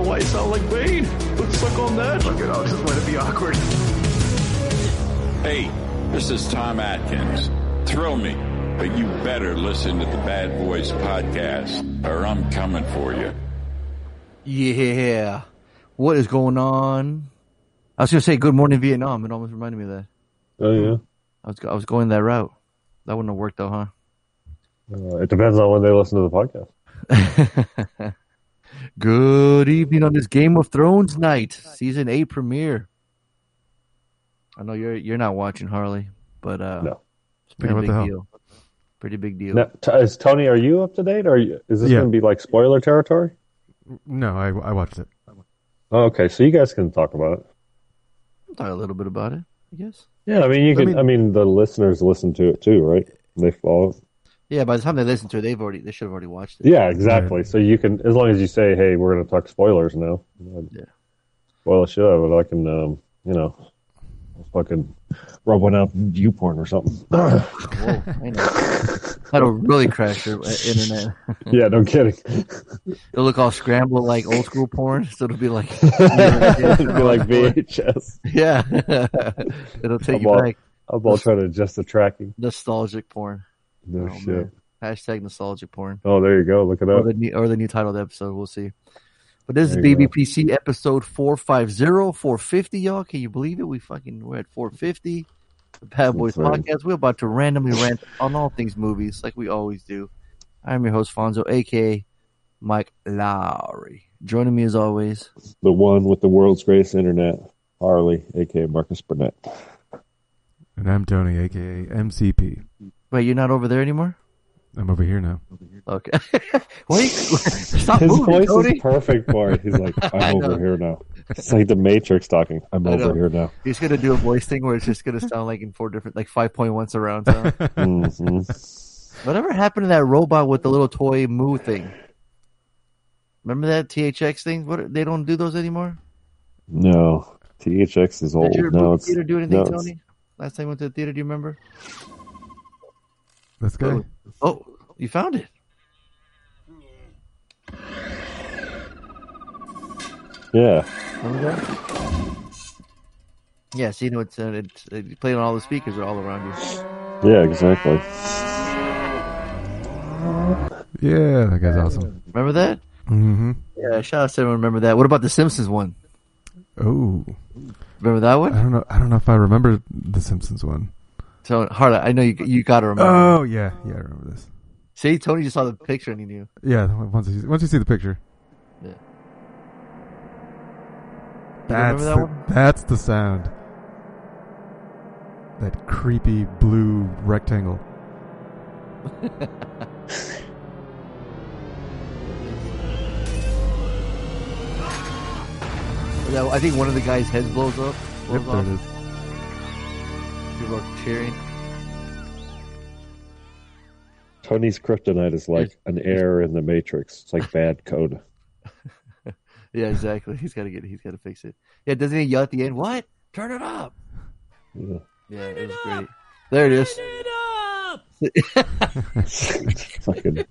Know why you sound like Bane. Let's suck on that. Look it, I'll just let it be awkward. Hey, this is Tom Atkins. Thrill me, but you better listen to the Bad Boys podcast, or I'm coming for you. Yeah. What is going on? I was gonna say good morning Vietnam. It almost reminded me of that. Oh yeah. I was I was going that route. That wouldn't have worked though, huh? Uh, it depends on when they listen to the podcast. Good evening on this Game of Thrones night, season eight premiere. I know you're you're not watching Harley, but uh, No. it's pretty Yeah, big deal. Pretty big deal. Now, t- is Tony? Are you up to date? Or are you, is this Yeah. going to be like spoiler territory? No, I, I watched it. Oh, okay, so you guys can talk about it. I'll talk a little bit about it, I guess. Yeah, I mean, you I can. mean- I mean, the listeners listen to it too, right? They follow. Yeah, by the time they listen to it, they've already they should have already watched it. Yeah, exactly. So you can, as long as you say, "Hey, we're going to talk spoilers now." Yeah. Spoil the shit out of it. I can, um, you know, fucking rub one out you porn or something. Whoa, I know. That'll really crash your uh, internet. yeah, no kidding. It'll look all scrambled like old school porn, so it'll be like It'd be like VHS. Yeah, it'll take I'm you all, back. I'm all trying to adjust the tracking. Nostalgic porn. No Oh, shit. man. Hashtag nostalgic porn. Oh, there you go. Look it Or up. the, new, or the new title of the episode. We'll see. But this There is you go. BBPC episode 450, 450, y'all. Can you believe it? We fucking, we're at 450. The Bad Boys Insane. podcast. We're about to randomly rant on all things movies like we always do. I'm your host, Fonzo, aka Mike Lowrey. Joining me as always, The one with the world's greatest internet, Harley, aka Marcus Burnett. And I'm Tony, aka MCP. Wait, you're not over there anymore? I'm over here now. Okay. Wait, stop His moving, voice Tony. is perfect for it. He's like, I I'm over here now. It's like the Matrix talking. I'm I know. over here now. He's gonna do a voice thing where it's just gonna sound like in four different, like five point one surround sound. hmm Whatever happened to that robot with the little toy moo thing? Remember that THX thing? What they don't do those anymore? No, THX is old. Did your No, theater do anything, no, Tony? Last time you went to the theater, do you remember? This guy? Oh, you found it. yeah. Remember that? Yeah, see, you know, it's, uh, it's it played on all the speakers are all around you. Yeah, exactly. Yeah, that guy's awesome. Remember that? Mm-hmm. Yeah, shout out to everyone. Remember that? What about the Simpsons one? Oh, Remember that one? I don't know. I don't know if I remember the Simpsons one. So, Harla, I know you you got to remember. Oh yeah, yeah, I remember this. see, Tony just saw the picture and he knew. Yeah, once you, once you see the picture, Yeah. That's that the, that's the sound. That creepy blue rectangle. I think one of the guys' heads blows up. Blows Yep, People are cheering. Tony's kryptonite is like an error in the Matrix. It's like bad code. Yeah, exactly. He's got to get. He's got to fix it. Yeah, doesn't he yell at the end? What? Turn it up. Yeah. Yeah, it was great. There it is. Fucking,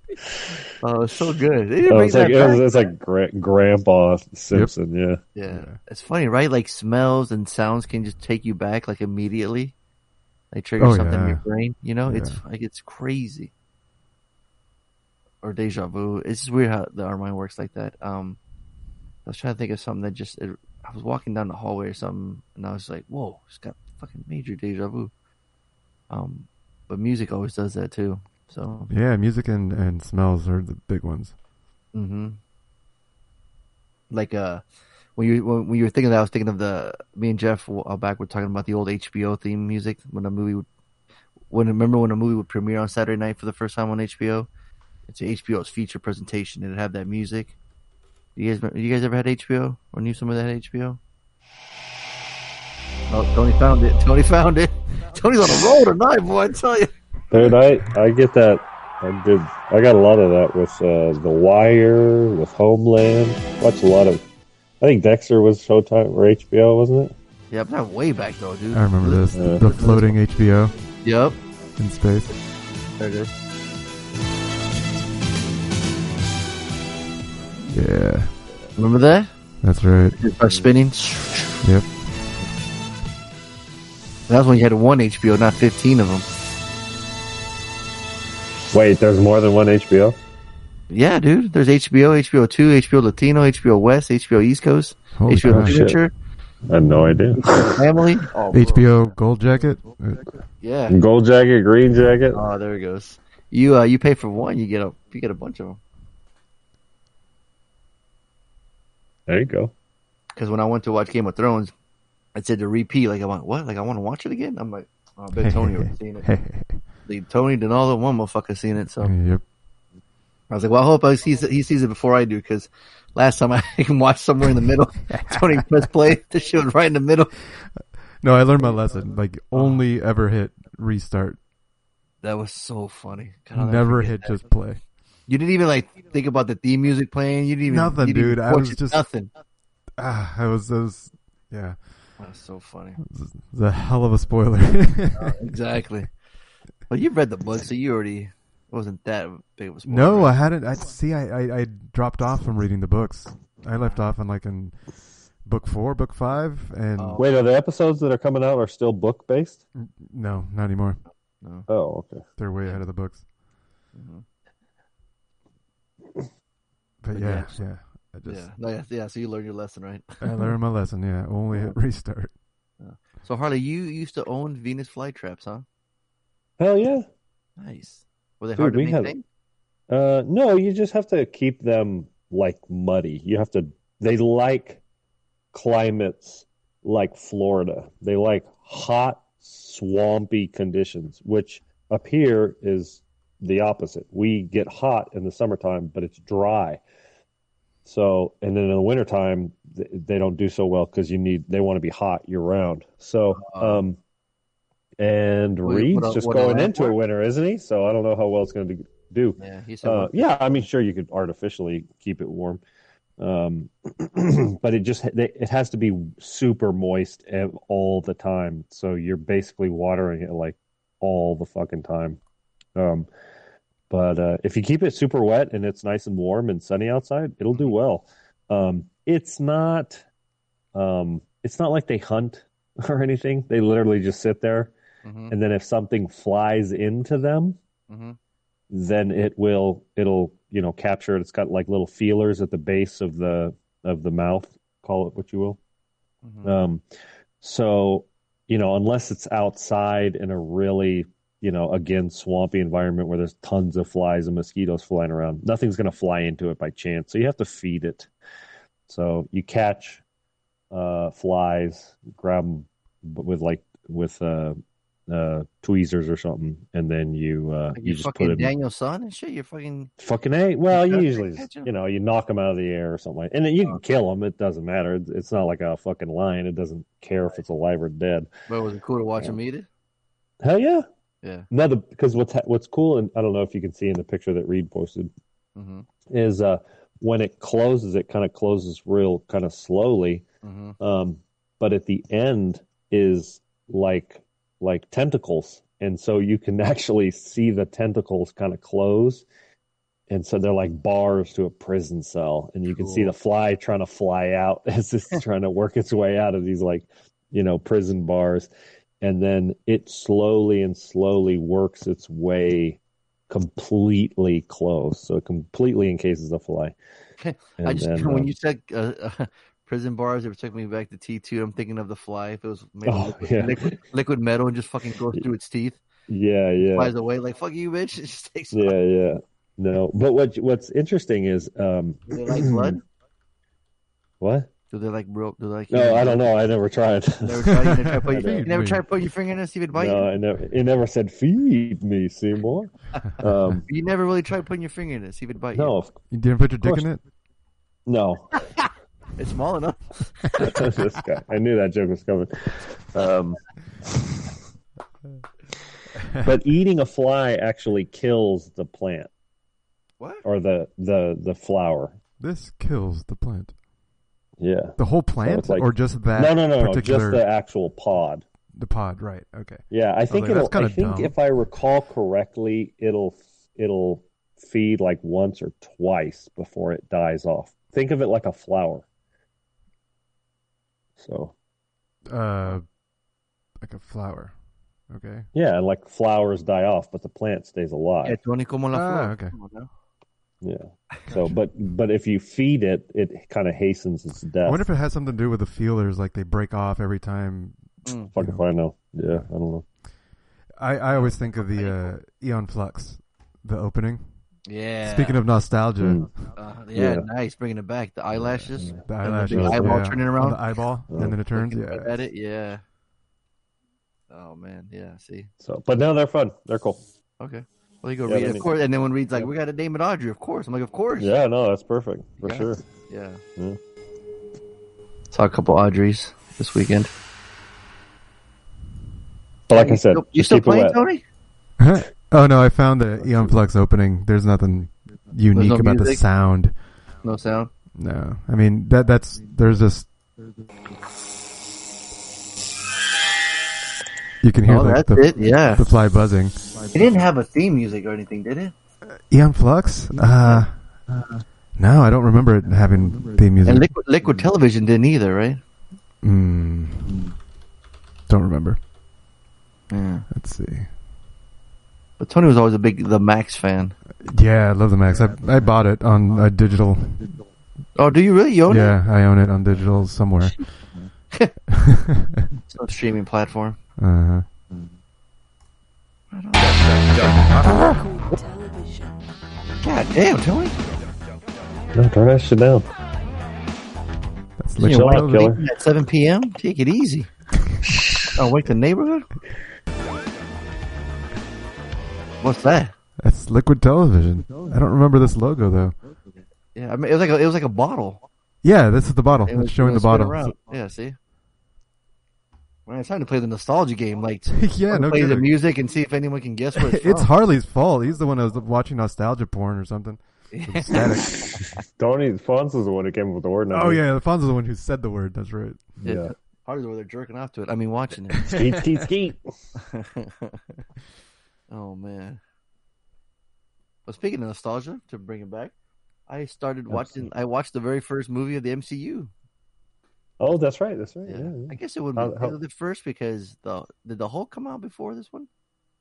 Oh, it's so good. They didn't oh, it's like that it was, it's like gra- Grandpa Simpson. Yeah. Yeah, it's funny, right? Like smells and sounds can just take you back like immediately. They trigger Oh, something in your brain. You know, it's like it's crazy. Or deja vu. It's just weird how the, our mind works like that. Um, I was trying to think of something that just. It, I was walking down the hallway or something, and I was like, "Whoa, it's got fucking major deja vu." Um, but music always does that too. So, Yeah, music and, and smells are the big ones. Mm-hmm. like uh, when you when, you were thinking that, I was thinking of the me and Jeff while back were talking about the old HBO theme music when a movie would when remember when a movie would premiere on Saturday night for the first time on HBO? It's HBO's feature presentation, and it had that music. You guys, you guys ever had HBO or knew someone that had HBO? Oh, Tony found it. Tony found it. Tony's on a roll tonight, boy. I tell you. Dude, I, I get that. I did. I got a lot of that with uh, The Wire, with Homeland. Watched a lot of. I think Dexter was Showtime or HBO, wasn't it? Yeah, but that way back though, dude. I remember this. Yeah. The floating HBO Yep. in space. There it is. Yeah, Remember that? that's right. It starts spinning. Yep. That was when you had one HBO, not fifteen of them. Wait, there's more than one HBO. Yeah, dude. There's HBO, HBO Two, HBO Latino, HBO West, HBO East Coast, Holy HBO crap. Signature, I had no idea. Family. Oh. HBO Gold Jacket. Yeah. Gold jacket, green jacket. Oh, there it goes. You uh, you pay for one, you get a you get a bunch of them. There you go. Because when I went to watch Game of Thrones, it said to repeat. Like I went, what? Like I want to watch it again. I'm like, oh, I bet Tony already seen it. Like, Tony and all the one motherfucker seen it. So yep. I was like, well, I hope I sees it, he sees it before I do. Because last time I can watch somewhere in the middle. Tony press play. The shit was right in the middle. No, I learned my lesson. Like, only ever hit restart. That was so funny. God, Never hit that. just play. You didn't even like think about the theme music playing. You didn't even Nothing, you didn't dude. I was just- nothing. Ah, I was, I was, yeah, That was so funny. a hell of a spoiler. Exactly. Well, you've read the book, so you already wasn't that big of a spoiler. no, I hadn't. I see. I, I, I dropped off from reading the books. I left off on like in book four, book five, and Oh. Wait, are the episodes that are coming out are still book based? no, not anymore. Oh, okay. They're way ahead of the books. Mhm. But But yeah, yeah. yeah. I just yeah, no, yeah, yeah. So you learned your lesson, right? I learned my lesson. Yeah, only hit restart. So Harley, you used to own Venus flytraps, huh? Hell yeah. Nice. Were they Dude, hard to we Have. Uh, no, you just have to keep them like muddy. You have to. They like climates like Florida. They like hot, swampy conditions, which up here is the opposite. We get hot in the summertime, but it's dry. So, and then in the wintertime, they don't do so well because you need, they want to be hot year round. So, Uh, um, and Reed's a- just going into a winter, isn't he? So I don't know how well it's going to do. Yeah. Uh, yeah, I mean, sure, you could artificially keep it warm, um, but it just it has to be super moist all the time. So you're basically watering it like all the fucking time. Um, but uh, if you keep it super wet and it's nice and warm and sunny outside, it'll do well. Um, it's not, um, it's not like they hunt or anything. They literally just sit there, Mhm, and then if something flies into them, mhm. then it will it'll you know capture it. It's got like little feelers at the base of the of the mouth. Call it what you will. Mhm. Um, so you know unless it's outside in a really you know again swampy environment where there's tons of flies and mosquitoes flying around, nothing's going to fly into it by chance. So you have to feed it. So you catch uh, flies, grab them with like with uh, uh, tweezers or something, and then you uh, you you just put it. Daniel son and shit. You're fucking. Fucking a. Well, you usually, you know, you knock them out of the air or something like, and then you can kill them. It doesn't matter. It's- not like a fucking lion. It doesn't care if it's alive or dead. But was it cool to watch him eat it? Hell yeah. Yeah. No, the because what's ha- what's cool, and I don't know if you can see in the picture that Reed posted, hmm is uh when it closes, it kind of closes real kind of slowly, hmm um, but at the end is like like tentacles, and so you can actually see the tentacles kind of close, and so they're like bars to a prison cell, and you can see the fly trying to fly out as it's trying to work its way out of these like you know prison bars, and then it slowly and slowly works its way completely closed, so it completely encases the fly. Okay. I just then, when um, you said uh, uh, prison bars, it took me back to T two. I'm thinking of the fly. If it was made Oh, liquid, yeah. liquid, liquid metal and just fucking goes through its teeth, yeah, yeah. flies away like fuck you, bitch. It just takes. Yeah, yeah. No, but what what's interesting is um Do they like blood? what? Do they like real? Do they like? No, I don't know. I never tried. Never tried, you never tried, put, I you never tried to put your finger in it see if it bite No, you. I never. It never said feed me, Seymour. Um, You never really tried putting your finger in it see if it bite no, You didn't put your dick in it? no. You. It's small enough. this guy. I knew that joke was coming. Um, but eating a fly actually kills the plant What? or the the the flower. This kills the plant. Yeah. The whole plant, it's like- or just that? No, no, no, no. Just the actual pod. the pod, right? Okay. Yeah, I think like, it'll. I think dumb. if I recall correctly, it'll it'll feed like once or twice before it dies off. Think of it like a flower. So Uh, like a flower. Okay. yeah, like flowers die off, but the plant stays Yeah, alive. Tony como la Ah, flor. okay. Come on now. Yeah. So, but but if you feed it, it kind of hastens its death. I wonder if it has something to do with the feelers, like they break off every time. Fuck if I know. Yeah, I don't know. I, I always think of the uh, Aeon Flux, the opening. Yeah. Speaking of nostalgia, Mm. Uh, yeah, Yeah. nice. Bringing it back. The eyelashes. the eyelashes, big eyeball yeah, turning on around. the eyeball, and then it turns. Looking Yeah, At it. Yeah. Oh man. Yeah. See. So, but no, they're fun. They're cool. Okay. Well, you go Yeah, read. let Of me- course. And then when Reed's like, "We got to name it Audrey." Of course. I'm like, "Of course." Yeah, no, that's perfect for Yeah. sure. Yeah. Yeah. Saw a couple Audreys this weekend. But like I said, you, you still keep it playing, wet. Tony? oh no, I found the Aeon Flux opening. There's nothing unique no about the sound. No sound. No, I mean that that's there's just you can hear Oh, that's the it. Yeah. the fly buzzing. It didn't have a theme music or anything, did it? Aeon Flux? Uh, no, I don't remember it having theme music. And Liquid, Liquid Television didn't either, right? Mm, don't remember. Yeah. Let's see. But Tony was always a big the Maxx fan. Yeah, I love the Maxx. I I bought it on a digital. Oh, do you really you own it? Yeah, I own it on digital somewhere. It's no streaming platform. uh-huh. God damn, Tony. No, turn that shit down. That's You Liquid know, out, killer. at 7 p.m. Take it easy. oh, wake the neighborhood. What's that? That's Liquid Television. I don't remember this logo though. Yeah, I mean, it was like a, it was like a bottle. Yeah, this is the bottle. It It's showing it the bottle. around. Yeah, see. Man, it's time to play the nostalgia game. Like, yeah, no play the music and see if anyone can guess what it's, It's from. Harley's fault. He's the one that was watching nostalgia porn or something. With static. Tony Fonz is the one who came up with the word. not oh me. yeah, is the one who said the word. That's right. Yeah. Hardy's over there jerking off to it. I mean, watching it. Skeet, skeet, skeet. Oh man. Well, speaking of nostalgia, to bring it back, I started watching. I watched the very first movie of the MCU. Oh, that's right. That's right. Yeah, Yeah, yeah. I guess it would be how- the first because the did the Hulk come out before this one?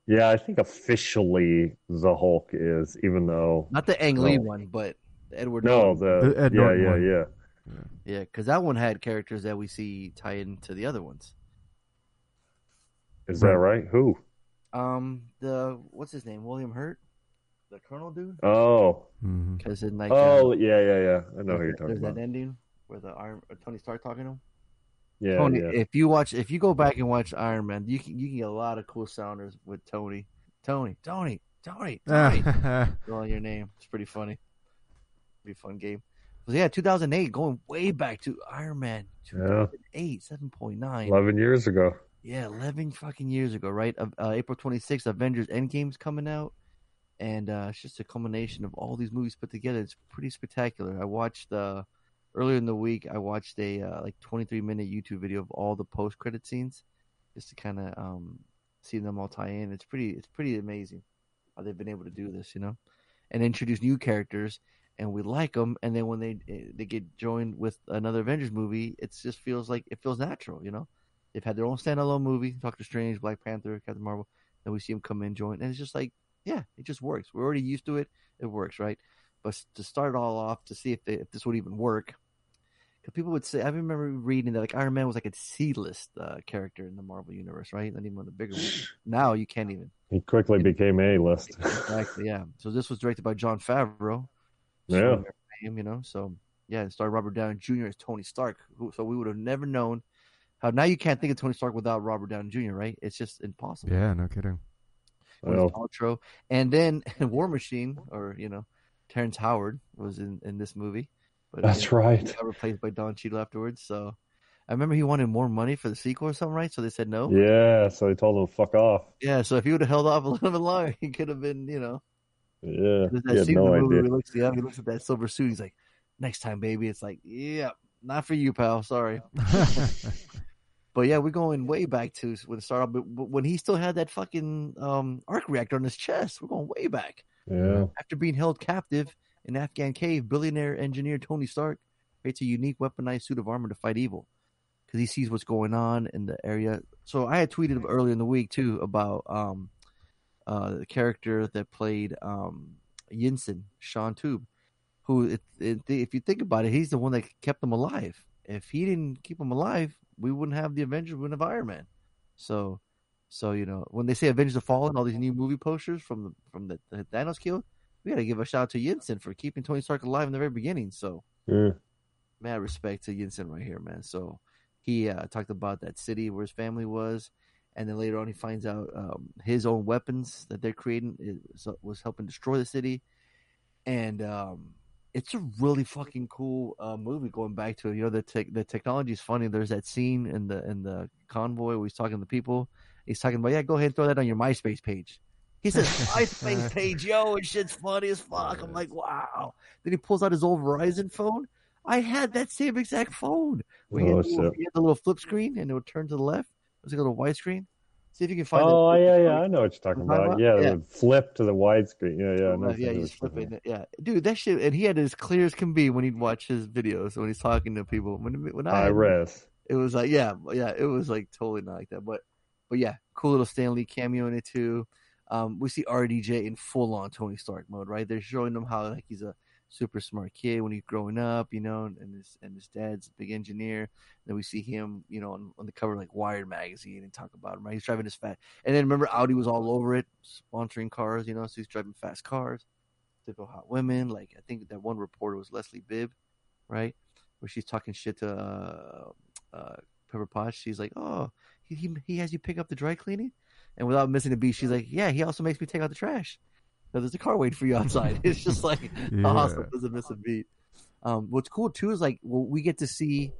Yeah, I think officially the Hulk is, even though Not the Ang Lee No. one, but Edward. no, Norton. the, The Ed yeah, yeah, one. yeah. yeah, because that one had characters that we see tie into the other ones. Is that right? Who? Um, the what's his name? William Hurt, the Colonel dude. Oh, Because in like oh, uh, yeah, yeah, yeah. I know who you're talking there's talking that ending where the Iron uh, Tony Stark talking to him. Yeah, Tony, yeah. if you watch, if you go back and watch Iron Man, you can you can get a lot of cool sounders with Tony, Tony, Tony, Tony, Tony. All your name. It's pretty funny. Be a fun game. But yeah, 2008, going way back to Iron Man. Yeah. 2008, 7.9. Eleven years ago. Yeah, 11 fucking years ago, right? Uh, April 26th, Avengers Endgame's coming out. And uh, it's just a culmination of all these movies put together. It's pretty spectacular. I watched, uh, earlier in the week, I watched a uh, like 23 minute YouTube video of all the post credit scenes just to kind of um, see them all tie in. It's pretty, it's pretty amazing how they've been able to do this, you know, and introduce new characters. And we like them, and then when they eh, they get joined with another Avengers movie, it just feels like it feels natural, you know. They've had their own standalone movie, Doctor Strange, Black Panther, Captain Marvel. Then we see them come in, join, and it's just like, yeah, it just works. We're already used to it. It works, right? But to start it all off, to see if they, if this would even work, because people would say, I remember reading that like Iron Man was like a C list uh, character in the Marvel universe, right? Not even one of the bigger ones. Now you can't even. He quickly became a list. Exactly, yeah. So this was directed by Jon Favreau. Yeah. Him, you know, so Yeah, and starred Robert Downey Jr. as Tony Stark. Who, so we would have never known how. Now you can't think of Tony Stark without Robert Downey Jr. Right? It's just impossible. Yeah, no kidding. was Well, outro. And then War Machine, or you know, Terrence Howard was in, in this movie. But That's you know, right. He got replaced by Don Cheadle afterwards. So I remember he wanted more money for the sequel or something, right? So they said no. yeah. So they told him to fuck off. Yeah, so if he would have held off a little bit longer, he could have been, you know. Yeah, There's he that had scene no the movie idea. he looks, yeah, he looks at that silver suit. He's like, "Next time, baby." It's like, "Yeah, not for you, pal. Sorry." But yeah, we're going way back to when it started. But but when he still had that fucking um, arc reactor on his chest, we're going way back. Yeah, After being held captive in Afghan cave, billionaire engineer Tony Stark creates a unique weaponized suit of armor to fight evil because he sees what's going on in the area. So I had tweeted earlier in the week too about um, uh, the character that played um, Yinsen, Shaun Toub, who, it, if you think about it, he's the one that kept him alive. If he didn't keep him alive, we wouldn't have the Avengers, we wouldn't have Iron Man. So, so you know, when they say Avengers of Fallen, all these new movie posters from the from the, the Thanos kill, we got to give a shout out to Yinsen for keeping Tony Stark alive in the very beginning. So, yeah. mad respect to Yinsen right here, man. So he uh, talked about that city where his family was, and then later on he finds out um, his own weapons that they're creating is, was helping destroy the city, and um, it's a really fucking cool uh, movie. Going back to it, you know the tech the technology is funny. There's that scene in the in the convoy where he's talking to people. He's talking about yeah, go ahead and throw that on your MySpace page. He says MySpace page, yo, and shit's funny as fuck. I'm like, wow. Then he pulls out his old Verizon phone. I had that same exact phone. We Oh, had the little, had the little flip screen and it would turn to the left. It was like a little widescreen. See if you can find. Oh yeah, yeah. I know what you're talking You know what I'm about. talking Yeah, the flip to the widescreen. Yeah, yeah. Uh, yeah, exactly you what just you're flip talking it. Yeah, dude, that shit. And he had it as clear as can be when he'd watch his videos when he's talking to people. When when about. I High res. it was like yeah, yeah, it was like totally not like that. But but yeah, cool little Stan Lee cameo in it too. Um, we see RDJ in full on Tony Stark mode, right? They're showing him how like he's a super smart kid when he's growing up, you know, and his and his dad's a big engineer. Then we see him, you know, on, on the cover like Wired magazine and talk about him, right? He's driving his fat, and then remember Audi was all over it, sponsoring cars, you know, so he's driving fast cars, typical hot women. Like I think that one reporter was Leslie Bibb, right, where she's talking shit to uh, uh, Pepper Potts. She's like, oh, he, he he has you pick up the dry cleaning, and without missing a beat, she's like, yeah, he also makes me take out the trash. So there's a car waiting for you outside. It's just like Yeah. awesome. Doesn't miss a beat. Um, what's cool too is like well, we get to see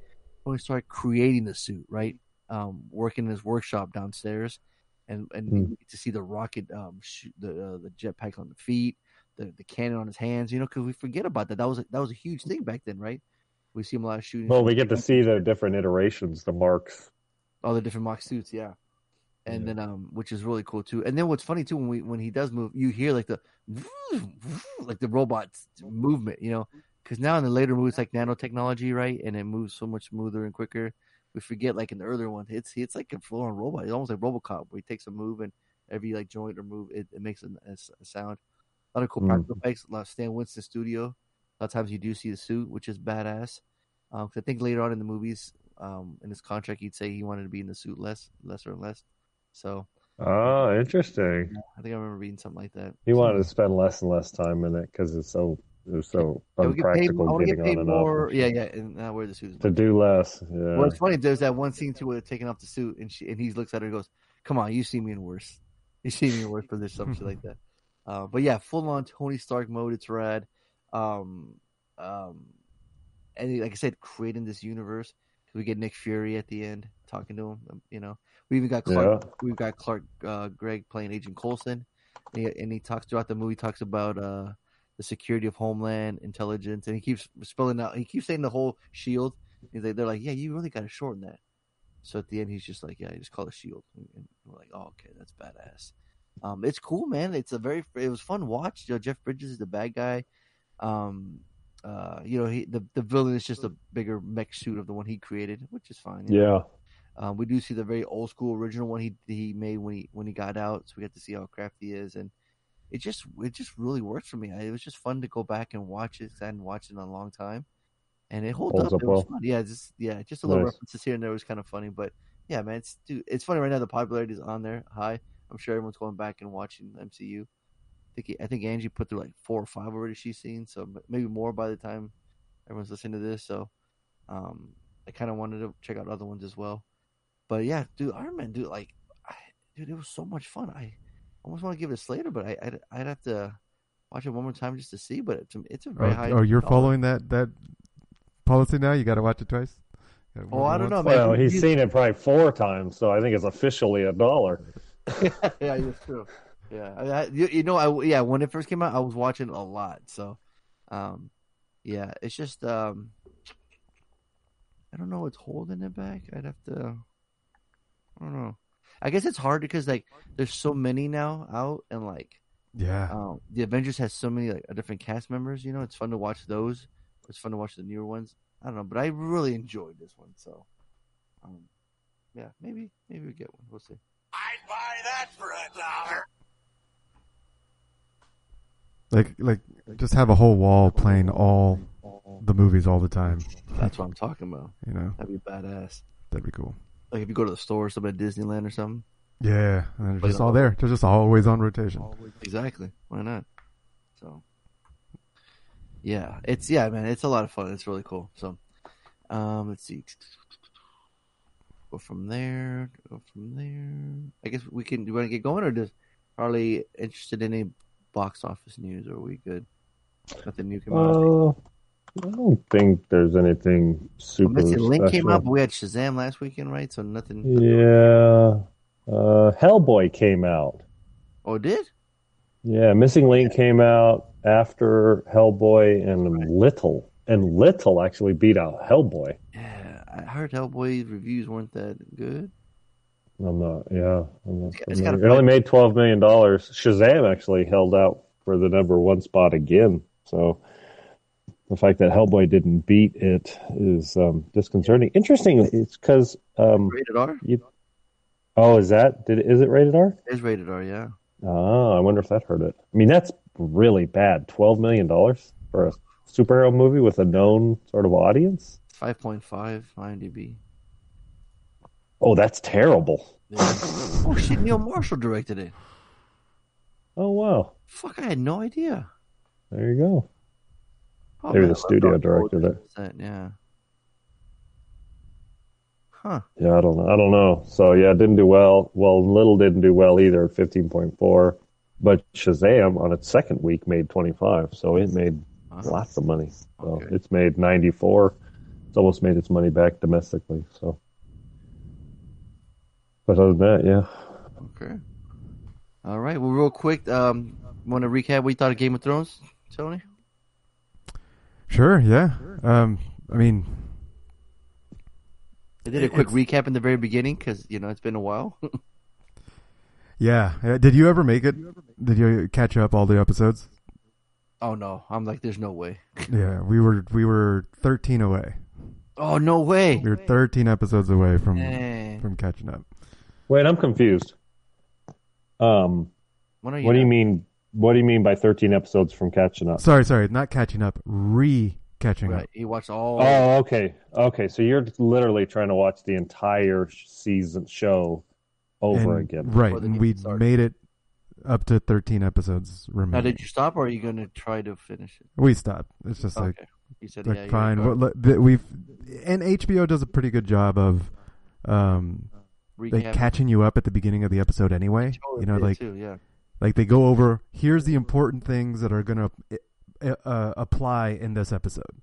when we start creating the suit, right? Um, working in his workshop downstairs, and and get to see the rocket, um, shoot the uh, the jetpack on the feet, the the cannon on his hands. You know, because we forget about that. That was a, that was a huge thing back then, right? We see him a lot of shooting. Well, we get to see the different iterations, the marks. all the different mock suits, yeah. And Yeah. then um which is really cool too. And then what's funny too when we when he does move, you hear like the like the robot's movement, you know, because now in the later movies like nanotechnology, right, and it moves so much smoother and quicker. We forget like in the earlier one, it's it's like a full on robot. It's almost like RoboCop where he takes a move and every like joint or move it, it makes a, a, sound. A lot of cool practical effects. A lot of Stan Winston studio. A lot of times you do see the suit, which is badass. Um, 'cause I think later on in the movies, um, in his contract, he'd say he wanted to be in the suit less, lesser and less. So Oh, interesting. I think I remember reading something like that. He wanted to spend less and less time in it because it's so it was so Yeah, we get paid, unpractical getting get paid on and more. off. Yeah, yeah, and not wear the suit. To do less. Yeah. Well, it's funny. There's that one scene too where they're taking off the suit, and she and he looks at her and goes, "Come on, you see me in worse. You see me in worse position, some shit like that." Uh, but yeah, full on Tony Stark mode. It's rad. Um, um, and like I said, creating this universe. We get Nick Fury at the end talking to him. um, You know, we even got Clark. We've got Clark uh, Gregg playing Agent Coulson, and he, and he talks throughout the movie. Talks about uh, the security of Homeland Intelligence, and he keeps spelling out. He keeps saying the whole Shield. He's like, they're like, yeah, you really got to shorten that. So at the end, he's just like, yeah, I just call it Shield. And we're like, oh, okay, that's badass. Um, it's cool, man. It's a very, it was fun watch. You know, Jeff Bridges is the bad guy. Um, uh, you know, he the the villain is just a bigger mech suit of the one he created, which is fine. Yeah. know. Um, we do see the very old school original one he he made when he when he got out, so we get to see how crafty he is, and it just it just really worked for me. It was just fun to go back and watch it. 'cause I hadn't watched it in a long time, and it holds, Holds up. up It was well. fun. Yeah, just yeah, just a little Nice. references here and there was kind of funny, but yeah, man, it's dude, it's funny right now. The popularity is on there high. I'm sure everyone's going back and watching MCU. I think I think Angie put through like four or five already she's seen, so maybe more by the time everyone's listening to this, so um, I kind of wanted to check out other ones as well. But yeah, dude, Iron Man, dude, like, I, dude, it was so much fun. I almost want to give it a Slater, but I, I'd, I'd have to watch it one more time just to see. But it's, it's a very Oh, high. oh, you're dollar. following that that policy now. You got to watch it twice. You gotta Oh, I don't know, man. Well, he's You- seen it probably four times, so I think it's officially a dollar. yeah, that's true. Yeah, I, I, you, you know, I yeah, when it first came out, I was watching a lot. So, um, yeah, it's just um, I don't know what's holding it back. I'd have to. I don't know. I guess it's hard because like there's so many now out, and like Yeah, um, the Avengers has so many like different cast members. You know, it's fun to watch those. It's fun to watch the newer ones. I don't know, but I really enjoyed this one. So, um, yeah, maybe maybe we get one. We'll see. I'd buy that for a dollar. Like like just have a whole wall playing all the movies all the time. That's what I'm talking about. You know, That'd be badass. that'd be cool. Like if you go to the store or something at Disneyland or something. Yeah, and they're just all all. there. They're just always on rotation. Exactly. Why not? So yeah, it's yeah, man, it's a lot of fun. It's really cool. So um let's see. Go from there, go from there. I guess we can do you want to get going or just Harley interested in any box office news or are we good? Nothing new came out. I don't think there's anything super Missing Link special. came out, but we had Shazam last weekend, right? So nothing Yeah. Uh, Hellboy came out. Oh it did? Yeah, Missing Link came out after Hellboy and Little. And Little actually beat out Hellboy. Yeah. I heard Hellboy's reviews weren't that good. I'm not, yeah. I'm not It's got a familiar. it only made $12 million. Shazam actually held out for the number one spot again. So the fact that Hellboy didn't beat it is um, disconcerting. Interesting. It's because, um, Rated R? you, oh, is that, did is it rated R? It is rated R, yeah. Oh, I wonder if that hurt it. I mean, that's really bad. $12 million for a superhero movie with a known sort of audience? Five point five IMDb. Oh, that's terrible. Yeah. oh shit! Neil Marshall directed it. Oh, wow. Fuck! I had no idea. There you go. Oh, the studio director that, Yeah. Huh. Yeah, I don't know. I don't know. So yeah, it didn't do well. Well, Little didn't do well either, fifteen point four. But Shazam on its second week made twenty five, so it made lots of money. So Okay. it's made ninety four. It's almost made its money back domestically. So, but other than that, yeah. Okay. All right. Well, real quick, um, want to recap what you thought of Game of Thrones, Tony? Sure, yeah. Um, I mean, I did a quick recap in the very beginning because you know it's been a while. yeah. Uh, Did you ever make it? Did you catch up all the episodes? oh no! I'm like, there's no way. Yeah, we were we were thirteen away. Oh no way! We were thirteen episodes away from Dang. from catching up. Wait, I'm confused. Um, When are what do you mean? What do you mean by thirteen episodes from catching up? Sorry, sorry, not catching up, re catching Right. up. He watched all. Oh, okay, okay. So you're literally trying to watch the entire season show over And- again. Right, and we started. made it up to thirteen episodes now, remaining. did you stop, or are you gonna try to finish it? We stopped. It's just like. You said like yeah. fine. were What, the, we've and HBO does a pretty good job of um like catching you up at the beginning of the episode anyway. Totally You know, like too, yeah. Like they go over here's the important things that are gonna uh, uh, apply in this episode.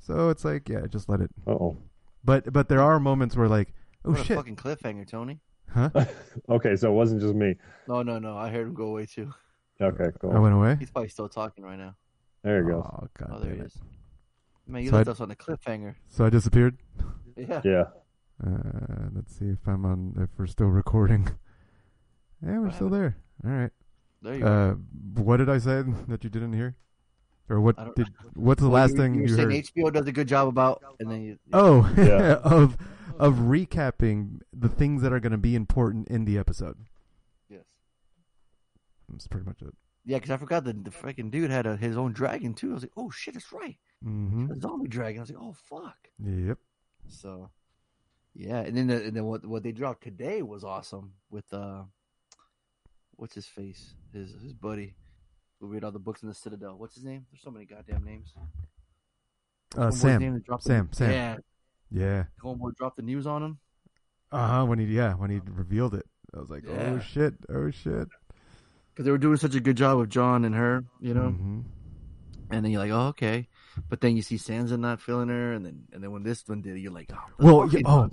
So it's like yeah, just let it. Oh, But but there are moments where like oh what a shit, fucking cliffhanger, Tony. huh? okay. So it wasn't just me. No, no, no. I heard him go away too. Okay, cool. I went away. He's probably still talking right now. there you go. Oh god, Oh, there he it. is. Man, you So left I- us on a cliffhanger. So I disappeared. Yeah. Yeah. Uh, let's see if I'm on if we're still recording. Yeah, we're still there. All right. There you are. Uh, what did I say that you didn't hear? Or what I don't- What's the Well, last you, thing you, you were saying heard? HBO does a good job about, and then you, Oh, Yeah. of of recapping the things that are going to be important in the episode. yes, That's pretty much it. yeah, because I forgot that the freaking dude had a, his own dragon too. I was like, oh shit, that's right, Mm-hmm. a zombie dragon. I was like, oh fuck. Yep. So, yeah, and then the, and then what what they dropped today was awesome with uh, what's his face, his his buddy, who read all the books in the Citadel. What's his name? There's so many goddamn names. Uh, Sam. name dropped the- Sam. Sam. Yeah, Yeah. homeboy dropped the news on him. Uh huh. When he yeah when he revealed it, I was like, oh shit, oh shit. because they were doing such a good job with Jon and her, you know. hmm And then you're like, oh, okay. But then you see Sansa not feeling her, and then and then when this one did, you're like, oh, Well, yeah, oh.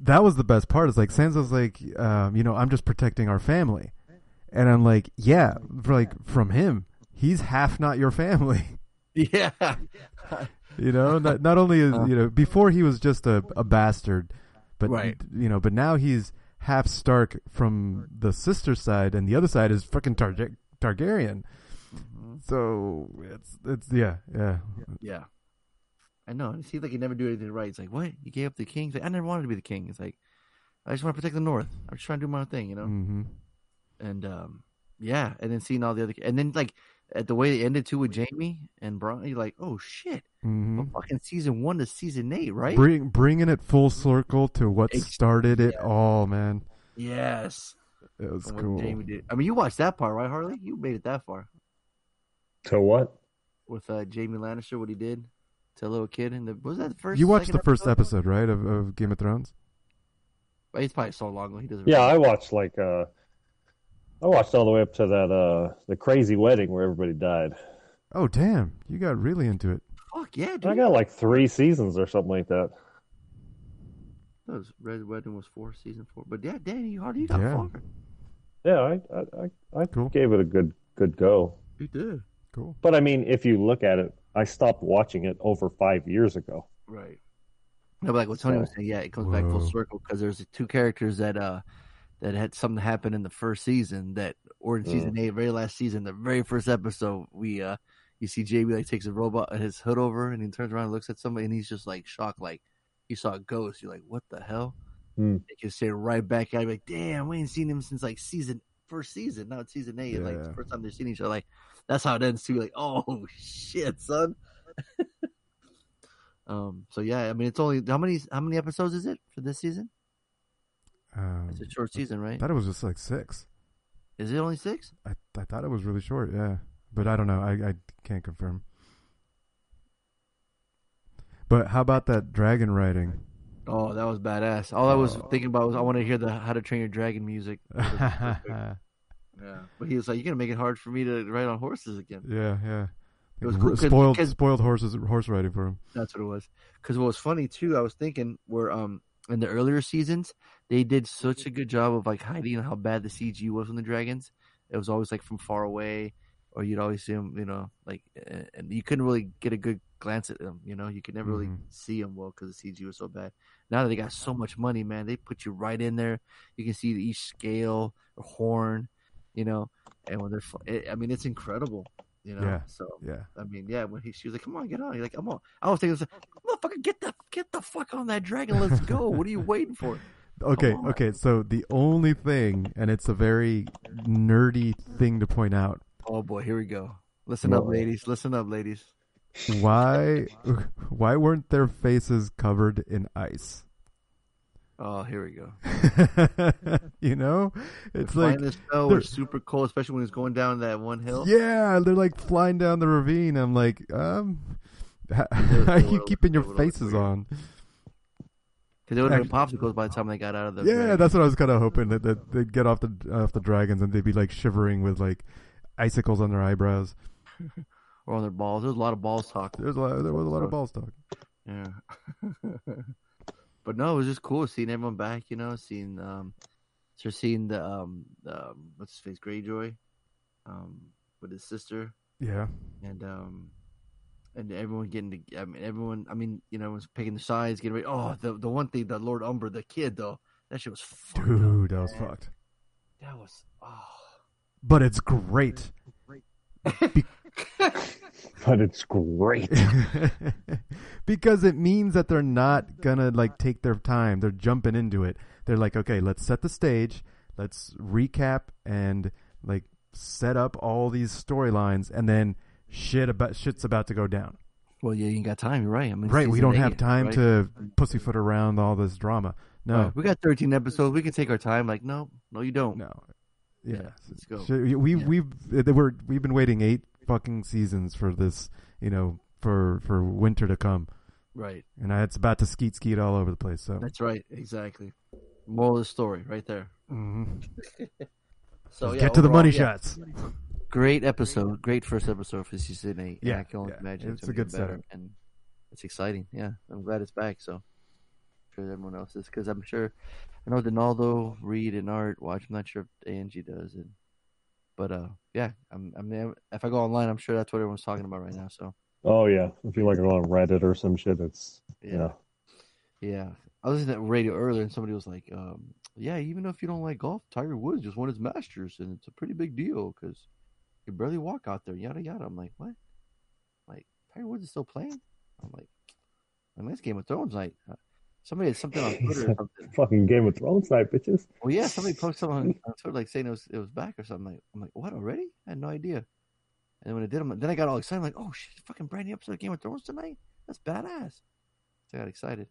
That was the best part. Is like Sansa's like, um, you know, I'm just protecting our family, and I'm like, yeah, like from him, he's half not your family. yeah, You know, not not only is you know before he was just a, a bastard, but Right. you know, but now he's half Stark from the sister side, and the other side is fucking Targa- Targaryen. So it's it's yeah yeah yeah. I know. And it seems like he never do anything right. It's like, what? You gave up the king? He's like, I never wanted to be the king. It's like, I just want to protect the North. I'm just trying to do my own thing, you know. hmm And um, yeah, and then seeing all the other, and then like at the way it ended too with Jaime and Bronn, you're like, oh shit, hmm from fucking season one to season eight, right? Bring bringing it full circle to what Ex- started it yeah. all, man. yes. It was From cool. Jaime did. I mean, you watched that part, right, Harley? You made it that far To what? with uh, Jaime Lannister, what he did to a little kid. In the was that the first? You watched the first episode, right, of, of Game of Thrones? It's probably so long ago. He doesn't. Yeah, I watched like uh, I watched all the way up to that uh, the crazy wedding where everybody died. Oh damn, you got really into it. Fuck yeah, dude. I got like three seasons or something like that. That was Red Wedding was four, season four. But yeah, Danny, you Harley, got Yeah. far. Yeah, I I I, I Cool. gave it a good good go. You did. Cool. But I mean, if you look at it, I stopped watching it over five years ago. Right. No, but like what Tony was saying, yeah, it comes back full circle because there's two characters that uh that had something happen in the first season that, or in season eight, very last season, the very first episode, we uh you see JB like takes a robot his hood over and he turns around and looks at somebody and he's just like shocked, like he saw a ghost. You're like, what the hell? Hmm. They can say right back at him, like, damn, we ain't seen him since like season first season. Now it's season eight. Like Yeah. the first time they're seeing each other, like that's how it ends too. Like, oh shit, son. um. So yeah, I mean, it's only how many how many episodes is it for this season? Um, It's a short season, right? I thought it was just like six. Is it only six? I I thought it was really short. Yeah, but I don't know. I I can't confirm. But how about that dragon riding? Oh, that was badass. All I was Oh. thinking about was I want to hear the How to Train Your Dragon music. yeah, but he was like, "You're gonna make it hard for me to ride on horses again." yeah. Yeah. It was cool spoiled spoiled horses horse riding for him. That's what it was. Because what was funny too, I was thinking were um in the earlier seasons they did such a good job of like hiding how bad the CG was on the dragons. It was always like from far away, or you'd always see them, you know, like and you couldn't really get a good glance at them. You know, you could never really Mhm. see them well because the CG was so bad. Now that they got so much money, man, they put you right in there. You can see each scale or horn, you know, and when they're, I mean, it's incredible. You know, Yeah. so Yeah. I mean, yeah, when he, she was like, "Come on, get on," you're like, "I'm on." I was thinking, "Motherfucker, get the get the fuck on that dragon. Let's go. what are you waiting for?" Okay, okay. So the only thing, and it's a very nerdy thing to point out, Oh boy, here we go. Listen up, ladies. Listen up, ladies. why why weren't their faces covered in ice? Oh, here we go. you know, it's Flying like the snow they're- was super cold, especially when it's going down that one hill. yeah, they're like flying down the ravine. I'm like, um, how, how are you keeping your faces on? Because they would have been popsicles by the time they got out of the. Yeah, dragon. that's what I was kind of hoping that, that they'd get off the off the dragons and they'd be like shivering with like icicles on their eyebrows. or on their balls. There was a lot of balls talk. There's a lot, there was a lot of balls talk. Yeah. But no, it was just cool seeing everyone back. You know, seeing um, so seeing the um, the, um what's his face, Greyjoy, um, with his sister. Yeah, and um and everyone getting to I mean everyone I mean you know was picking the sides getting ready oh the the one thing the Lord Umber the kid though that shit was fucked up, dude, that was man. fucked. that was oh But it's great. But it's great. because it means that they're not gonna like take their time. They're jumping into it. They're like, okay, let's set the stage. Let's recap and like set up all these storylines, and then shit about shit's about to go down. well yeah you ain't got time you're right I mean Right? We don't have eight, time right? to pussyfoot around all this drama. No, Right. we got 13 episodes we can take our time like no no you don't no. Yeah, Yeah, let's go. Shit, we Yeah. we've they were we've been waiting eight fucking seasons for this. You know, for for winter to come, Right. and I, it's about to skeet skeet all over the place. So That's right. Exactly. Moral of the story, right there. Mhm. So yeah, get to the money yeah, shots. Great episode. Great first episode for season eight. and Yeah, I can only yeah. imagine It's gonna a good get better, setup. and it's exciting. Yeah, I'm glad it's back. So, I'm sure everyone else is because I'm sure I know Donaldo, Reed, and Art watch. I'm not sure if Angie does, and but uh, yeah, I'm. I mean, if I go online, I'm sure that's what everyone's talking about right now. So, Oh yeah, if you like go on Reddit or some shit, it's yeah, yeah. yeah. I was listening to radio earlier, and somebody was like, um, "Yeah, even if you don't like golf, Tiger Woods just won his Masters, and it's a pretty big deal because you barely walk out there." Yada yada. I'm like, what? Like Tiger Woods is still playing? I'm like, I mean, it's Game of Thrones night. Uh, Somebody had something on Twitter or something. Fucking Game of Thrones night, bitches. Well, yeah, somebody posted something on, on Twitter like saying it was it was back or something. Like, I'm like, what already? I had no idea. And when it did, I'm, then I got all excited. I'm like, oh shit, fucking brand new episode of Game of Thrones tonight. That's badass. So I got excited.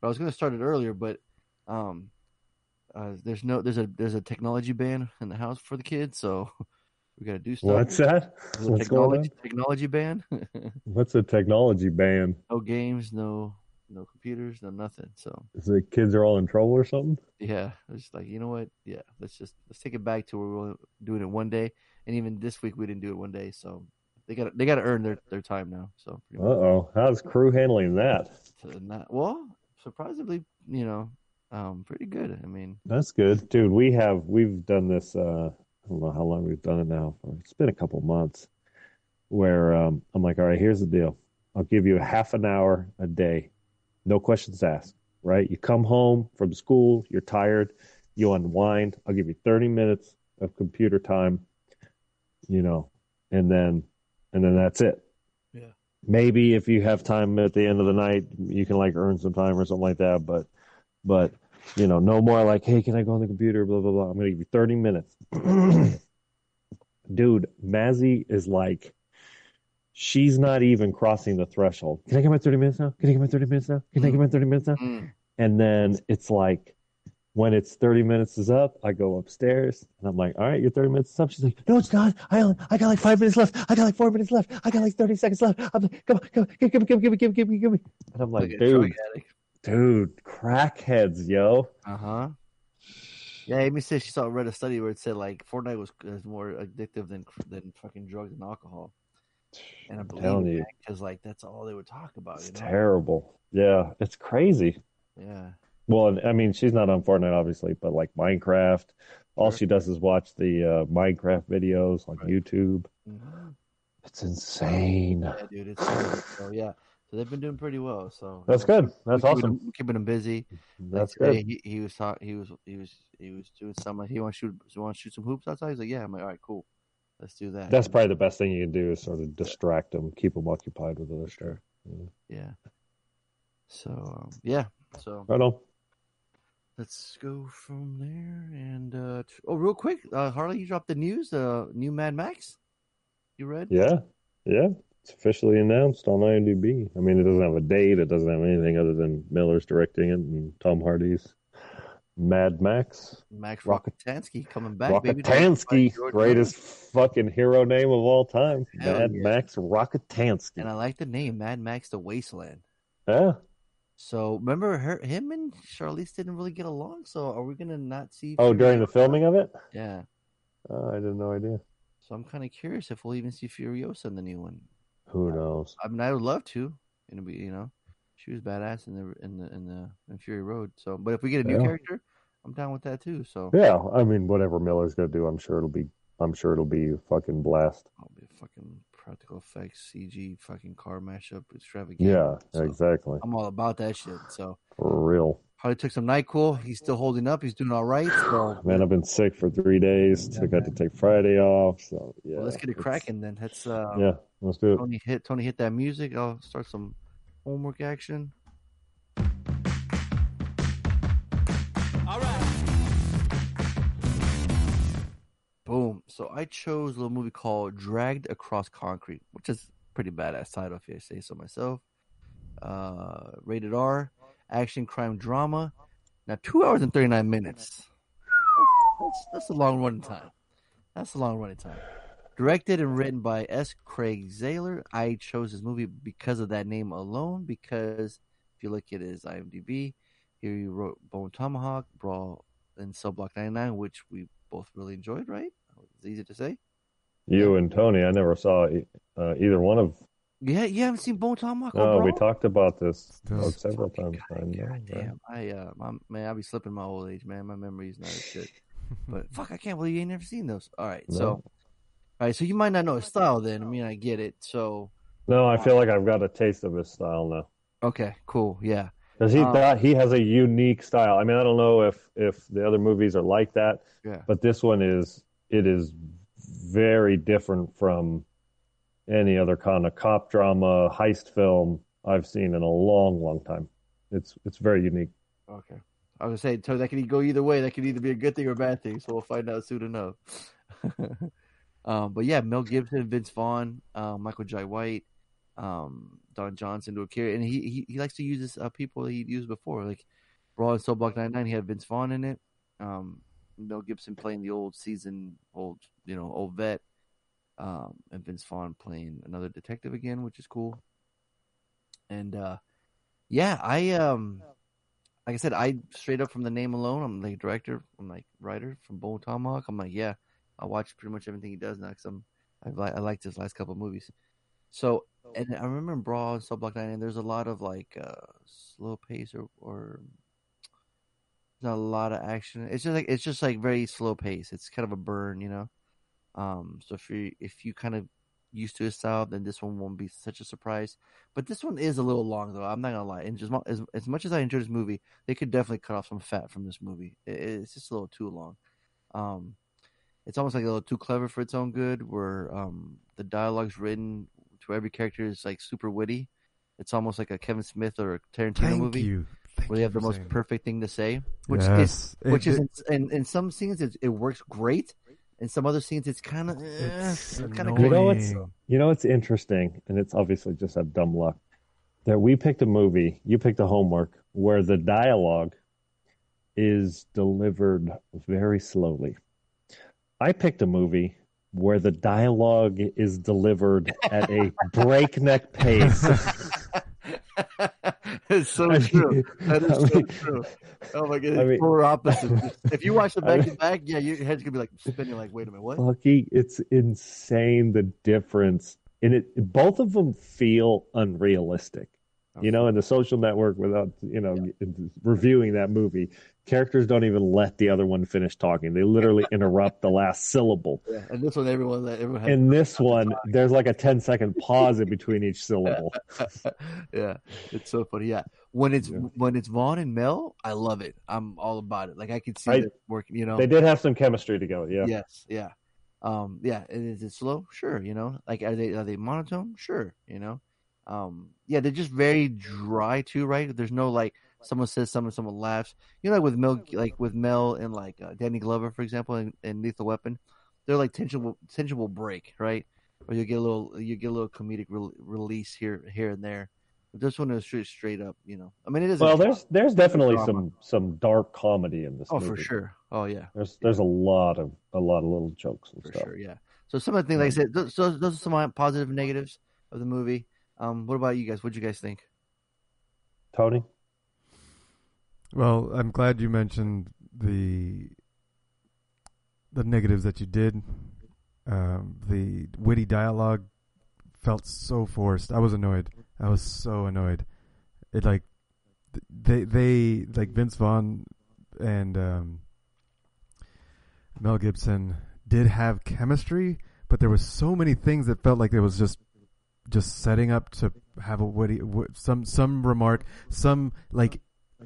But I was gonna start it earlier, but um, uh, there's no there's a there's a technology ban in the house for the kids, so we gotta do stuff. What's that? There's a going technology technology ban. What's a technology ban? no games, no no computers, no nothing. So the kids are all in trouble or something? Yeah, it's like you know what? Yeah, let's just let's take it back to where we're only doing it one day, and even this week we didn't do it one day, so they got they got to earn their, their time now. So Uh oh, how's crew handling that? not, well, surprisingly, you know, um, pretty good. I mean, That's good, dude. We have we've done this. Uh, I don't know how long we've done it now. It's been a couple months. Where um, I'm like, all right, here's the deal. I'll give you a half an hour a day, no questions asked. Right? You come home from school, you're tired, you unwind. I'll give you 30 minutes of computer time. You know, and then and then that's it. Yeah. Maybe if you have time at the end of the night, you can like earn some time or something like that. But but you know, no more like, hey, can I go on the computer? Blah blah blah. I'm gonna give you 30 minutes. Dude, Mazzy is like, she's not even crossing the threshold. Can I get my 30 minutes now? Can I get my 30 minutes now? Can I get my 30 minutes now? mm, And then it's like, when it's 30 minutes is up, I go upstairs and I'm like, all right, your 30 minutes is up. She's like, no, it's not. I only, I got like five minutes left. I got like four minutes left. I got like 30 seconds left. I'm like, come on, come on, give me, give me, give me, give me, give me, give me. And I'm like, like dude, addict. dude, crackheads, yo. Uh huh. Yeah, Amy said she saw read a study where it said like Fortnite was is more addictive than than fucking drugs and alcohol. And I believe telling you. because like that's all they would talk about. It's you know? terrible. Yeah, it's crazy. Yeah. Well, I mean, she's not on Fortnite, obviously, but like Minecraft, all she does is watch the uh, Minecraft videos on Right. YouTube. Mhm. It's insane. Yeah, dude. It's so yeah. So they've been doing pretty well. So That's good. That's we're keeping awesome. Them, keeping them busy. That's Like good. He, he was talk, he was he was he was doing something like he want to shoot he want to shoot some hoops outside. He's like, yeah. I'm like, all right, cool. Let's do that. That's probably the best thing you can do is sort of distract them, keep them occupied with other stuff. yeah. So um, yeah. So Right on. let's go from there. And uh, t- oh, real quick, uh, Harley, you dropped the news. Uh, new Mad Max. You read? Yeah. Yeah. It's officially announced on IMDb. I mean, it doesn't have a date. It doesn't have anything other than Miller's directing it and Tom Hardy's Mad Max. Max Rockatansky coming back. Rockatansky, greatest fucking hero name of all time. Hell Mad yeah. Max Rockatansky. And I like the name Mad Max: The Wasteland. Yeah. So remember, her, him and Charlize didn't really get along. So are we gonna not see? Oh, during the filming of it? Yeah. Oh, I had no idea. So I'm kind of curious if we'll even see Furiosa in the new one. Who knows? I mean, I would love to. It'll be, you know, she was badass in the in the in the in Fury Road. So, but if we get a new Yeah. character, I'm down with that too. So Yeah, I mean, whatever Miller's gonna do, I'm sure it'll be. I'm sure it'll be a fucking blast. I'll be a fucking practical effects CG fucking car mashup extravaganza. Yeah, So exactly. I'm all about that shit. So For real. probably took some Nyquil. He's still holding up. He's doing all right. So Man, I've been sick for three days. So I got to take Friday off. So yeah, well, let's get it cracking then. Let's uh, Yeah, let's do it. Tony hit Tony hit that music. I'll start some homework action. All right. Boom. So I chose a little movie called Dragged Across Concrete, which is a pretty badass title if I say so myself. Uh, rated R, action crime drama. Now two hours and thirty nine minutes. That's, that's a long running time. That's a long running time. Directed and written by S. Craig Zahler. I chose this movie because of that name alone. Because if you look at his IMDb, here he wrote Bone Tomahawk, Brawl, and Cell Block 99, which we both really enjoyed, right? It's easy to say. You and Tony, I never saw uh, either one of. Yeah, you haven't seen Bone Tomahawk? or No, we talked about this Still- uh, several times. God, I God right? damn, I uh, my, man, I'll be slipping my old age, man. My memory's not as shit. but fuck, I can't believe you ain't never seen those. All right, so, No. All right, so you might not know his style. Then, I mean, I get it. So, No, I feel like I've got a taste of his style now. okay, cool, yeah, Because he Um, thought he has a unique style. I mean, I don't know if if the other movies are like that, yeah, but this one is it is very different from any other kind of cop drama heist film I've seen in a long, long time. It's it's very unique. okay. I was gonna say, so that could go either way. That could either be a good thing or a bad thing. So we'll find out soon enough. um, but yeah, Mel Gibson, Vince Vaughn, uh, Michael Jai White, um, Don Johnson to appear, and he, he he likes to use this, uh, people he used before, like Brawl and Cell Block 99. He had Vince Vaughn in it. Um, Mel Gibson playing the old season, old you know, old vet, um, and Vince Vaughn playing another detective again, which is cool. And uh, yeah, I um, like I said, I straight up from the name alone, I'm like director, I'm like writer from Bone Tomahawk. I'm like, yeah, I watch pretty much everything he does now because I'm I like I liked his last couple of movies. So and I remember in Brawl and Cell Block Nine, and there's a lot of like uh, slow pace or or not a lot of action. It's just like it's just like very slow pace. It's kind of a burn, you know. Um, so if you if you kind of used to his style, then this one won't be such a surprise. But this one is a little long, though. I'm not gonna lie. And just as as much as I enjoyed this movie, they could definitely cut off some fat from this movie. It, it's just a little too long. Um, it's almost like a little too clever for its own good. Where um the dialogue's written to every character is like super witty. It's almost like a Kevin Smith or a Tarantino Thank movie you. Thank where they you have the most perfect thing to say, which Yes. is which is it- in, in in some scenes it, it works great. In some other scenes, it's kind of It's kind of You know what's annoying. you know it's interesting, and it's obviously just a dumb luck that we picked a movie, you picked a homework where the dialogue is delivered very slowly. I picked a movie where the dialogue is delivered at a breakneck pace. it's so I true. mean- That is I so mean- true. Oh my god, I mean- polar opposite. if you watch the back to back, yeah, your head's gonna be like spinning. Like, wait a minute, what? Lucky, it's insane the difference. And it both of them feel unrealistic. You know, in the social network without, you know, reviewing that movie, characters don't even let the other one finish talking. They literally interrupt the last syllable. Yeah, and this one, everyone, everyone has. In this one, there's like a 10 second pause in between each syllable. yeah, it's so funny. Yeah, when it's Yeah. when it's Vaughn and Mel, I love it. I'm all about it. Like I could see I- working. You know, They did have some chemistry together. Yeah. Yes, yeah. Um, yeah, is it slow? Sure, you know. Like are they are they monotone? Sure, you know. Um, yeah, they're just very dry too, right? There's no like someone says something, someone laughs. You know, like with Mel, like with Mel and like uh, Danny Glover, for example, in, in Lethal Weapon, they're like tension will tension will break, right? Or you get a little you get a little comedic re- release here here and there. But this one is straight straight up, you know. I mean, it is. Well, there's there's definitely Drama. some some dark comedy in this oh movie. for sure. Oh yeah. There's there's a lot of a lot of little jokes and for stuff. sure. Yeah. So some of the things, like I said, those, those those are some my positive and negatives of the movie. Um, what about you guys? What do you guys think? Tony? Well, I'm glad you mentioned the the negatives that you did. Um, the witty dialogue felt so forced. I was annoyed. I was so annoyed. It like they they like Vince Vaughn and um, Mel Gibson did have chemistry, but there was so many things that felt like it was just just setting up to have a witty some some remark, some like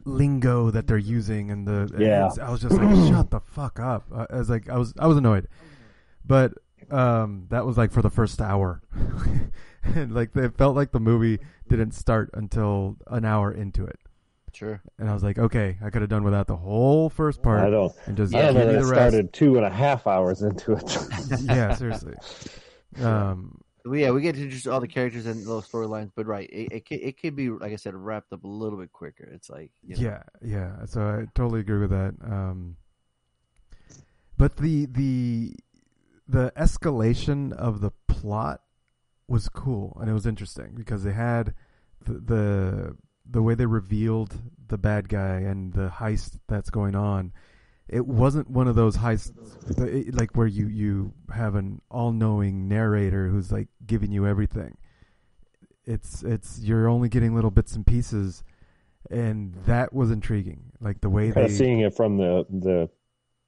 lingo that they're using and the Yeah. it's- I was just like shut the fuck up. I was like I was I was annoyed. But um that was like for the first hour. and like it felt like the movie didn't start until an hour into it. Sure. And I was like, okay, I could have done without the whole first part I don't and just I give me the it rest. started two and a half hours into it. yeah, seriously. Um Well, yeah, we get to introduce all the characters and little storylines, but right, it it it could be like I said, wrapped up a little bit quicker. It's like you know, Yeah, yeah. So I totally agree with that. Um, but the the the escalation of the plot was cool and it was interesting because they had the the, the way they revealed the bad guy and the heist that's going on. It wasn't one of those the- like where you you have an all-knowing narrator who's like giving you everything. It's it's you're only getting little bits and pieces and that was intriguing. Like the way Kind they seeing it from the the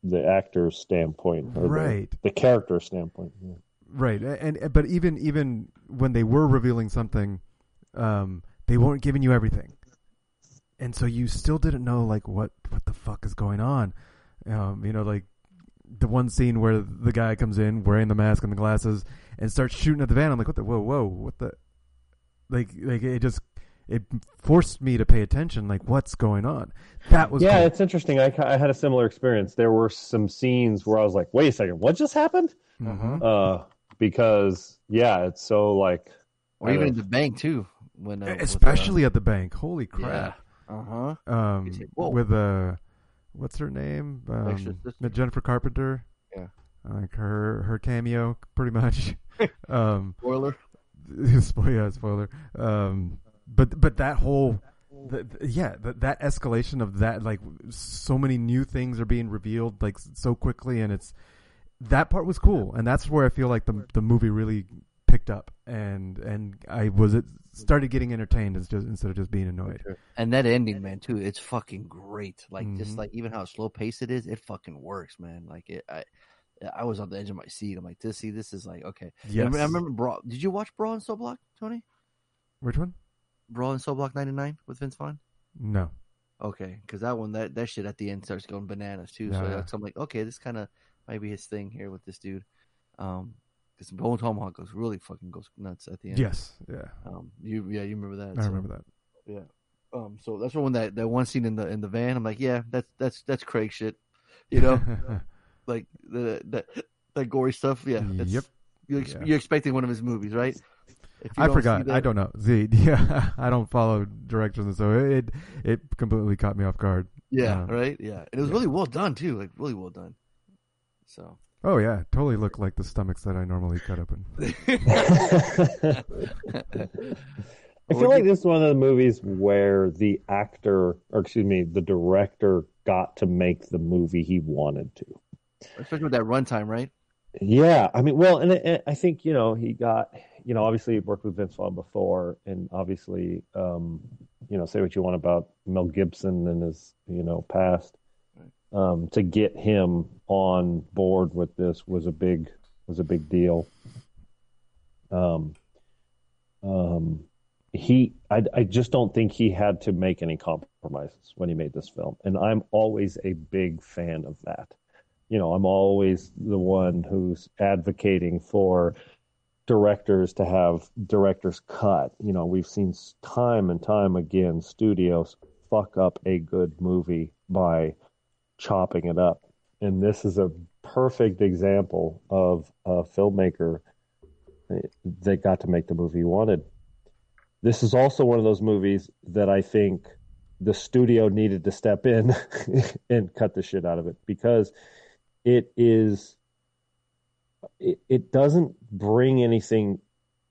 the actor's standpoint, or the- Right. The, character standpoint. yeah. Right, and, and but even even when they were revealing something, um, they weren't giving you everything, and so you still didn't know like what what the fuck is going on. Um, you know, like the one scene where the guy comes in wearing the mask and the glasses and starts shooting at the van. I'm like, what the whoa whoa what the like like it just it forced me to pay attention. Like, what's going on? That was yeah, cool. it's interesting. I, I had a similar experience. There were some scenes where I was like, "Wait a second, what just happened?" Mhm. Uh, because yeah, it's so like, Or even don't- in the bank too. When uh, with, uh, especially at the bank. Holy crap! uh huh. um, like, with uh, what's her name? Um. Jennifer Carpenter. Yeah. like her her cameo, pretty much. um, Spoiler. spoiler, yeah, spoiler. Um, but but that whole, the, the- yeah, that that escalation of that, like so many new things are being revealed like so quickly, and it's that part was cool, and that's where I feel like the the movie really picked up, and and I was it started getting entertained instead instead of just being annoyed. And that ending, man, too. It's fucking great. Like Mhm. just like even how slow paced it is, it fucking works, man. Like it, I, I was on the edge of my seat. I'm like, this, see, this is like okay. Yes. I remember, I Brawl. Did you watch Brawl and Cell Block, Tony? Which one? Brawl and Cell Block '99 with Vince Vaughn. No. Okay, because that one, that that shit at the end starts going bananas too. So, Yeah. that's- I'm like, okay, this kind of might be his thing here with this dude. Um, because Bone Tomahawk goes really fucking goes nuts at the end. Yes. Yeah. Um, you yeah, you remember that? I so- remember that. Yeah. Um. So that's one that that one scene in the in the van. I'm like, yeah, that's that's that's Craig shit. You know, like the that that gory stuff. Yeah. Yep. You ex- Yeah. You're expecting one of his movies, right? I forgot. I don't know. The yeah, I don't follow directions, so it it completely caught me off guard. Yeah. Uh, right. Yeah. And it was yeah. really well done too. Like really well done. So. Oh yeah, totally looked like the stomachs that I normally cut open. I feel like this is one of the movies where the actor, or excuse me, the director got to make the movie he wanted to. Especially with that runtime, right? Yeah, I mean, well, and, and I think you know he got, you know, obviously he worked with Vince Vaughn before, and obviously, um, you know, say what you want about Mel Gibson and his, you know, past. Um, to get him on board with this was a big was a big deal. Um, um, he, I, I just don't think he had to make any compromises when he made this film, and I'm always a big fan of that you know, I'm always the one who's advocating for directors to have director's cut. You know, we've seen time and time again studios fuck up a good movie by chopping it up. And this is a perfect example of a filmmaker that got to make the movie he wanted. This is also one of those movies that I think the studio needed to step in and cut the shit out of it because it is it, it doesn't bring anything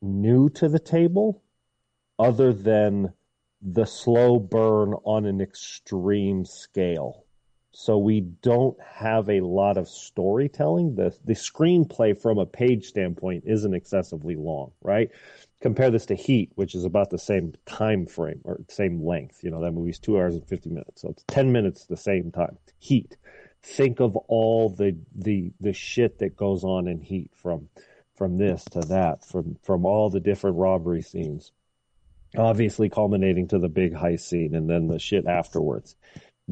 new to the table other than the slow burn on an extreme scale so we don't have a lot of storytelling. The the screenplay from a page standpoint isn't excessively long right? Compare this to heat which is about the same time frame or same length. You know that movie's two hours and 50 minutes. So it's 10 minutes the same time. Heat. Think of all the the the shit that goes on in heat from from this to that from from all the different robbery scenes obviously culminating to the big heist scene and then the shit afterwards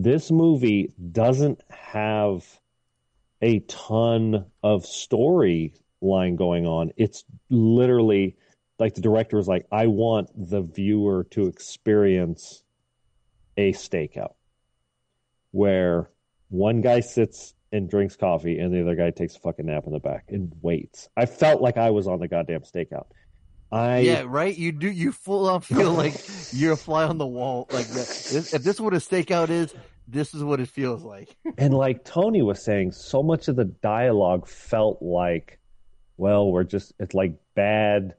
this movie doesn't have a ton of story line going on it's literally like the director was like i want the viewer to experience a stakeout where one guy sits and drinks coffee and the other guy takes a fucking nap in the back and waits. I felt like I was on the goddamn stakeout. I yeah, right. You do. You full on feel like you're a fly on the wall. Like that. This, if this is what a stakeout is, this is what it feels like. and like Tony was saying, so much of the dialogue felt like well, we're just it's like bad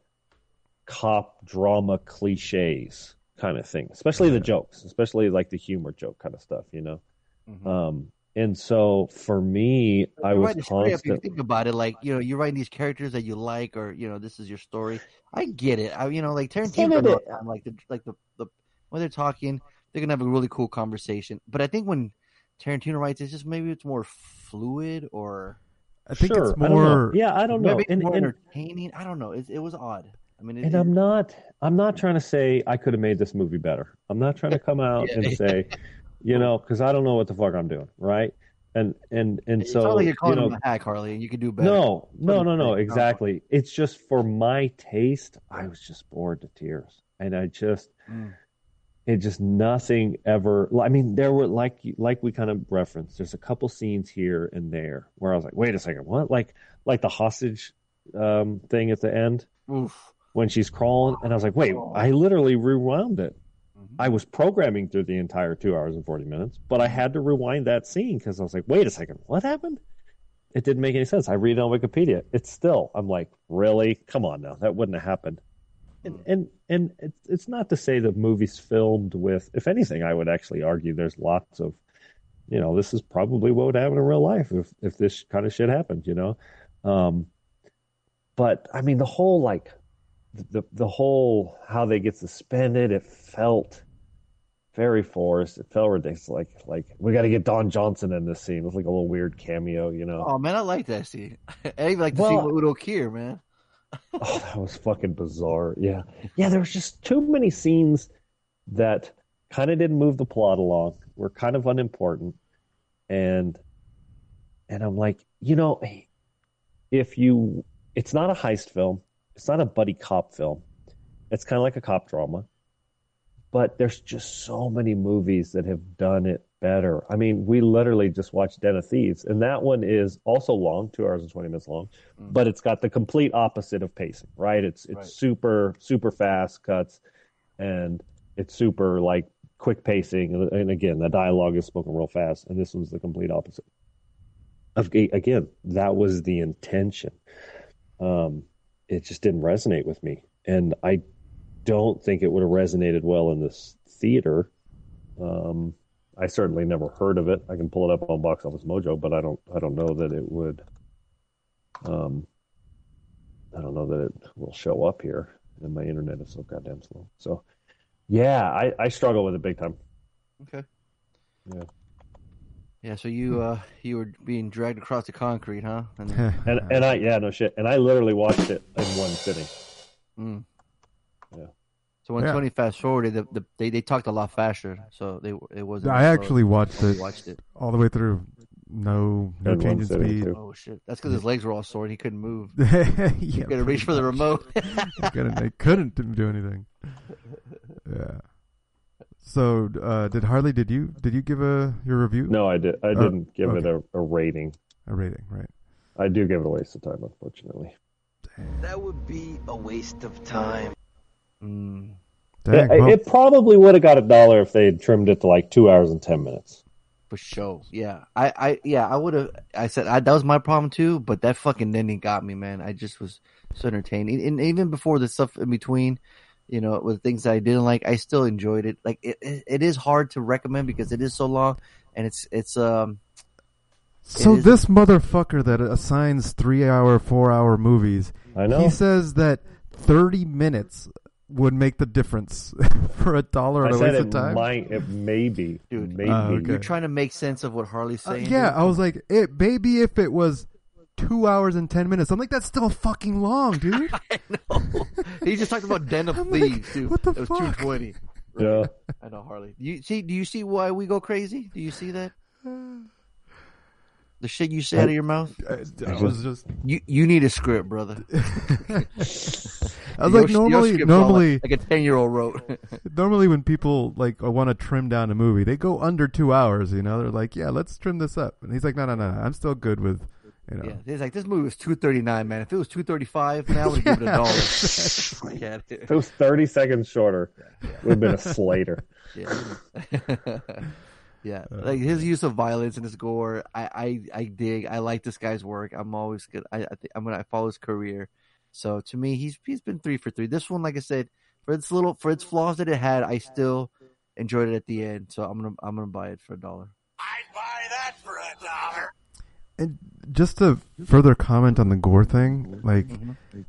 cop drama cliches kind of thing, especially the jokes, especially like the humor joke kind of stuff, you know. Mhm. Um, and so for me, I You're was writing a If you think about it, like you know, you're writing these characters that you like, or you know, this is your story. I get it. I, you know, like Tarantino, of does it- time, like the like the, the when they're talking, they're gonna have a really cool conversation. But I think when Tarantino writes, it's just maybe it's more fluid, or I think sure, it's I more. Yeah, I don't know. maybe And, more and, entertaining. I don't know. It, it was odd. I mean, it, and it- I'm not I'm not trying to say I could have made this movie better. I'm not trying to come out Yeah. and say, you know, because I don't know what the fuck I'm doing, right? And and and it so sounds like you're you calling know, him a hack, Harley, and you could do better. no, no, no, no, exactly. It's just for my taste, I was just bored to tears, and I just Mm. it just nothing ever. I mean, there were like like we kind of referenced. There's a couple scenes here and there where I was like, wait a second, what? Like like the hostage um, thing at the end Oof. when she's crawling, and I was like, wait, I literally rewound it. Mhm. I was programming through the entire two hours and forty minutes, but I had to rewind that scene because I was like, wait a second, what happened? It didn't make any sense. I read it on Wikipedia. It's still. I'm like, really? Come on now, that wouldn't have happened. And and and it's it's not to say the movie's filmed with. If anything, I would actually argue there's lots of, you know, this is probably what would happen in real life if if this kind of shit happened. You know, um, but I mean the whole like the the whole how they get suspended. It felt very forced. It felt ridiculous. Like like we got to get Don Johnson in this scene. It was like a little weird cameo. You know. Oh man, I like that scene. I even like to Well- see Udo Kier, man. Oh, that was fucking bizarre. Yeah. Yeah, there was just too many scenes that kind of didn't move the plot along, were kind of unimportant. And and I'm like, you know, if you it's not a heist film, it's not a buddy cop film. It's kind of like a cop drama. But there's just so many movies that have done it better. I mean, we literally just watched Den of Thieves, and that one is also long, two hours and twenty minutes long but it's got the complete opposite of pacing, right? It's it's Right. super super fast cuts, and it's super like quick pacing, and, and again, the dialogue is spoken real fast, and this one's the complete opposite. Of- Again, that was the intention. Um, it just didn't resonate with me, and I don't think it would have resonated well in this theater. Um, I certainly never heard of it. I can pull it up on Box Office Mojo, but I don't. I don't know that it would. Um, I don't know that it will show up here, and my internet is so goddamn slow. So, yeah, I, I struggle with it big time. Okay. Yeah. Yeah, so you uh you were being dragged across the concrete, huh? And, And and I yeah no shit, and I literally watched it in one sitting. mm. Yeah. So when Yeah. Tony fast forwarded, the, the, they they talked a lot faster, so they it wasn't. I actually slow watched it watched it. all the way through. No, no In change in speed. too. Oh shit! That's because his legs were all sore and he couldn't move. yeah, He could have pretty reached for the remote. They couldn't, they couldn't do anything. Yeah. So, uh, did Harley? Did you did you give a your review? No, I did. I Oh, didn't give it a, a rating. A rating, right? I do give it a waste of time, unfortunately. That would be a waste of time. Mm. Dang, it, well, it probably would have got a dollar if they had trimmed it to like two hours and ten minutes. For sure. Yeah. I, I yeah, I would have I said I, that was my problem too, but that fucking ending got me, man. I just was so entertained. And, and even before the stuff in between, you know, with things that I didn't like, I still enjoyed it. Like it, it, it is hard to recommend because it is so long and it's it's um so it is- this motherfucker that assigns three hour, four hour movies, I know. he says that thirty minutes would make the difference for a dollar I and a said waste of it time. might. It maybe. Dude. maybe. Oh, okay. you're trying to make sense of what Harley's Uh, saying. yeah, dude. I was like, it maybe if it was two hours and ten minutes. I'm like, that's still fucking long, dude. no. he just talked about Den of I'm like, Thieves, dude. what the it was two twenty. Yeah. I know Harley. Do you see? Do you see why we go crazy? Do you see that? The shit you say out of your mouth. I, I was just, You you need a script, brother. I was Your- like, your normally, script's normally, like, like a ten year old wrote. normally when people like uh, want to trim down a movie, they go under two hours. You know, they're like, yeah, let's trim this up. And he's like, no, no, no, no I'm still good with, you know. yeah, he's like this movie was two thirty nine, man. If it was two thirty five, man, I would give it a dollar. Fuck outta here. If it was thirty seconds shorter, it would have been a Slater. Yeah. Yeah, like his use of violence and his gore, I, I, I dig. I like this guy's work. I'm always good. I, I think I'm gonna I follow his career. So to me, he's he's been three for three. This one, like I said, for its little for its flaws that it had, I still enjoyed it at the end. So I'm gonna I'm gonna buy it for a dollar. I'd buy that for a dollar. And just to further comment on the gore thing, like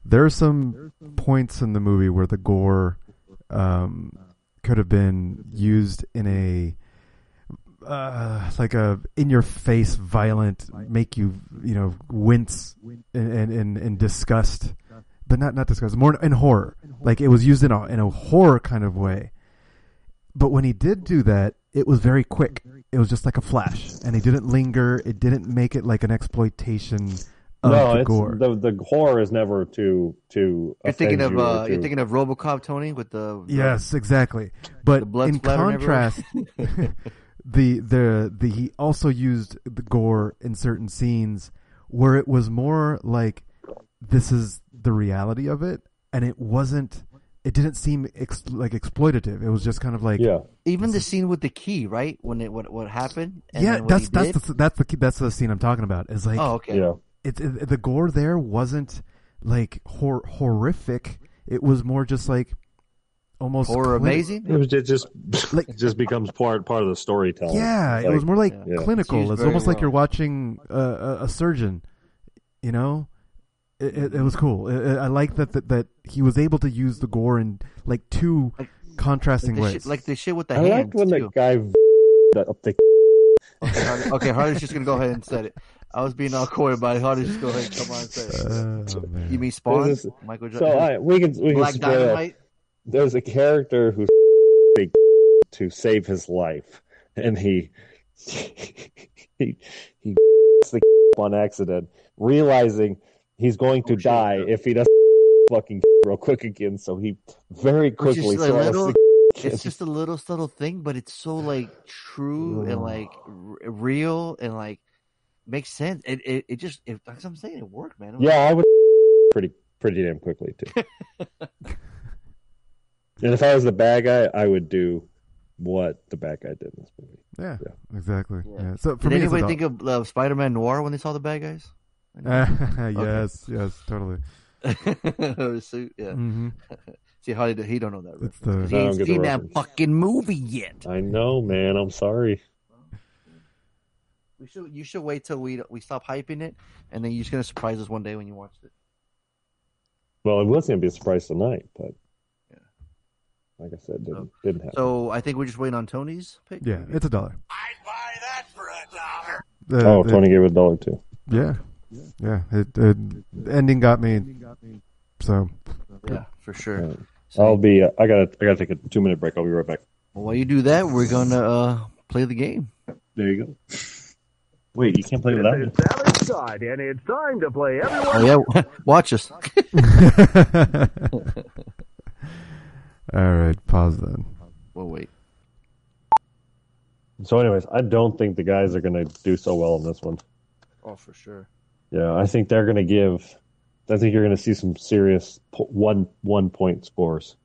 there are some points in the movie where the gore um, could have been used in a uh, like a in your face violent, make you you know wince in in, in, in disgust, but not not disgust, more in horror. Like it was used in a in a horror kind of way. But when he did do that, it was very quick. It was just like a flash, and it didn't linger. It didn't make it like an exploitation of no, the it's gore. the the horror is never too too. You're thinking of you or uh, to- you're thinking of RoboCop, Tony, with the Yes, exactly. But The blood in contrast, the the the he also used the gore in certain scenes where it was more like this is the reality of it, and it wasn't. It didn't seem ex- like exploitative. It was just kind of like yeah. even the scene with the key, right? When it what what happened? And yeah. what That's that's did? the, that's the that's the scene I'm talking about. Is like oh okay. Yeah. it's it, the gore there wasn't like hor- horrific. It was more just like almost Horror clin- amazing. It was it just Like- it just becomes part part of the storytelling. Yeah, it was more like Yeah. Yeah. It's clinical. It's, very almost like you're watching a, a, a surgeon. You know, it, it, it was cool. I I I like that, that that he was able to use the gore in like two Like- contrasting Like ways. shit, like the shit with the I hands liked when too. the guy up the Okay, Hardy, okay, Hardy's just gonna go ahead and say it. I was being all coy about it. Hardy, just go ahead and come on and say it. Uh, man. You mean Spawn? This is- Michael so Jordan? I, we can we can Black square up. Dynamite? There's a character who to save his life, and he he he the on accident, realizing he's going to die if he doesn't fucking real quick again. So he very Which is quickly a little- the It's just a little subtle thing, but it's so like true and like r- real and like makes sense. It it, it just it, that's what I'm saying. It worked, man. It was- Yeah, I would pretty pretty damn quickly too. and if I was the bad guy, I would do what the bad guy did in this movie. yeah, Yeah. exactly. Yeah. Yeah. So for Did me, anybody think of uh, Spider-Man Noir when they saw the bad guys? I know. yes, yes, totally. The suit, yeah. hmm See how he, he don't know that It's reference. the- 'Cause he ain't seen that reference. fucking movie yet. I know, man. I'm sorry. We should you should wait till we we stop hyping it, and then you're just gonna surprise us one day when you watch it. Well, it was going to be a surprise tonight, but Yeah. like I said, didn't, So- didn't happen. So I think we're just waiting on Tony's pick. Yeah, it's a dollar. I'd buy that for a dollar. Uh, oh, it- Tony gave it a dollar too. yeah, yeah. It, it the ending got me. So yeah, for sure. Alright. So, I'll be. Uh, I gotta. I gotta take a two minute break. I'll be right back. well, while you do that, we're gonna uh, play the game. There you go. Wait, you can't play without me. It's Salad Scott, and it's time to play everyone. Oh yeah, watch us. All right, pause then. We'll wait. So, anyways, I don't think the guys are gonna do so well in this one. Oh, for sure. Yeah, I think they're gonna give. I think you're gonna see some serious one one point scores.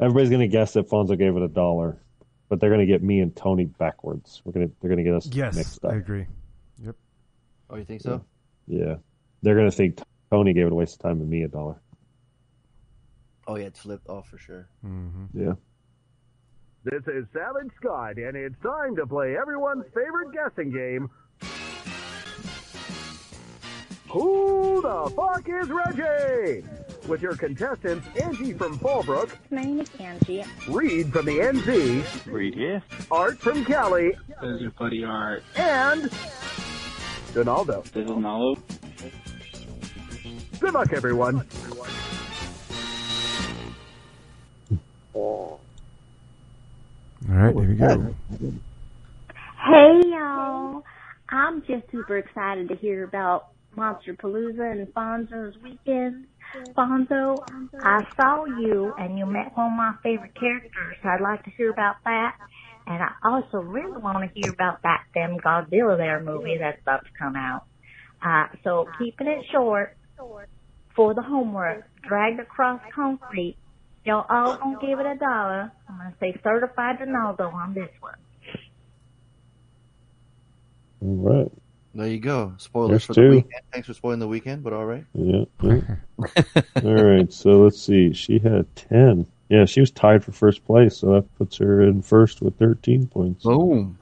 Everybody's gonna guess that Fonzo gave it a dollar, but they're gonna get me and Tony backwards. We're gonna they're gonna get us Yes, mixed up. I agree. Yep. Oh, you think so? Yeah, they're gonna think Tony gave it a waste of time and me a dollar. Oh yeah, it's flipped. off for sure. hmm Yeah. This is Savage Scott, and it's time to play everyone's favorite guessing game. Who the fuck is Reggie? With your contestants Angie from Fallbrook, My name is Angie. Reed from the NZ, Reed here. Art from Cali, This is your buddy Art. and Donaldo. This is Nalo. Good luck, everyone. All right, here we go. Hey y'all. I'm just super excited to hear about Monsterpalooza and Fonzo's weekend. Fonzo, I saw you and you met one of my favorite characters. I'd like to hear about that. And I also really want to hear about that damn Godzilla there movie that's about to come out. Uh, so keeping it short for the homework, dragged across concrete. Y'all all gonna give it a dollar. I'm gonna say certified Ronaldo on this one. All right. There you go. Spoilers There's for the weekend. Thanks for spoiling the weekend, but all right. Yeah. yeah. All right. So let's see. She had 10. Yeah, she was tied for first place, so that puts her in first with 13 points. Boom.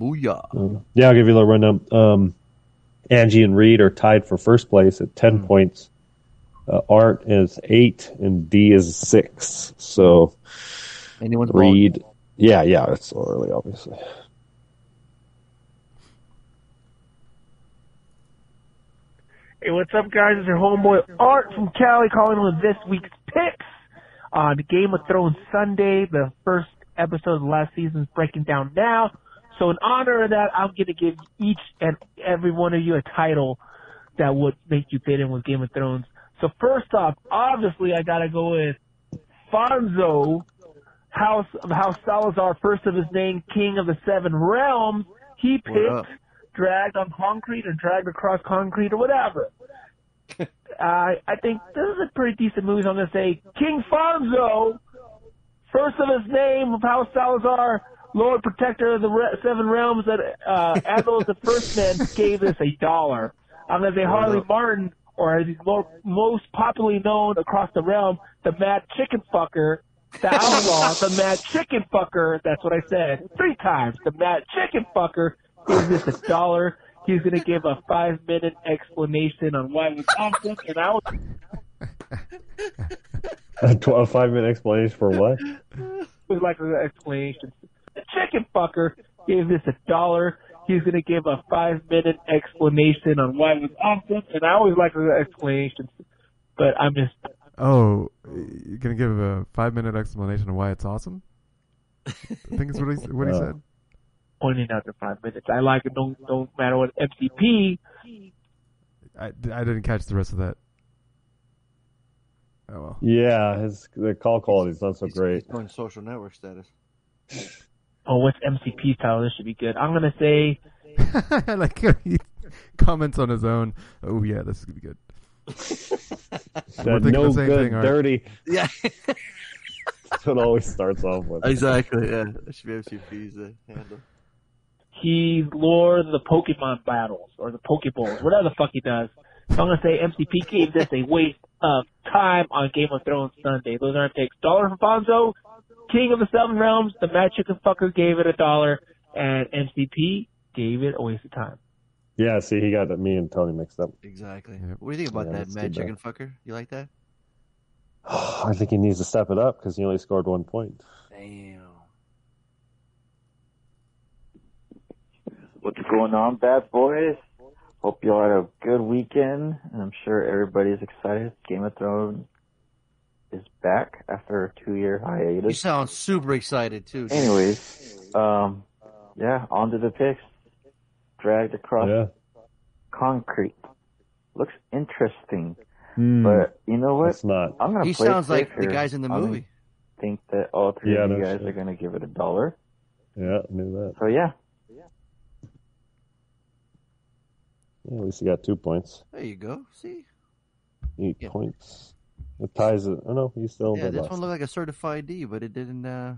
Booyah. Uh, yeah, I'll give you a little rundown. Um, Angie and Reed are tied for first place at 10 Hmm. points. Uh, Art is 8 and D is 6. So Anyone's ball. Reed. Yeah, yeah, it's so early, obviously. Hey, what's up, guys? It's your homeboy Art from Cali calling with this week's picks on Game of Thrones Sunday. The first episode of the last season is breaking down now. So in honor of that, I'm going to give each and every one of you a title that would make you fit in with Game of Thrones. So first off, obviously I got to go with Fonzo, House of House Salazar, first of his name, King of the Seven Realms. He picked dragged on concrete or dragged across concrete or whatever. uh, I think this is a pretty decent movie. So I'm going to say King Fonzo, first of his name of House Salazar, Lord Protector of the Re- Seven Realms, that uh, Athos the First Man gave this a dollar. I'm going to say Harley Martin, or as he's more, most popularly known across the realm, the Mad Chicken Fucker, the outlaw, the Mad Chicken Fucker. That's what I said three times. The Mad Chicken Fucker gave this a dollar. He's going to give a five minute explanation on why it was awesome, and I was A, tw- a five minute explanation for what? would like an explanation. The chicken fucker gave this a dollar. He's going to give a five minute explanation on why it was awesome, and I always like the explanations, but I'm just Oh, you're gonna give a five minute explanation of why it's awesome? I think it's what he what he Uh, said. Pointing out the five minutes. I like it. Don't don't matter what MCP. I, I didn't catch the rest of that. Oh well. Yeah, his the call quality's not so great. Going social network status. Oh, what's MCP's title? This should be good. I'm gonna say I like he comments on his own. Oh yeah, this is gonna be good. That no the same good, thing, Art. dirty. Yeah. That's what it always starts off with. exactly. Yeah. That should be MCP's handle. He's Lord of the Pokemon battles or the Pokeballs, whatever the fuck he does. So I'm gonna say MCP gave this a waste of time on Game of Thrones Sunday. Those are my picks. Dollar for Fonzo, King of the Seven Realms, the Mad Chicken Fucker gave it a dollar, and MCP gave it a waste of time. Yeah, see, he got me and Tony mixed up. Exactly. What do you think about Yeah, that, that's mad chicken fucker? You like that? I think he needs to step it up because he only scored one point. Damn. What's going on, bad boys? Hope you all had a good weekend, and I'm sure everybody's excited. Game of Thrones is back after a two-year hiatus. You sound super excited too. dude. Anyways, um, yeah, on to the picks. Dragged across Yeah. concrete. Looks interesting, Hmm. but you know what? It's not. I'm gonna He play sounds like safe the guys in the I'm movie. Think that all three Yeah, of you guys shit. are gonna give it a dollar. Yeah, I knew that. So yeah, Yeah, at least he got two points. There you go. See? Eight Yeah. points. It ties it. Oh no, he's still Yeah, this last. one looked like a certified D, but it didn't uh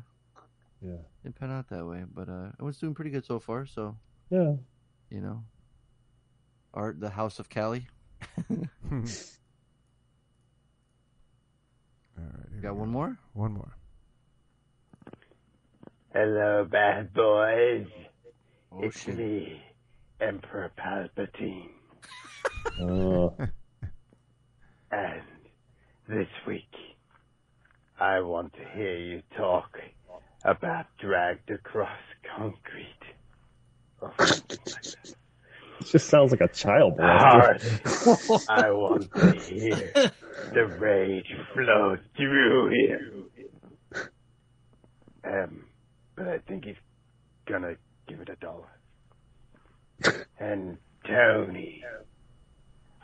Yeah. didn't pan out that way. But uh it was doing pretty good so far, so Yeah. you know. Art the House of Cali. All right, here Got we one more? One more. Hello, bad boys. Oh it's shit. me, Emperor Palpatine. Oh, And this week, I want to hear you talk about dragged across concrete. Or something like that. it just sounds like a child. I want to hear the rage flow through here. Um, but I think he's gonna give it a dollar. And Tony,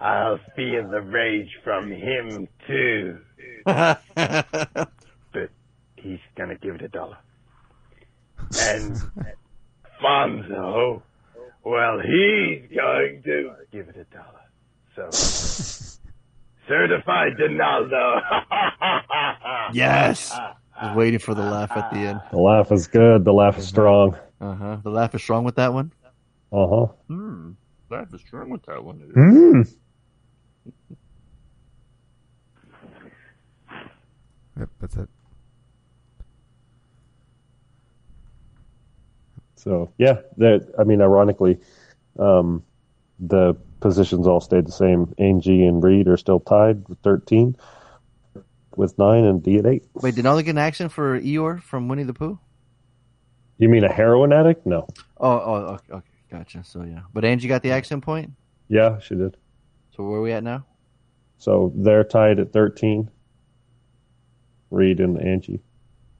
I'll feel the rage from him too. But he's gonna give it a dollar. And Fonzo, well, he's going to give it a dollar. So, certified Donaldo. yes. I was waiting for the laugh at the end. the laugh is good. The laugh is strong. Uh huh. The laugh is strong with that one. Uh huh. Hmm. That is strong with that one. Mm. Yep, that's it. So yeah, that I mean, ironically, um, the positions all stayed the same. Angie and Reed are still tied with thirteen, with nine and D at eight. Wait, did Nala get an action for Eeyore from Winnie the Pooh? You mean a heroin addict? No. Oh, oh, okay, okay, gotcha. So yeah, but Angie got the accent point. Yeah, she did. So where are we at now? So they're tied at thirteen. Reed and Angie.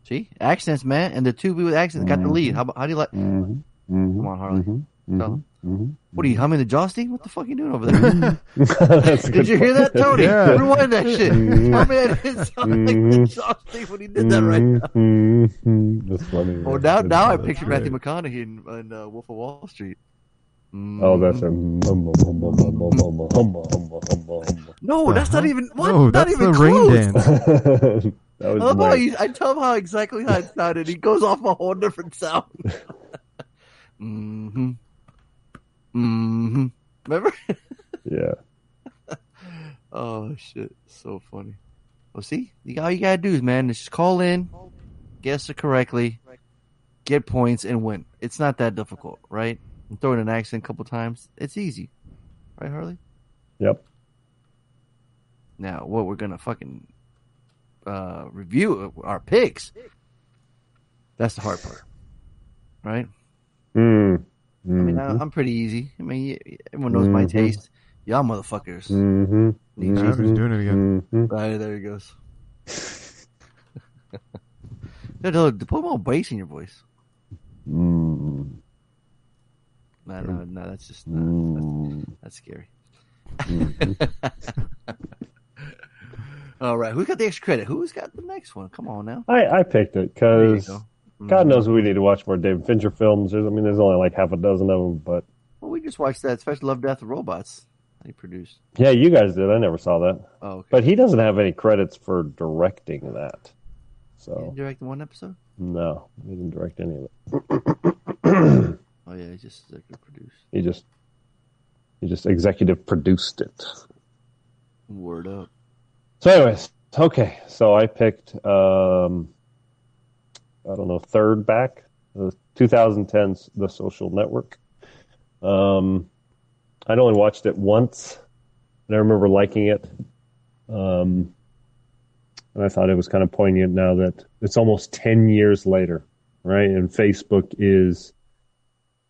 See, accents, man, and the two with accents got the lead. How, how do you like? Mm-hmm. Mm-hmm. Come on, Harley. Mm-hmm. Tell 'em. Mm-hmm. What are you humming the Josty? What the fuck are you doing over there? That's a Did you hear that. Tony? Yeah. Rewind that shit. Mhm. My man didn't sound like the Josty when he did that right now. Mhm. That's funny. Oh, yeah. now now I That's picture great. Matthew McConaughey in, in uh, Wolf of Wall Street. Oh, that's a Mhm. humble, humble, humble, humble, humble, humble, humble, humble. no. That's not even what? No, not even the rain close. dance. that I was love how he, I tell him how exactly how it sounded. He goes off a whole different sound. mm-hmm. Mm-hmm. Remember? yeah. oh shit, so funny. Well, see, all you gotta do is, man, is just call in, guess it correctly, get points, and win. It's not that difficult, right? And throw in an accent a couple times. It's easy, right, Harley? Yep. Now, what we're gonna fucking uh, review our picks. That's the hard part, right? Mm. I mean, I, Mhm. I'm pretty easy. I mean, everyone knows my Mhm. taste. Y'all motherfuckers. Mm-hmm. Need Now he's doing it again. Mm-hmm. Right, there he goes. No, no, Put more bass in your voice. Mm. No, no, no. That's just no, Mm. that's scary. All right, who got the extra credit? Who's got the next one? Come on now. I, I picked it because go. God knows we need to watch more David Fincher films. There's, I mean, there's only like half a dozen of them, but Well, we just watched that special Love, Death, and Robots that he produced. yeah, you guys did. I never saw that. Oh, okay. But he doesn't have any credits for directing that. He So didn't direct one episode. no, he didn't direct any of it. Oh yeah, he just executive produced. he just he just executive produced it. Word up. So, anyways, okay. So I picked um, I don't know third back, the 2010's The Social Network. Um, I'd only watched it once, and I remember liking it. Um, and I thought it was kind of poignant now that it's almost 10 years later, right? And Facebook is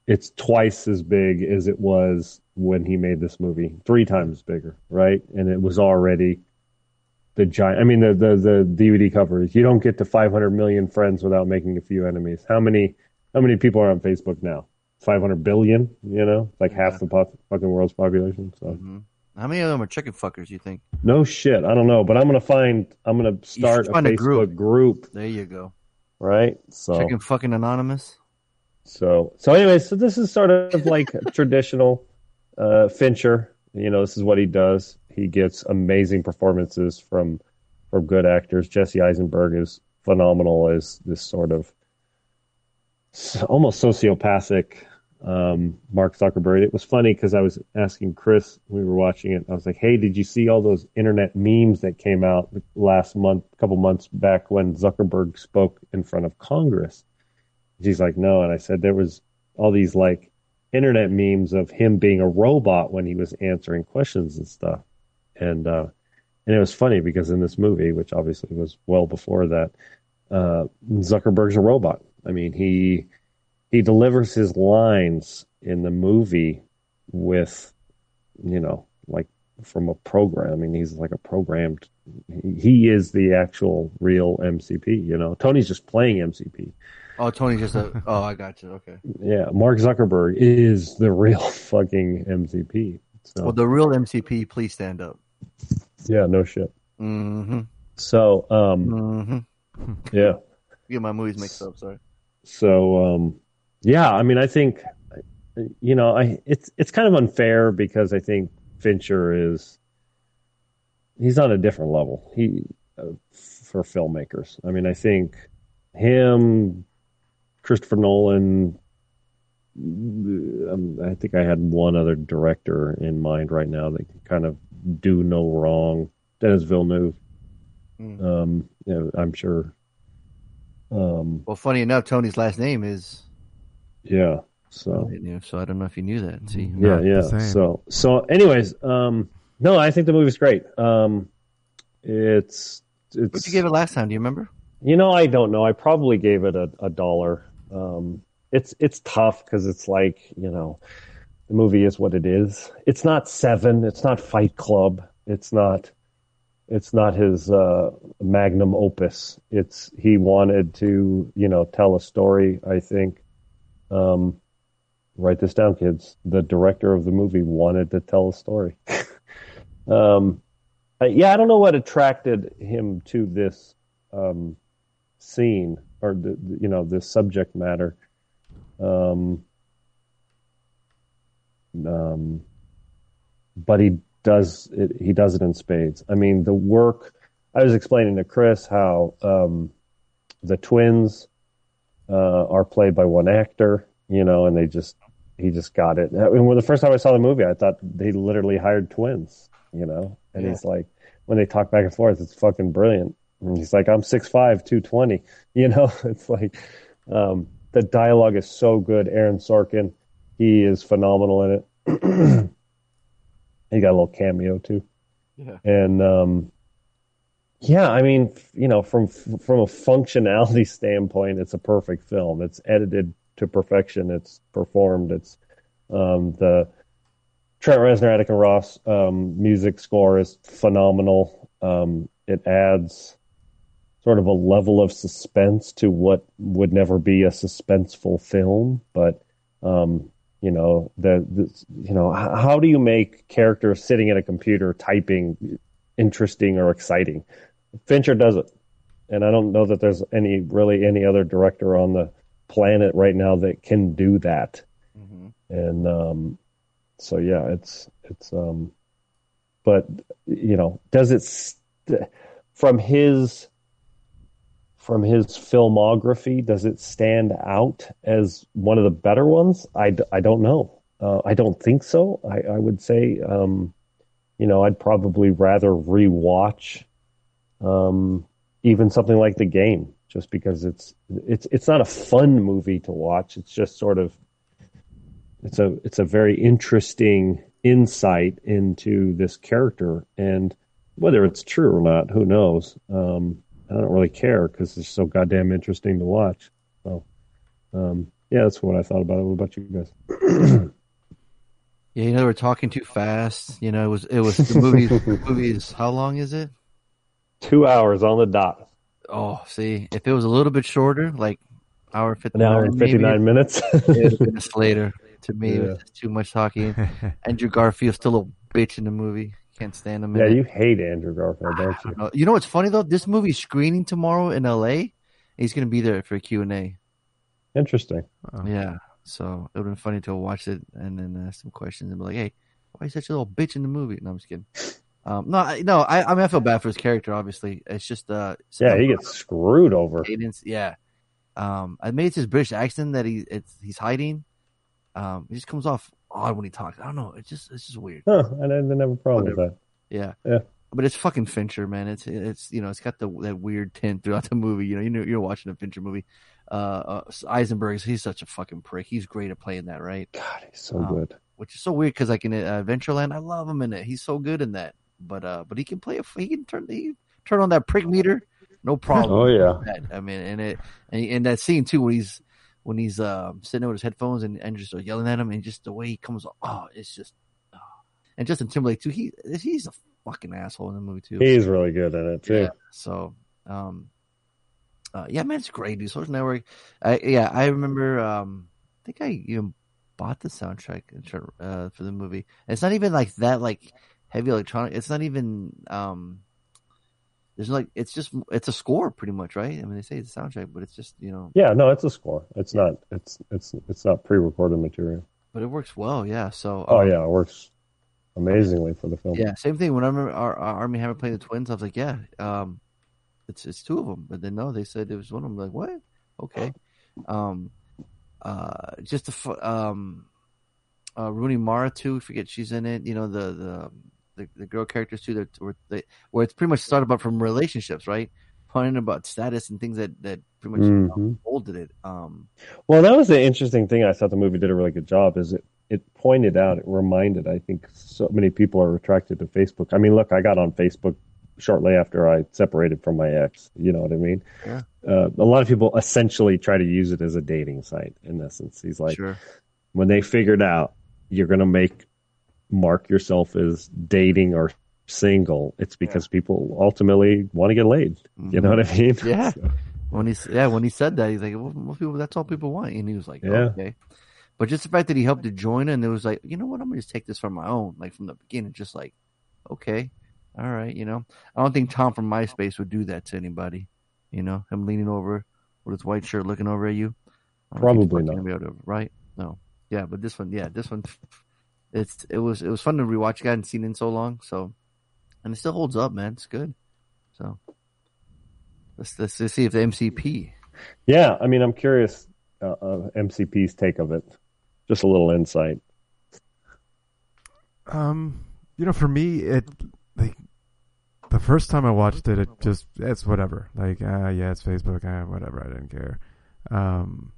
it's twice as big as it was when he made this movie, three times bigger, right? And it was already the giant. I mean, the the the DVD covers. you don't get to 500 million friends without making a few enemies. How many how many people are on Facebook now? 500 billion. You know, like half the pop, fucking world's population. So hmm How many of them are chicken fuckers? You think? no shit. I don't know, but I'm gonna find. I'm gonna start a find a Facebook group. group. There you go. right? So Chicken fucking anonymous. So, so anyway, so this is sort of like traditional uh, Fincher. You know, this is what he does. He gets amazing performances from from good actors. Jesse Eisenberg is phenomenal as this sort of almost sociopathic um, Mark Zuckerberg. It was funny because I was asking Chris we were watching it. I was like, "Hey, did you see all those internet memes that came out last month, a couple months back when Zuckerberg spoke in front of Congress?" She's like, no. And I said, there was all these like internet memes of him being a robot when he was answering questions and stuff. And, uh, and it was funny because in this movie, which obviously was well before that, uh, Zuckerberg's a robot. I mean, he, he delivers his lines in the movie with, you know, like from a program. I mean, he's like a programmed, he, is the actual real MCP, you know, Tony's just playing MCP. Oh, Tony's just a. Oh, I got you. Okay. Yeah, Mark Zuckerberg is the real fucking MCP. So Well, the real MCP, please stand up. Yeah, no shit. Mm-hmm. So um, Mm-hmm. yeah, Get my movies mixed up. Sorry. so um, yeah. I mean, I think you know, I it's it's kind of unfair because I think Fincher is he's on a different level. He uh, for filmmakers. I mean, I think him, Christopher Nolan, um, I think I had one other director in mind right now that kind of do no wrong. Denis Villeneuve. Mm. Um, you know, I'm sure. Um, Well, funny enough, Tony's last name is yeah. So so I don't know if you knew that. See, yeah, yeah. So so, anyways, um, no, I think the movie's great. Um, it's it's. What you gave it last time? Do you remember? You know, I don't know. I probably gave it a, a dollar. Um, it's it's tough because it's like you know, the movie is what it is. It's not Seven. It's not Fight Club. It's not. It's not his uh, magnum opus. It's he wanted to you know tell a story. I think. Um, write this down, kids. The director of the movie wanted to tell a story. um, yeah, I don't know what attracted him to this um, scene or the- you know this subject matter. Um, um, but he does it. He does it in spades. I mean, the work. I was explaining to Chris how um, the twins uh, are played by one actor, you know, and they just he just got it. I mean, when the first time I saw the movie, I thought they literally hired twins, you know, and Yeah. he's like, when they talk back and forth, it's fucking brilliant. And he's like, I'm 6'5", 220, you know, it's like, um, the dialogue is so good. Aaron Sorkin, he is phenomenal in it. he got a little cameo too. Yeah. And, um, yeah, I mean, you know, from from a functionality standpoint, it's a perfect film. It's edited to perfection. It's performed. It's um, the Trent Reznor, Atticus Ross um, music score is phenomenal. Um, it adds sort of a level of suspense to what would never be a suspenseful film, but um, you know, the, the you know, how do you make characters sitting at a computer typing interesting or exciting? Fincher does it, and I don't know that there's any really any other director on the planet right now that can do that. And um, so yeah, it's it's um, but you know, does it st- from his from his filmography does it stand out as one of the better ones? I, I don't know. Uh, I don't think so. I, I would say, um, you know, I'd probably rather rewatch um, even something like the game, just because it's it's it's not a fun movie to watch. It's just sort of it's a it's a very interesting insight into this character, and whether it's true or not, who knows? Um, I don't really care because it's so goddamn interesting to watch. So, um, yeah, that's what I thought about it. What about you guys? Yeah, you know we're talking too fast. You know it was it was the movies. the movie is how long is it? Two hours on the dot. Oh, see, if it was a little bit shorter, like hour fifty An hour and fifty nine minutes. it would have been a Slater. To me, it was too much talking. Andrew Garfield's still a bitch in the movie. Can't stand him. yeah, you hate Andrew Garfield, don't you? Uh, you know what's funny though? This movie's screening tomorrow in L.A. He's gonna be there for a Q and A. Interesting. Yeah, so it would have been funny to watch it and then ask some questions and be like, "Hey, why are you such a little bitch in the movie?" No, I'm just kidding. Um, no, I, no, I, I mean, I feel bad for his character. Obviously, it's just uh, Yeah, he gets screwed over. cadence. Yeah, um, I made it's his British accent that he it's he's hiding. Um, it just comes off odd when he talks. I don't know. It's just it's just weird. Huh? I didn't have a problem with that. Yeah. Yeah. But it's fucking Fincher, man. It's it's you know it's got the that weird tint throughout the movie. You know you know you're watching a Fincher movie. Uh, uh Eisenberg, he's such a fucking prick. He's great at playing that, right? God, he's so Um, good. Which is so weird because like in uh, Adventureland, I love him in it. He's so good in that. But uh, but he can play. A, he can turn he turn on that prick meter, no problem. Oh, yeah. I mean, and it and in that scene too when he's when he's uh, sitting there with his headphones and and just yelling at him and just the way he comes. Oh, it's just. Oh. And Justin Timberlake too. He he's a fucking asshole in the movie too. He's really good at it too. Yeah. So, um, uh, yeah, man, it's great, dude. Social Network. I, yeah, I remember. Um, I think I even bought the soundtrack uh, for the movie. And it's not even like that, like heavy electronic. It's not even. Um, there's like it's just it's a score pretty much, right? I mean, they say it's a soundtrack, but it's just you know, Yeah, no, it's a score. It's not. It's it's it's not pre-recorded material. but it works well. Yeah. So. Oh um, yeah, it works amazingly for the film. Yeah, same thing. When I remember our, our Armie Hammer playing the twins, I was like, yeah, um, it's it's two of them. But then no, they said it was one of them. Like what? Okay. Um, uh, just the um, uh, Rooney Mara too. Forget she's in it. You know the the the, the girl characters too. That where, they, where it's pretty much started about from relationships, right? Punning about status and things that that pretty much Mhm. molded it. Um, Well, that was the interesting thing. I thought the movie did a really good job. Is it it pointed out, it reminded. I think so many people are attracted to Facebook. I mean, look, I got on Facebook shortly after I separated from my ex. You know what I mean? Yeah. Uh, a lot of people essentially try to use it as a dating site. In essence, he's like, Sure. when they figured out you're going to make mark yourself as dating or single, it's because people ultimately want to get laid. You know what I mean? Mm-hmm. Yeah. When he yeah when he said that, he's like, well, most people that's all people want, and he was like, Yeah. okay. But just the fact that he helped to join, and it was like, you know what, I'm gonna just take this from my own, like from the beginning, just like, okay, all right, you know. I don't think Tom from MySpace would do that to anybody, you know, him leaning over with his white shirt, looking over at you. I don't think Probably not. anybody right? No, yeah, but this one, yeah, this one, it's it was it was fun to rewatch. I hadn't seen it in so long, so and it still holds up, man. It's good. So let's let's, let's see if the MCP. Yeah, I mean, I'm curious uh, of MCP's take of it. Just a little insight. Um, you know, for me, it like the first time I watched it, it just it's whatever. Like, ah, yeah, it's Facebook, ah, whatever. I didn't care. Um,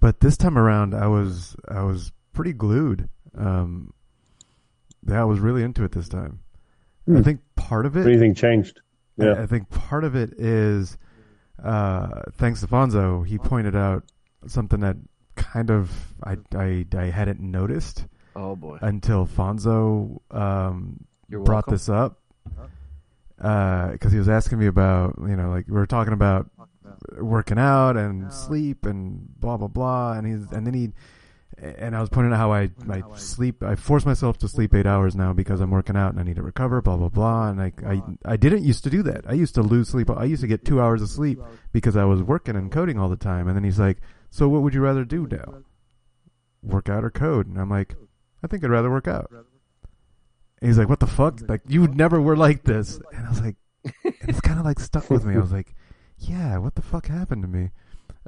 but this time around, I was I was pretty glued. Um, yeah, I was really into it this time. I Hmm. think part of it. Anything changed? Yeah. I, think part of it is uh, thanks to Fonzo. He pointed out something that kind of I I, I hadn't noticed. Oh, boy. Until Fonzo um, brought this up Uh, because he was asking me about you know like we were talking about working out and sleep and blah blah blah and he's and then he and I was pointing out how I I sleep I force myself to sleep eight hours now because I'm working out and I need to recover blah blah blah. And I I I didn't used to do that. I used to lose sleep. I used to get two hours of sleep because I was working and coding all the time. And then he's like so what would you rather do now work out or code? And I'm like I think I'd rather work out. And he's like what the fuck? Like you never were like this. And I was like it's kind of like stuck with me. I was like yeah what the fuck happened to me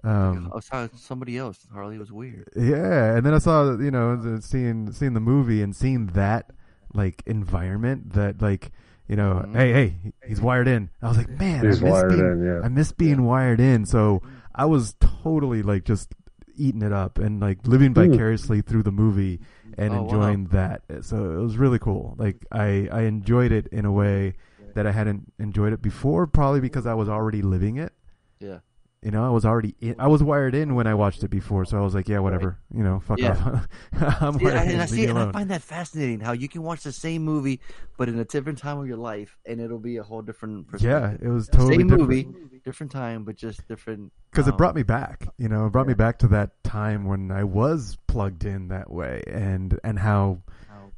um I saw somebody else. Harley was weird. yeah, and then I saw you know seeing seeing the movie and seeing that like environment that like you know Mm-hmm. hey hey he's wired in. I was like man, He's I miss wired being, in, yeah. I miss being wired in. So I was totally like just eating it up and like living Hmm. vicariously through the movie and Oh, wow. enjoying that. So it was really cool. Like I I enjoyed it in a way that I hadn't enjoyed it before, probably because I was already living it. Yeah. You know, I was already in, I was wired in when I watched it before, so I was like, yeah, whatever. You know, fuck Yeah. off. I'm See, wired I, in. I see, and I find that fascinating how you can watch the same movie, but in a different time of your life, and it'll be a whole different. Perspective. Yeah, it was totally same different. movie, different time, but just different. because it um, brought me back. You know, it brought me back to that time when I was plugged in that way, and and how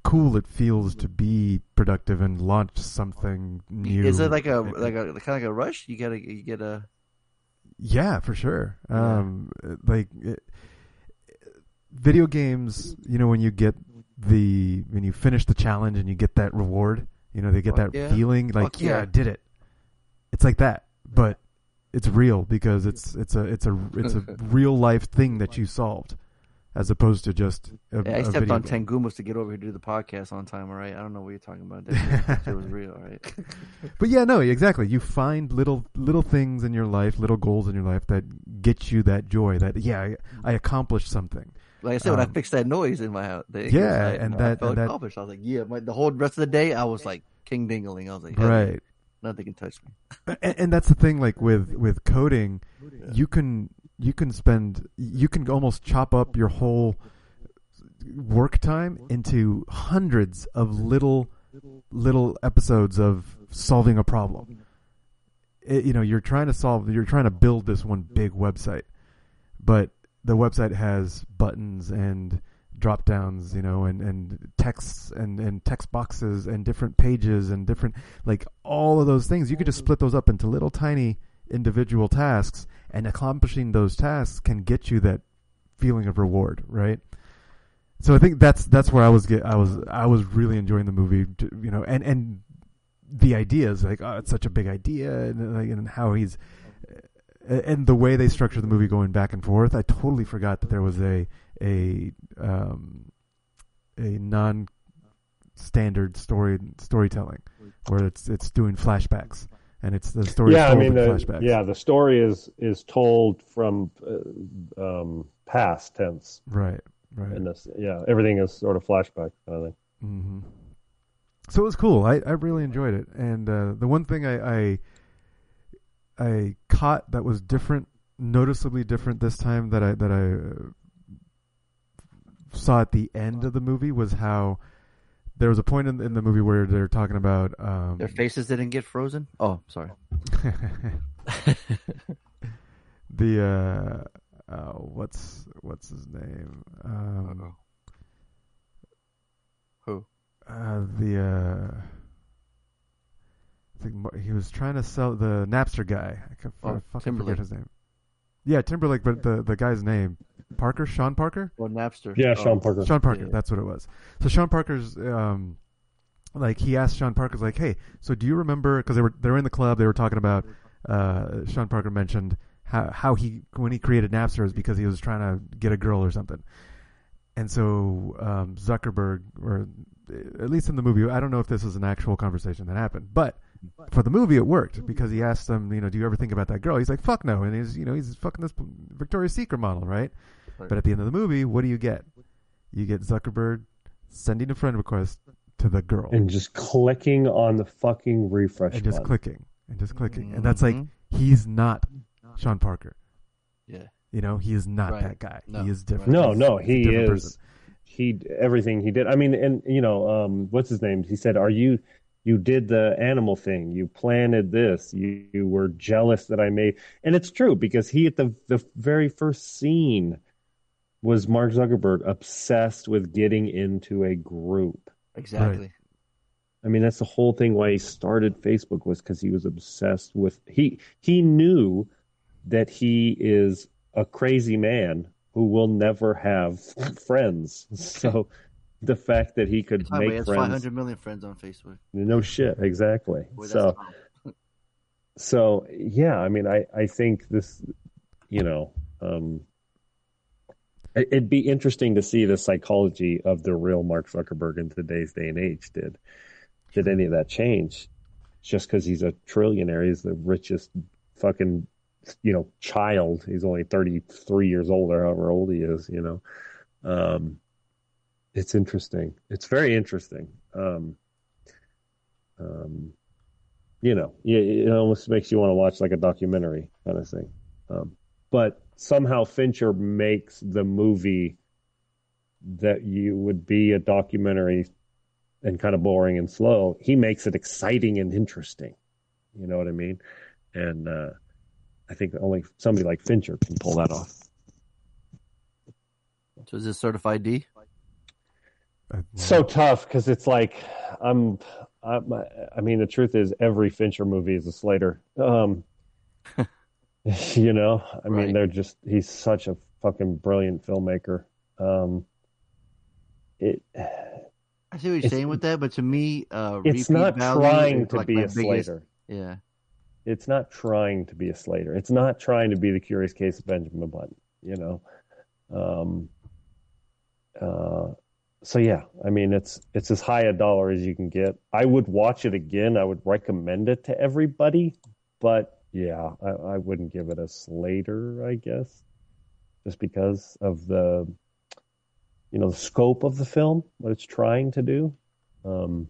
cool it feels to be productive and launch something new. Is it like a like a kind of like a rush? You gotta you get a Yeah, for sure. Yeah. Um, like it, video games, you know, when you get the when you finish the challenge and you get that reward, you know, they get Fuck that yeah. feeling like, yeah. yeah. I did it. It's like that, but it's real because it's it's a it's a it's a real life thing that you solved, as opposed to just a, Yeah, I a stepped on game. Tengumas to get over here to do the podcast on time. All right, I don't know what you're talking about. That shit was real, all right? But yeah, no, exactly. You find little little things in your life, little goals in your life that get you that joy. That yeah, I, I accomplished something. Like I said, when I Um, fixed that noise in my house, Yeah, I- and I that- felt and that- accomplished. I was like, yeah. My, the whole rest of the day, I was like king dingling. I was like, Right. nothing can touch me. and, and that's the thing like with with coding you can you can spend you can almost chop up your whole work time into hundreds of little little episodes of solving a problem. It, you know you're trying to solve you're trying to build this one big website but the website has buttons and drop downs you know and and texts and and text boxes and different pages and different like all of those things. You could just split those up into little tiny individual tasks and accomplishing those tasks can get you that feeling of reward right? So i think that's that's where i was get i was i was really enjoying the movie t- you know and and the idea is like oh it's such a big idea and and how he's and the way they structure the movie going back and forth, I totally forgot that there was a a um, a non standard story storytelling where it's it's doing flashbacks and it's the story. yeah, I mean, the, flashbacks. yeah, the story is is told from uh, um, past tense. Right, right. And this, yeah, everything is sort of flashback kind of thing. hmm So it was cool. I, I really enjoyed it, and uh, the one thing I, I I caught that was different, noticeably different this time that I that I uh, saw at the end of the movie was how there was a point in, in the movie where they're talking about um, Their faces didn't get frozen. Oh, sorry. the uh, uh, what's what's his name? Um, Who? Uh, the uh, I think he was trying to sell the Napster guy. I, can, I Oh, fucking forget his name. Yeah, Timberlake, but the the guy's name Parker, Sean Parker. Well, Napster. Yeah, Oh. Sean Parker. Sean Parker, Yeah. that's what it was. So Sean Parker's um, like he asked Sean Parker's like, hey, so do you remember? Because they were they were in the club, they were talking about. Uh, Sean Parker mentioned how how he when he created Napster is because he was trying to get a girl or something, and so um, Zuckerberg or at least in the movie, I don't know if this is an actual conversation that happened, but for the movie it worked because he asked them, you know, do you ever think about that girl? He's like, fuck no, and he's you know he's fucking this Victoria's Secret model, right? Right. But at the end of the movie, what do you get? You get Zuckerberg sending a friend request to the girl And just clicking on the fucking refresh and just button. clicking and just clicking, and that's like Mhm. he's not Sean Parker. Yeah. You know, he is not Right. that guy. No. He is different. No, He's- no, he different is. person. He everything he did. I mean, and you know, um, what's his name? He said, "Are you? You did the animal thing. You planted this. You, you were jealous that I made." And it's true because he at the the very first scene was Mark Zuckerberg obsessed with getting into a group. Exactly. I mean, that's the whole thing why he started Facebook was because he was obsessed with he he knew that he is a crazy man who will never have friends. So the fact that he could By the way, make friends, 500 million friends on Facebook. no shit, exactly. Boy, so so yeah, I mean, I I think this, you know, um, it- it'd be interesting to see the psychology of the real Mark Zuckerberg in today's day and age. Did did any of that change? Just because he's a trillionaire, he's the richest fucking, you know, child. He's only thirty three years old or however old he is. You know, um, it's interesting. It's very interesting. Um, um, you know, it, it almost makes you want to watch like a documentary kind of thing. Um, but somehow Fincher makes the movie that you would be a documentary and kind of boring and slow. He makes it exciting and interesting. You know what I mean? And uh, I think only somebody like Fincher can pull that off. So is this certified D? So tough because it's like I'm, I'm I mean the truth is every Fincher movie is a Slater. Um, you know, I mean Right. they're just he's such a fucking brilliant filmmaker. Um, it I see what you're saying with that, but to me, uh, it's not trying to like be a biggest- Slater. Yeah. It's not trying to be a Slater. It's not trying to be the Curious Case of Benjamin Button. You know, um, uh, so yeah, I mean it's it's as high a dollar as you can get. I would watch it again. I would recommend it to everybody, but yeah, I, I wouldn't give it a Slater. I guess just because of the you know the scope of the film, what it's trying to do. Um,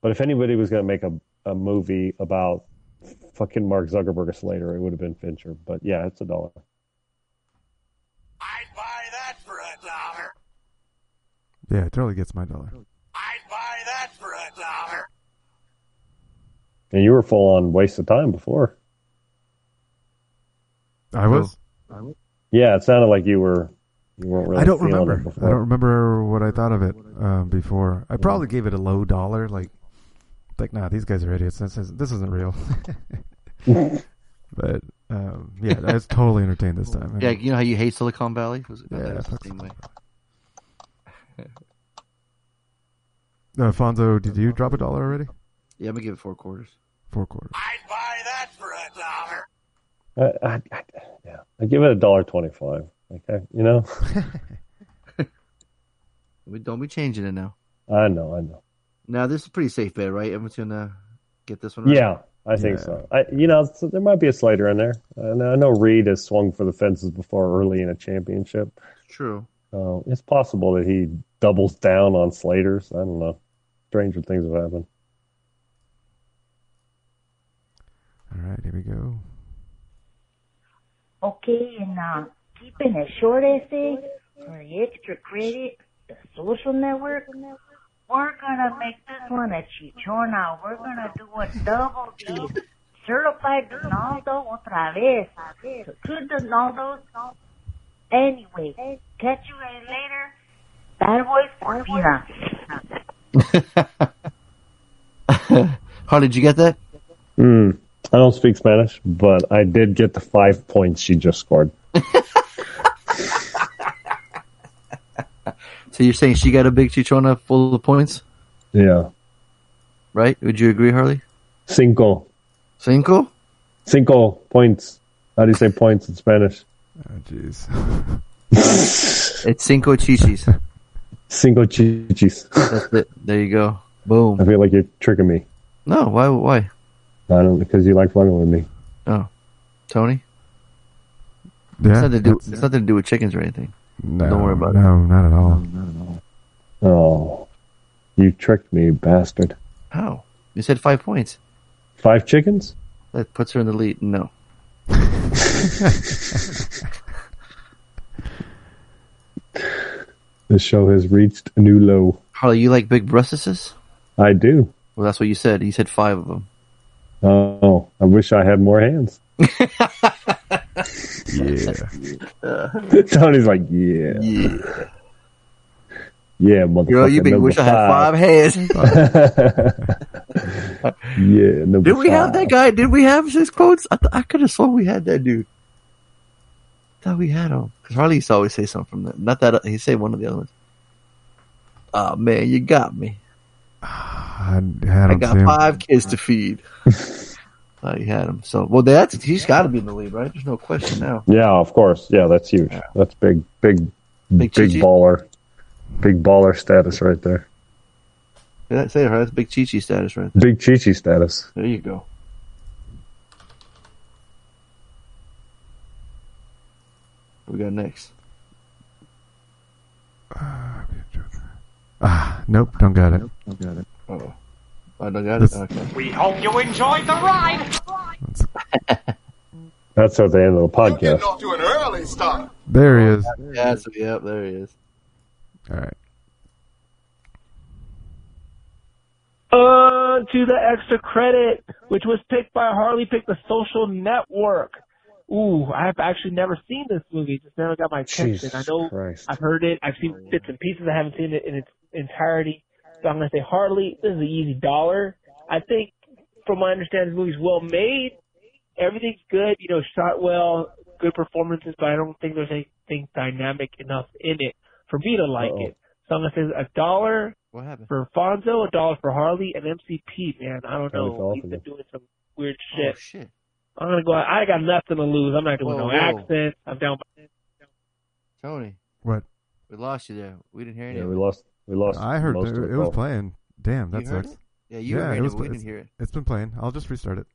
but if anybody was going to make a, a movie about fucking Mark Zuckerberg Slater, it would have been Fincher. But yeah, it's a dollar. Yeah, it totally gets my dollar. I'd buy that for a dollar. And you were full on waste of time before. I was. Yeah, it sounded like you were. You weren't really. I don't remember. It I don't remember what I thought of it um, before. I probably gave it a low dollar, like, like, nah, these guys are idiots. This isn't, this isn't real. but um, yeah, I was totally entertained this time. Yeah, you know how you hate Silicon Valley? Was it, I thought Yeah, it was the same way. Uh, Fonzo, did you drop a dollar already? Yeah, I'm gonna give it four quarters. Four quarters. I'd buy that for a I, I, yeah, I give it a dollar twenty-five. Okay, you know. We don't be changing it now. I know, I know. Now this is a pretty safe bet, right? Everyone's gonna get this one right. Yeah, I think so. I, you know, so there might be a slider in there. And I know Reed has swung for the fences before early in a championship. True. Uh, it's possible that he doubles down on Slater's. I don't know. Stranger things have happened. All right, here we go. Okay, and uh, keeping it short essay for the extra credit, the social network, we're gonna make this one a chichona. We're gonna do a double D. Certified Donaldo otra vez. So two Donaldos. Anyway, catch you later. Bad boys for Pina. Harley, did you get that? Hmm. I don't speak Spanish, but I did get the five points she just scored. So you're saying she got a big chichona full of points, Yeah. right? Would you agree, Harley? Cinco. Cinco? Cinco points. How do you say points in Spanish? Oh, jeez. It's cinco chichis. Cinco chichis. That's it. There you go. Boom. I feel like you're tricking me. No, why? Why? I don't because you like fucking with me. Oh, Tony. Yeah, it's, nothing to do, that's- it's nothing to do with chickens or anything. No, Don't worry about it. No, not at all. No, not at all. Oh, you tricked me, bastard. How? You said five points. Five chickens? That puts her in the lead. No. The show has reached a new low. Harley, you like big breastises? I do. Well, that's what you said. You said five of them. Oh, I wish I had more hands. Yeah. Tony's like, yeah. Yeah. Yeah, motherfucker. Girl, you big number wish I had five hands. yeah, number Did we have that guy? Did we have six quotes? I, th- I could have sworn we had that dude. Thought we had him. Because Harley used to always say something from that. Not that, he say one of the other ones. Oh, man, you got me. I had I got too. five kids to feed. oh, you had him. So, well, that's, he's got to be in the lead, right? There's no question now. Yeah, of course. Yeah, that's huge. That's big, big, Big big, baller, big baller status right there. Yeah, say it, Harley. That's big Chi Chi status right there. Big Chi Chi status. There you go. We got next? Ah, nope, don't got it. Don't got it. Oh. I don't got it? Okay. We hope you enjoyed the ride. That's at the end of the podcast. off to an early start. There he is. Yeah, so, yep, there he is. All right. On to the extra credit, which was picked by Harley Pick the Social Network. Ooh, I've actually never seen this movie. Just never got my attention. Jesus I know Christ. I've heard it. I've seen oh, bits and pieces. I haven't seen it in its entirety. So I'm gonna say Harley. This is an easy dollar. I think, from my understanding, the movie's well made. Everything's good. You know, shot well, good performances, but I don't think there's anything dynamic enough in it for me to like Uh-oh. it. So I'm gonna say a dollar What happened? for Fonzo, a dollar for Harley, and MCP. Man, I don't know. He's been doing some weird Oh, shit. Shit. I'm gonna go. I got nothing to lose. I'm not doing Whoa, no whoa. accents. I'm down. Tony, What? we lost you there. We didn't hear anything. Yeah, we lost. We lost. I heard most it, of the it was playing. Damn, that You heard sucks. it? Yeah, you were yeah, hearing it was. it, but we didn't hear it. It's been playing. I'll just restart it.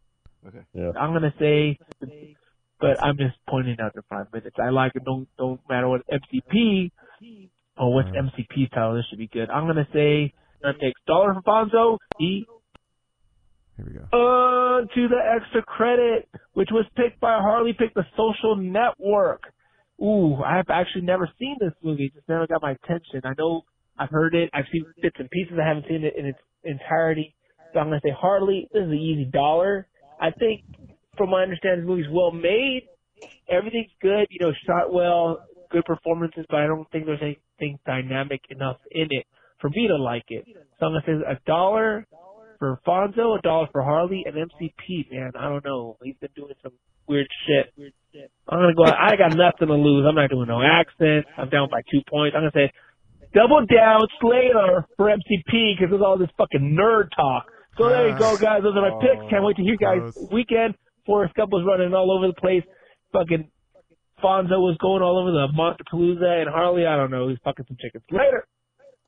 Okay. Yeah. I'm gonna say, but I'm just pointing out the five minutes. I like it. Don't don't matter what MCP or what's Uh. MCP title. This should be good. I'm gonna say. That takes dollar for Fonzo. He Here we go. On to the extra credit, which was picked by Harley Pick the Social Network. Ooh, I've actually never seen this movie. Just never got my attention. I know I've heard it. I've seen bits and pieces. I haven't seen it in its entirety. So I'm gonna say Harley. This is an easy dollar. I think, from my understanding, the movie's well made. Everything's good. You know, shot well, good performances, but I don't think there's anything dynamic enough in it for me to like it. So I'm gonna say a dollar for Fonzo, a dollar for Harley, and MCP. Man, I don't know. He's been doing some weird shit. Weird shit. I'm gonna go. I got nothing to lose. I'm not doing no accents. I'm down by two points. I'm gonna say double down Slater for MCP because there's all this fucking nerd talk. So there you go, ah. guys. Those are my oh, picks. Can't wait to hear you guys Close. weekend. Forrest Gump was running all over the place. Fucking Fonzo was going all over the Monsterpalooza, and Harley, I don't know, he's fucking some chickens. Later.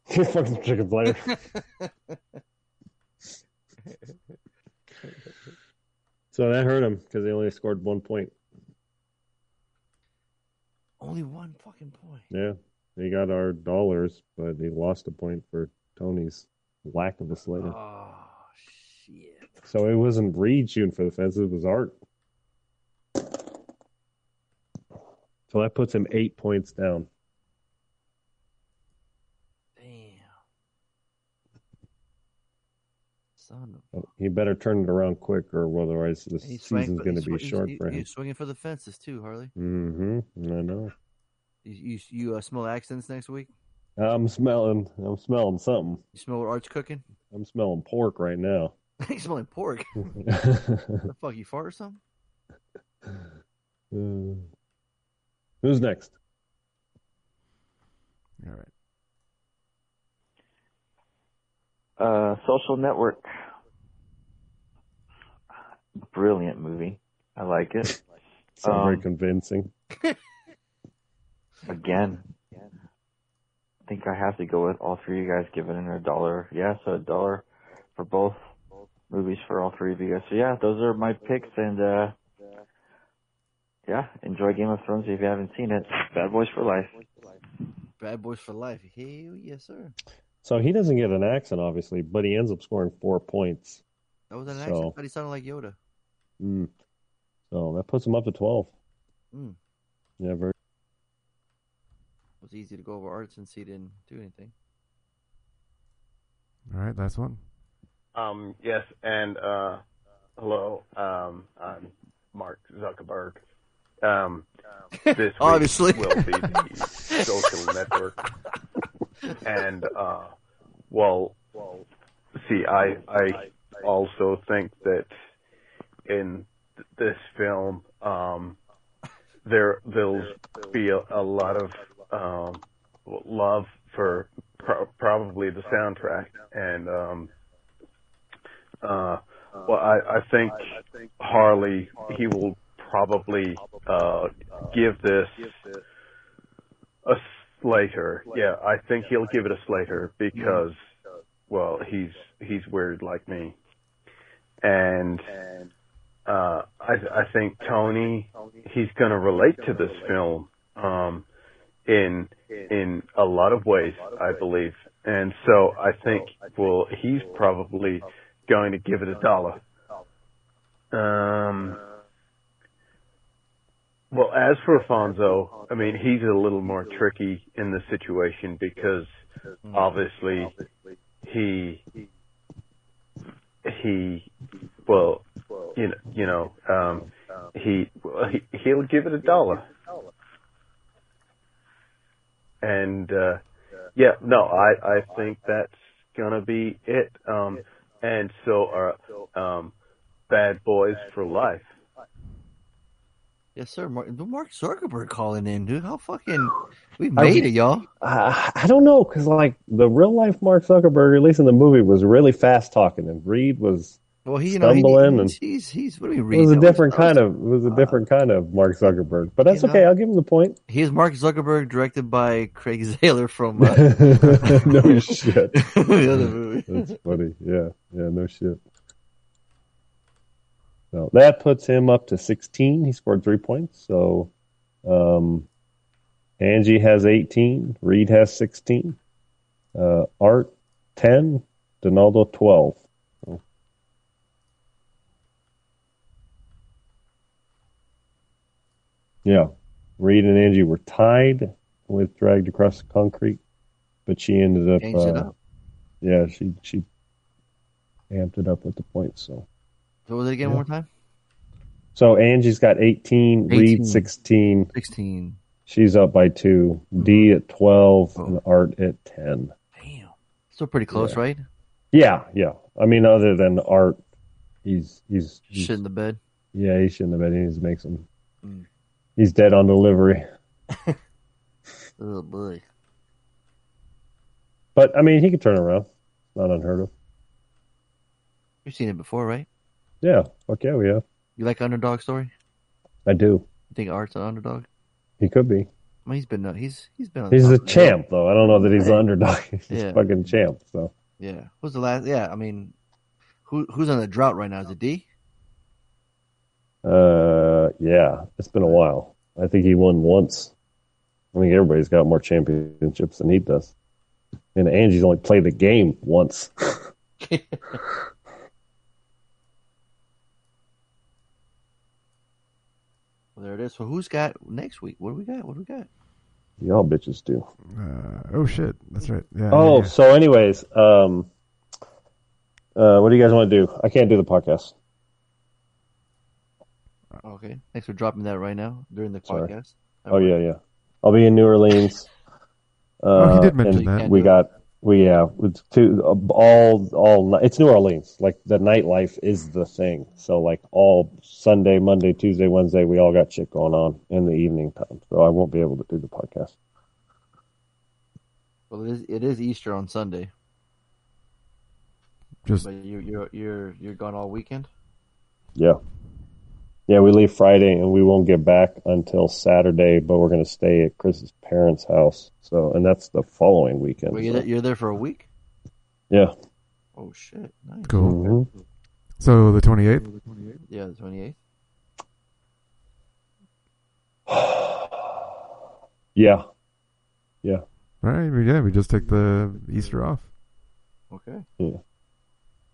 He's fucking some chickens later. so that hurt him because they only scored one point. Only one fucking point. Yeah, he got our dollars, but he lost a point for Tony's lack of a Slater. Oh shit. So it wasn't Reed shooting for the fence; it was Art. So that puts him eight points down. Son of He better turn it around quick, or otherwise this He's swing- season's going to he's be swi- short he's- for him. He's swinging for the fences too, Harley. Mm-hmm. I know. You you, you uh, smell accents next week? I'm smelling. I'm smelling something. You smell what Art's cooking? I'm smelling pork right now. you smelling pork? the fuck, you fart or something? Uh, who's next? All right. Uh, Social Network. Brilliant movie. I like it. So very Um, convincing. Again, I think I have to go with all three of you guys giving it a dollar. Yeah, so a dollar for both movies for all three of you guys. So yeah, those are my picks, and uh yeah, enjoy Game of Thrones if you haven't seen it. Bad Boys for Life. Bad boys for life. Hell yes, sir. So he doesn't get an accent, obviously, but he ends up scoring four points. That was an So- accent, but he sounded like Yoda. Mm. So that puts him up to twelve. Mm. Yeah, very. It was easy to go over Art since he didn't do anything. All right, last one. Um, yes, and uh, hello, um, I'm Mark Zuckerberg. Um, this Obviously. will be the social network, and uh, well, see, I I also think that in th- this film, um, there there'll be a, a lot of um, love for pro- probably the soundtrack and um, uh, well, I, I think Harley he will probably uh, give this a Slater. Yeah, I think he'll give it a Slater because well, he's he's weird like me, and uh, I I think Tony he's going to relate to this film um, in in a lot of ways, I believe, and so I think well he's probably going to give it a dollar. Um. Well, as for Afonso, I mean, he's a little more tricky in the situation because obviously he he well you know you know um he well, he he'll give it a dollar and uh yeah no i i think that's gonna be it um and so are um bad boys for life Yes, sir. Mark, Mark Zuckerberg calling in, dude. How fucking we I- made it, y'all. Uh, I don't know because like the real life Mark Zuckerberg, at least in the movie, was really fast talking, and Reed was Well, he, you know, he, stumbling, and he's, he's he's what do we it was a different kind of it was a different kind of Mark Zuckerberg. But that's You okay. know- I'll give him the point. He is Mark Zuckerberg, directed by Craig Zahler from uh, no shit. the other movie. That's funny. Yeah, yeah, no shit. So that puts him up to 16. He scored three points. So um, Angie has 18. Reed has 16. Uh, Art 10. Donaldo 12. Yeah. Reed and Angie were tied with Dragged Across the Concrete, but she ended up. Changed it uh, up. Yeah, she she amped it up with the points. So So was it again Yeah. one more time? so Angie's got 18, 18. Reed 16. 16. She's up by two. D at 12 and Art at 10. Damn. Still pretty close, Yeah. right? Yeah, yeah. I mean, other than Art, he's he's, he's Shit in the bed. yeah, he shouldn't have been. He just makes him. Mm. He's dead on delivery. Oh boy. But I mean, he could turn around. Not unheard of. You've seen it before, right? Yeah, fuck yeah, we have. You like underdog story? I do. You think Art's an underdog? He could be. I mean, he's been uh, he's he's been on He's a champ, though. I don't know that he's an underdog. He's Yeah. a fucking champ. So Yeah. Who's the last? Yeah, I mean, who who's on the drought right now? Is it D? Uh, yeah, it's been a while. I think he won once. I think everybody's got more championships than he does. And Angie's only played the game once. Well, there it is. So who's got next week? What do we got? What do we got? Y'all bitches do. Uh, oh shit, that's right. Yeah. oh, yeah, so anyways, um, uh, what do you guys want to do? I can't do the podcast. Okay. Thanks for dropping that right now during the Sorry. podcast. Oh yeah, yeah. I'll be in New Orleans. Uh, Oh, he did mention that. We got we yeah, it's two all all it's New Orleans. Like the nightlife is the thing. So like all Sunday, Monday, Tuesday, Wednesday, we all got shit going on in the evening time. So I won't be able to do the podcast. Well, it is it is Easter on Sunday, Just but you you're you're you're gone all weekend. Yeah. Yeah, we leave Friday and we won't get back until Saturday, but we're gonna stay at Chris's parents' house. So and that's the following weekend. Well, so- you're there, you're there for a week. yeah. Oh shit! Nice. Cool. Mhm. So the twenty eighth. Yeah, the twenty eighth. Yeah. Yeah. All right. we- Yeah, we just take the Easter off. Okay. Yeah.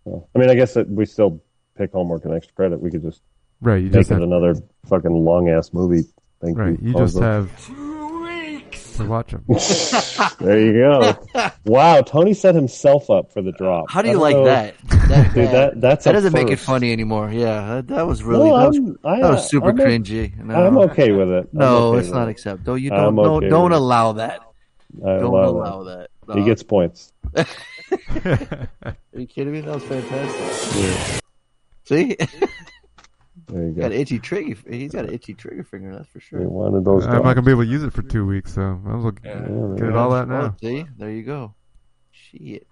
Well, I mean, I guess that we still pick homework and extra credit. We could just Right. You make just it have. another fucking long ass movie. Thank Right. you. You just Fonzo. have to watch them. there you go. wow, Tony set himself up for the drop. How do you like know- that? That, Dude, that that's that doesn't make it funny anymore. Yeah, that, that was really No, that, was, I'm- that was super I'm cringy. No. I'm okay with it. I'm No, okay it's not it. acceptable. You I'm don't okay don't, don't allow that. I Don't allow allow that. He gets points. Are you kidding me? That was fantastic. See, There you go. got itchy trigger. He's got an itchy trigger finger. That's for sure. You're one of those. I'm not gonna be able to use it for two weeks, so I was get it all out now. Oh, see, there you go. Shit.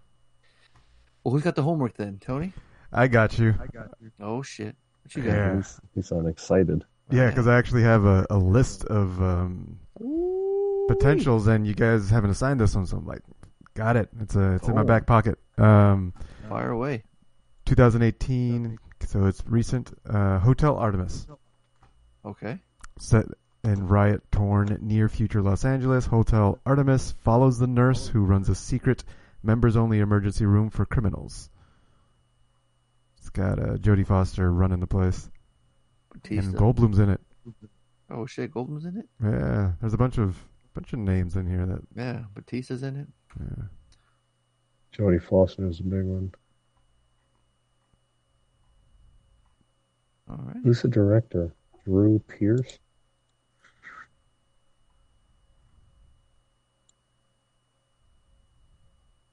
Well, who's got the homework then, Tony? I got you. I got you. Oh shit! What you got? Yeah. He's, he sound excited. Yeah, because I actually have a, a list of um, potentials, and you guys haven't assigned this one, so I'm like, got it. It's a it's in my Oh. back pocket. Um, Fire away. 2018, so it's recent. Uh, Hotel Artemis, Okay. set in riot torn near future Los Angeles. Hotel Artemis follows the nurse who runs a secret members only emergency room for criminals. It's got uh, Jodie Foster running the place, Batista. and Goldblum's in it. Oh shit, Goldblum's in it. Yeah, there's a bunch of bunch of names in here that Yeah, Batista's in it. yeah. Jodie Foster is a big one. All right. Who's the director? Drew Pearce.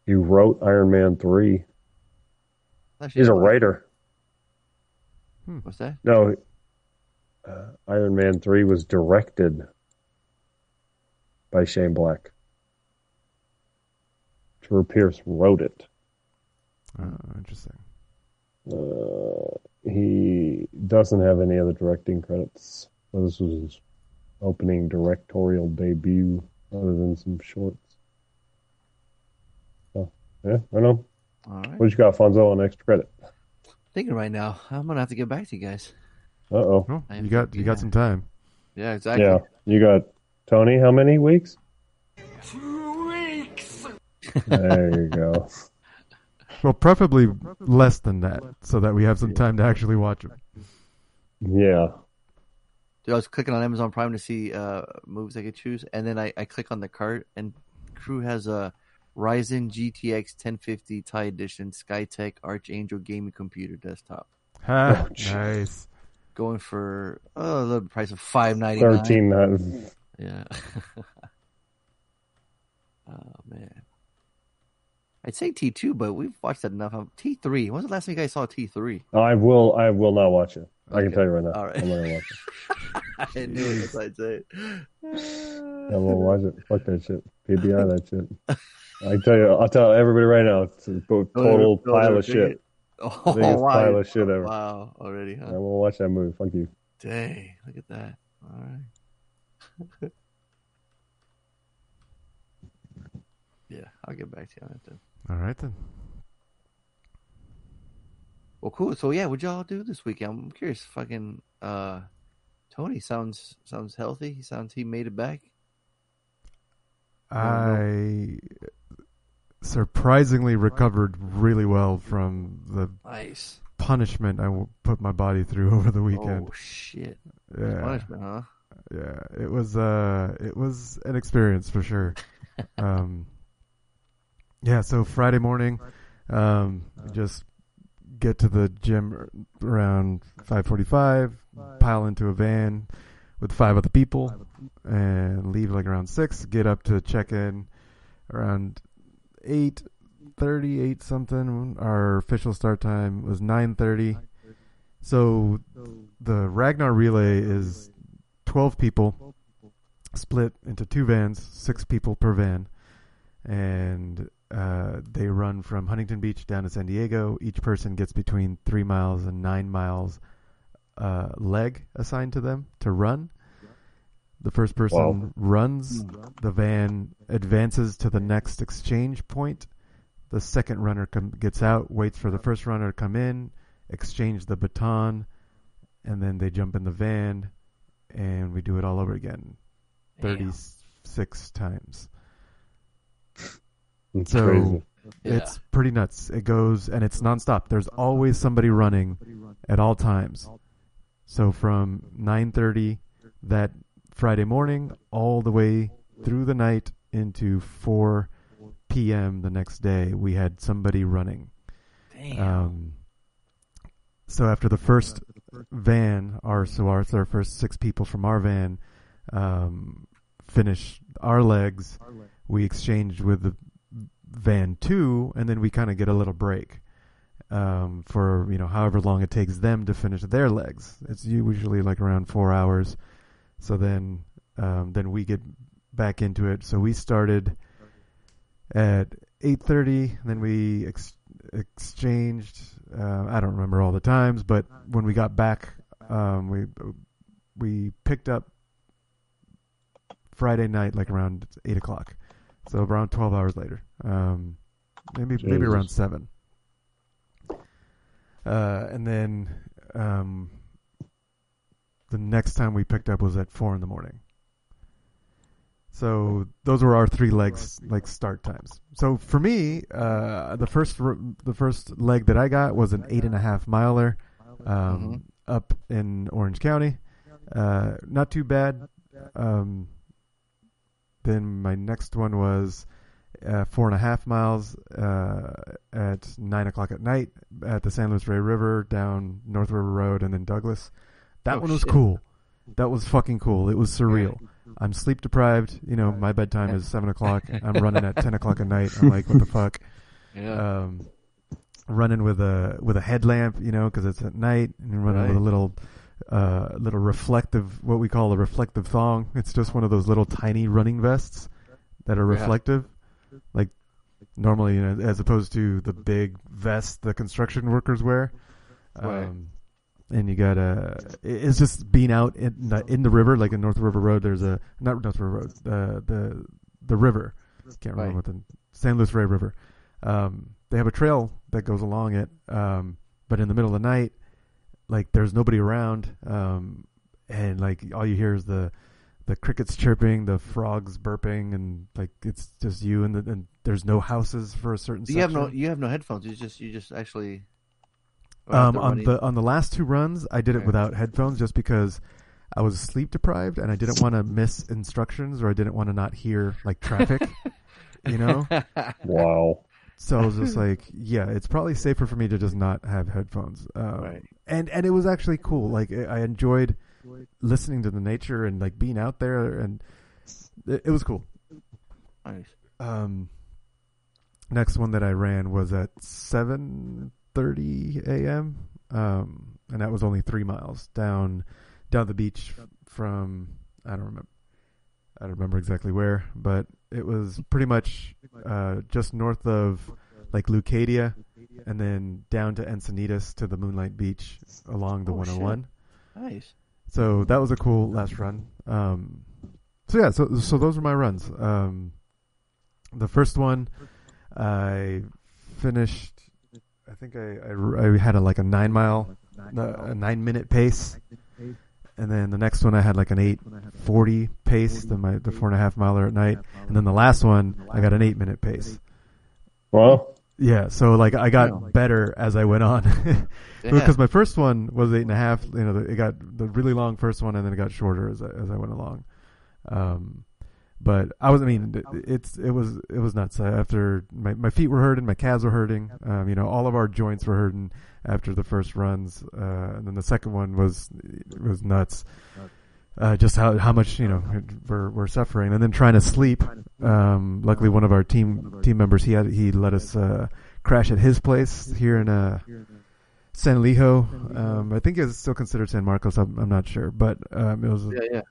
He wrote Iron Man three. He's a writer. What's that? No, uh, Iron Man three was directed by Shane Black. Drew Pearce wrote it. Oh, interesting. Uh, he doesn't have any other directing credits. So this was his opening directorial debut, other than some shorts. So, yeah, I know. All right. What you got, Fonzo, on extra credit? Thinking right now, I'm gonna have to get back to you guys. Uh oh. Oh, you got you got some time. Yeah, exactly. Yeah, you got Tony. How many weeks? Two weeks. There you go. Well, preferably less than that, so that we have some time to actually watch them. Yeah. Dude, I was clicking on Amazon Prime to see uh, movies I could choose, and then I, I click on the cart, and Crew has a Ryzen GTX 1050 Ti Edition SkyTech Archangel gaming computer desktop, Ha, Oh, nice. going for oh, the price of five ninety nine. Thirteen. uh, Yeah. oh man. I'd say T two, but we've watched that enough. T three. When's the last time you guys saw T three? Oh, I will. I will not watch it. I can tell you right now. All right. I'm not gonna watch it. I knew it. I'd say. I won't watch it. Fuck that shit. PBI that shit. I tell you. I'll tell everybody right now. It's a oh, total ever- don't pile of shit. it. Oh, Biggest wow. pile of shit ever. Wow, already, huh? I will watch that movie. Fuck you. Dang, look at that. All right. yeah, I'll get back to you on that then. All right then. Well, cool. So yeah, what y'all do this weekend? I'm curious. Fucking uh, Tony sounds sounds healthy. He sounds he made it back. I surprisingly recovered really well from the Nice. punishment I put my body through over the weekend. Oh shit! Yeah. Punishment, huh? Yeah, it was uh it was an experience for sure. um Yeah, so Friday morning um just get to the gym around 5:45, pile into a van with five other people and leave like around 6, get up to check in around eight thirty-eight something. Our official start time was 9:30. So the Ragnar relay is 12 people split into two vans, six people per van. And uh, they run from Huntington Beach down to San Diego. Each person gets between three miles and nine miles uh, leg assigned to them to run. The first person Wow. runs, the van advances to the next exchange point. The second runner com- gets out, waits for the first runner to come in, exchange the baton, and then they jump in the van, and we do it all over again, thirty-six times. It's so crazy. it's pretty nuts. It goes and it's nonstop. There's always somebody running at all times. So from 9:30 that Friday morning all the way through the night into 4 p.m. the next day, we had somebody running. Damn. Um, so after the first van, our so our, our first six people from our van um, finished our legs, we exchanged with the van two, and then we kind of get a little break um, for you know however long it takes them to finish their legs. It's usually like around four hours. So then um, then we get back into it. So we started at eight thirty. Then we ex- exchanged. Uh, I don't remember all the times, but when we got back, um, we we picked up Friday night like around eight o'clock. So around twelve hours later, um, maybe maybe around seven. Uh, and then um, the next time we picked up was at four in the morning. So those were our three legs, like start times. So for me, uh, the first the first leg that I got was an eight and a half miler um, up in Orange County. Uh, not too bad. Um, then my next one was uh, four and a half miles uh, at nine o'clock at night at the San Luis Rey River down North River Road and then Douglas. That Oh, one was shit. cool. That was fucking cool. It was surreal. I'm sleep deprived. You know, my bedtime is seven o'clock. I'm running at ten o'clock at night. I'm like, what the fuck? Yeah. Um, running with a with a headlamp, you know, because it's at night, and running with a little uh, little reflective, what we call a reflective thong. It's just one of those little tiny running vests that are Yeah. Like normally, you know, as opposed to the big vest the construction workers wear. Right. Um, and you got a. It's just being out in the, in the river, like in North River Road. There's a not North River Road, the the the river. Can't remember Right. what the San Luis Rey River. Um, they have a trail that goes along it, um, but in the middle of the night, like there's nobody around, um, and like all you hear is the the crickets chirping, the frogs burping, and like it's just you and the, and there's no houses for a certain. you have no you have no headphones. You just you just actually. Um, on running- the on the last two runs, I did it Yeah. without headphones just because I was sleep deprived and I didn't want to miss instructions or I didn't want to not hear like traffic, you know. Wow. So I was just like, yeah, it's probably safer for me to just not have headphones. Um, Right. And and it was actually cool. Like I I enjoyed listening to the nature and like being out there, and it, it was cool. Nice. Um, next one that I ran was at seven thirty a.m. Um, and that was only three miles down down the beach from I don't remember I don't remember exactly where, but it was pretty much uh, just north of like Leucadia, and then down to Encinitas to the Moonlight Beach along the Oh, shit. 101. Nice. So that was a cool last run. Um, so yeah, so so those were my runs. Um, the first one, I finished. I think I I, I had a like a nine mile, a nine minute pace, and then the next one I had like an eight forty pace. The my the four and a half miler at night, and then the last one I got an eight minute pace. Well, Yeah, so like I got better as I went on, Yeah. because my first one was eight and a half. You know, it got the really long first one, and then it got shorter as I, as I went along. Um, but I was, I mean, it- it's it was it was nuts. After my my feet were hurting, my calves were hurting. Um, you know, all of our joints were hurting after the first runs, uh, and then the second one was was nuts. Uh, just how how much you know we're we're suffering, and then trying to sleep. Um, luckily, one of our team team members he had he let us uh, crash at his place here in uh, San Elijo. Um, I think it's still considered San Marcos. I'm, I'm not sure, but um, it was. Yeah, yeah.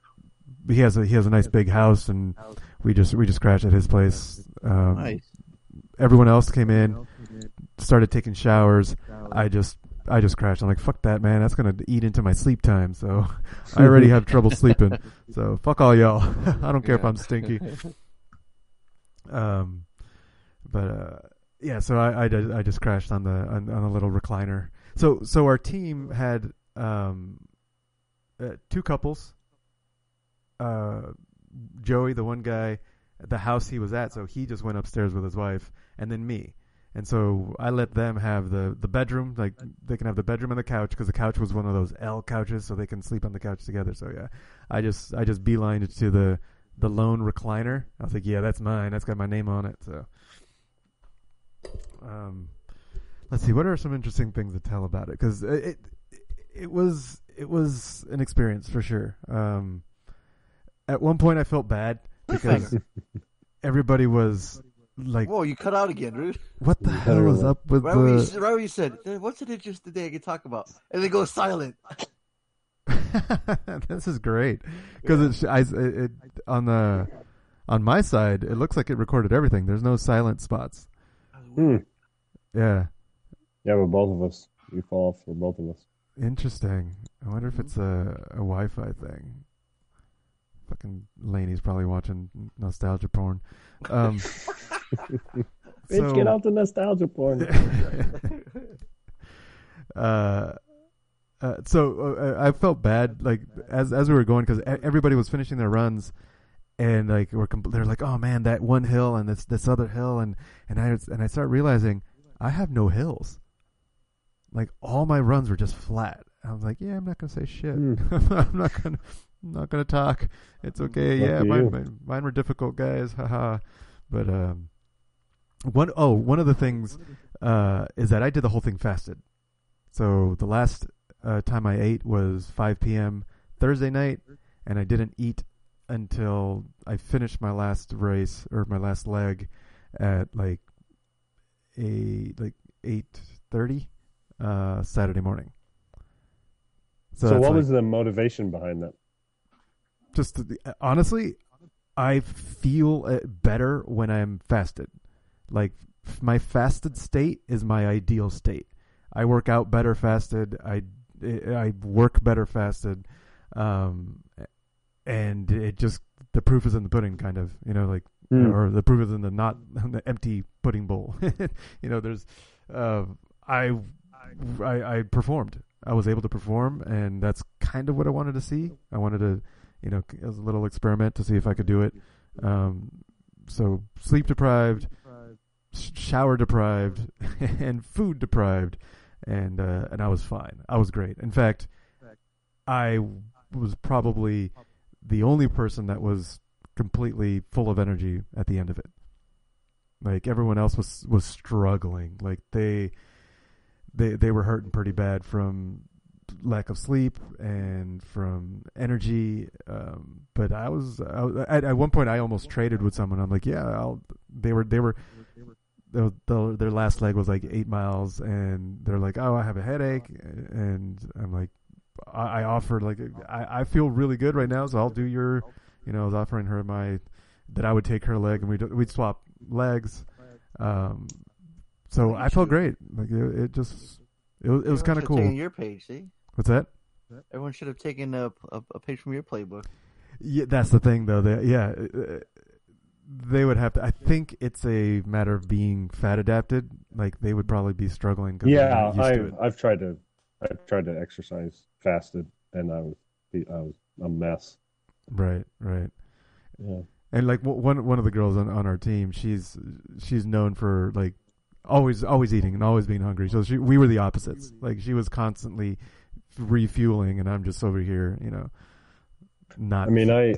He has a he has a nice big house, and we just we just crashed at his place. Um, Nice. Everyone else came in, started taking showers. I just I just crashed. I'm like, fuck that, man. That's gonna eat into my sleep time. So I already have trouble sleeping. So fuck all y'all. I don't care if I'm stinky. Um, but uh, yeah, so I, I, I just crashed on the on, on a little recliner. So so our team had um, uh, two couples. Uh, Joey, the one guy, the house he was at, so he just went upstairs with his wife, and then me. And so I let them have the the bedroom, like they can have the bedroom and the couch because the couch was one of those L couches, so they can sleep on the couch together. So yeah, I just I just beelined it to the the lone recliner. I was like, yeah, that's mine. That's got my name on it. So, um, let's see, what are some interesting things to tell about it? Because it, it it was it was an experience for sure. Um, at one point, I felt bad because everybody was like, Whoa, you cut out again, dude. "What the hell was up with Right where, you, the?" right where you said, "Eh, what's an interesting thing I can talk about? And then go silent. this is great because it's I, it, it on the on my side it looks like it recorded everything. There's no silent spots. Hmm. Yeah, Yeah, but both of us. You fall off for both of us. interesting. I wonder if it's a, a Wi-Fi thing. Fucking Laney's probably watching nostalgia porn. Um, Bitch, get out the nostalgia porn. uh, uh, so uh, I felt bad, like as as we were going, because everybody was finishing their runs, and like we're compl- they're like, oh man, that one hill and this this other hill, and and I and I start realizing I have no hills. Like all my runs were just flat. I was like, yeah, I'm not gonna say shit. I'm not gonna I'm not gonna talk. It's okay. Lucky yeah, mine, mine mine were difficult, guys. Haha. But um, one oh one of the things uh is that I did the whole thing fasted. So the last uh, time I ate was 5 p.m. Thursday night, and I didn't eat until I finished my last race or my last leg at like a like 8:30 uh, Saturday morning. So, that's what like- was the motivation behind that? just to- honestly, I feel uh, better when I'm fasted. Like my fasted state is my ideal state. I work out better fasted. I I work better fasted, um, and it just the proof is in the pudding, kind of. You know, like Mm. or the proof is in the not the empty pudding bowl. you know, there's uh, I, I I performed. I was able to perform, and that's kind of what I wanted to see. I wanted to, you know, as a little experiment to see if I could do it. Um, so sleep deprived, shower deprived, and food deprived, and uh, and I was fine. I was great. In fact, I was probably the only person that was completely full of energy at the end of it. Like everyone else was was struggling. Like they they they were hurting pretty bad from lack of sleep and from energy. Um, but I was, I at, at one point I almost traded with someone. I'm like, yeah, I'll. They were they were. The, the, their last leg was like eight miles, and they're like, "Oh, I have a headache," and I'm like, I, I offered like, I, I feel really good right now, so I'll do your, you know, I was offering her my, that I would take her leg, and we'd we'd swap legs, um, so I felt great. Like it, it just it was it was kind of cool. taken your page, see? What's that? Everyone should have taken a, a, a page from your playbook. Yeah, that's the thing though. They, yeah, uh, they would have to. I think it's a matter of being fat adapted. Like they would probably be struggling. they're Yeah, not used to I've. I've tried to I've tried to exercise fasted, and I was I was a mess. Right, right. Yeah. And like one one of the girls on, on our team, she's she's known for like always always eating and always being hungry. So she we were the opposites. Like she was constantly refueling, and I'm just over here, you know, not. I mean, I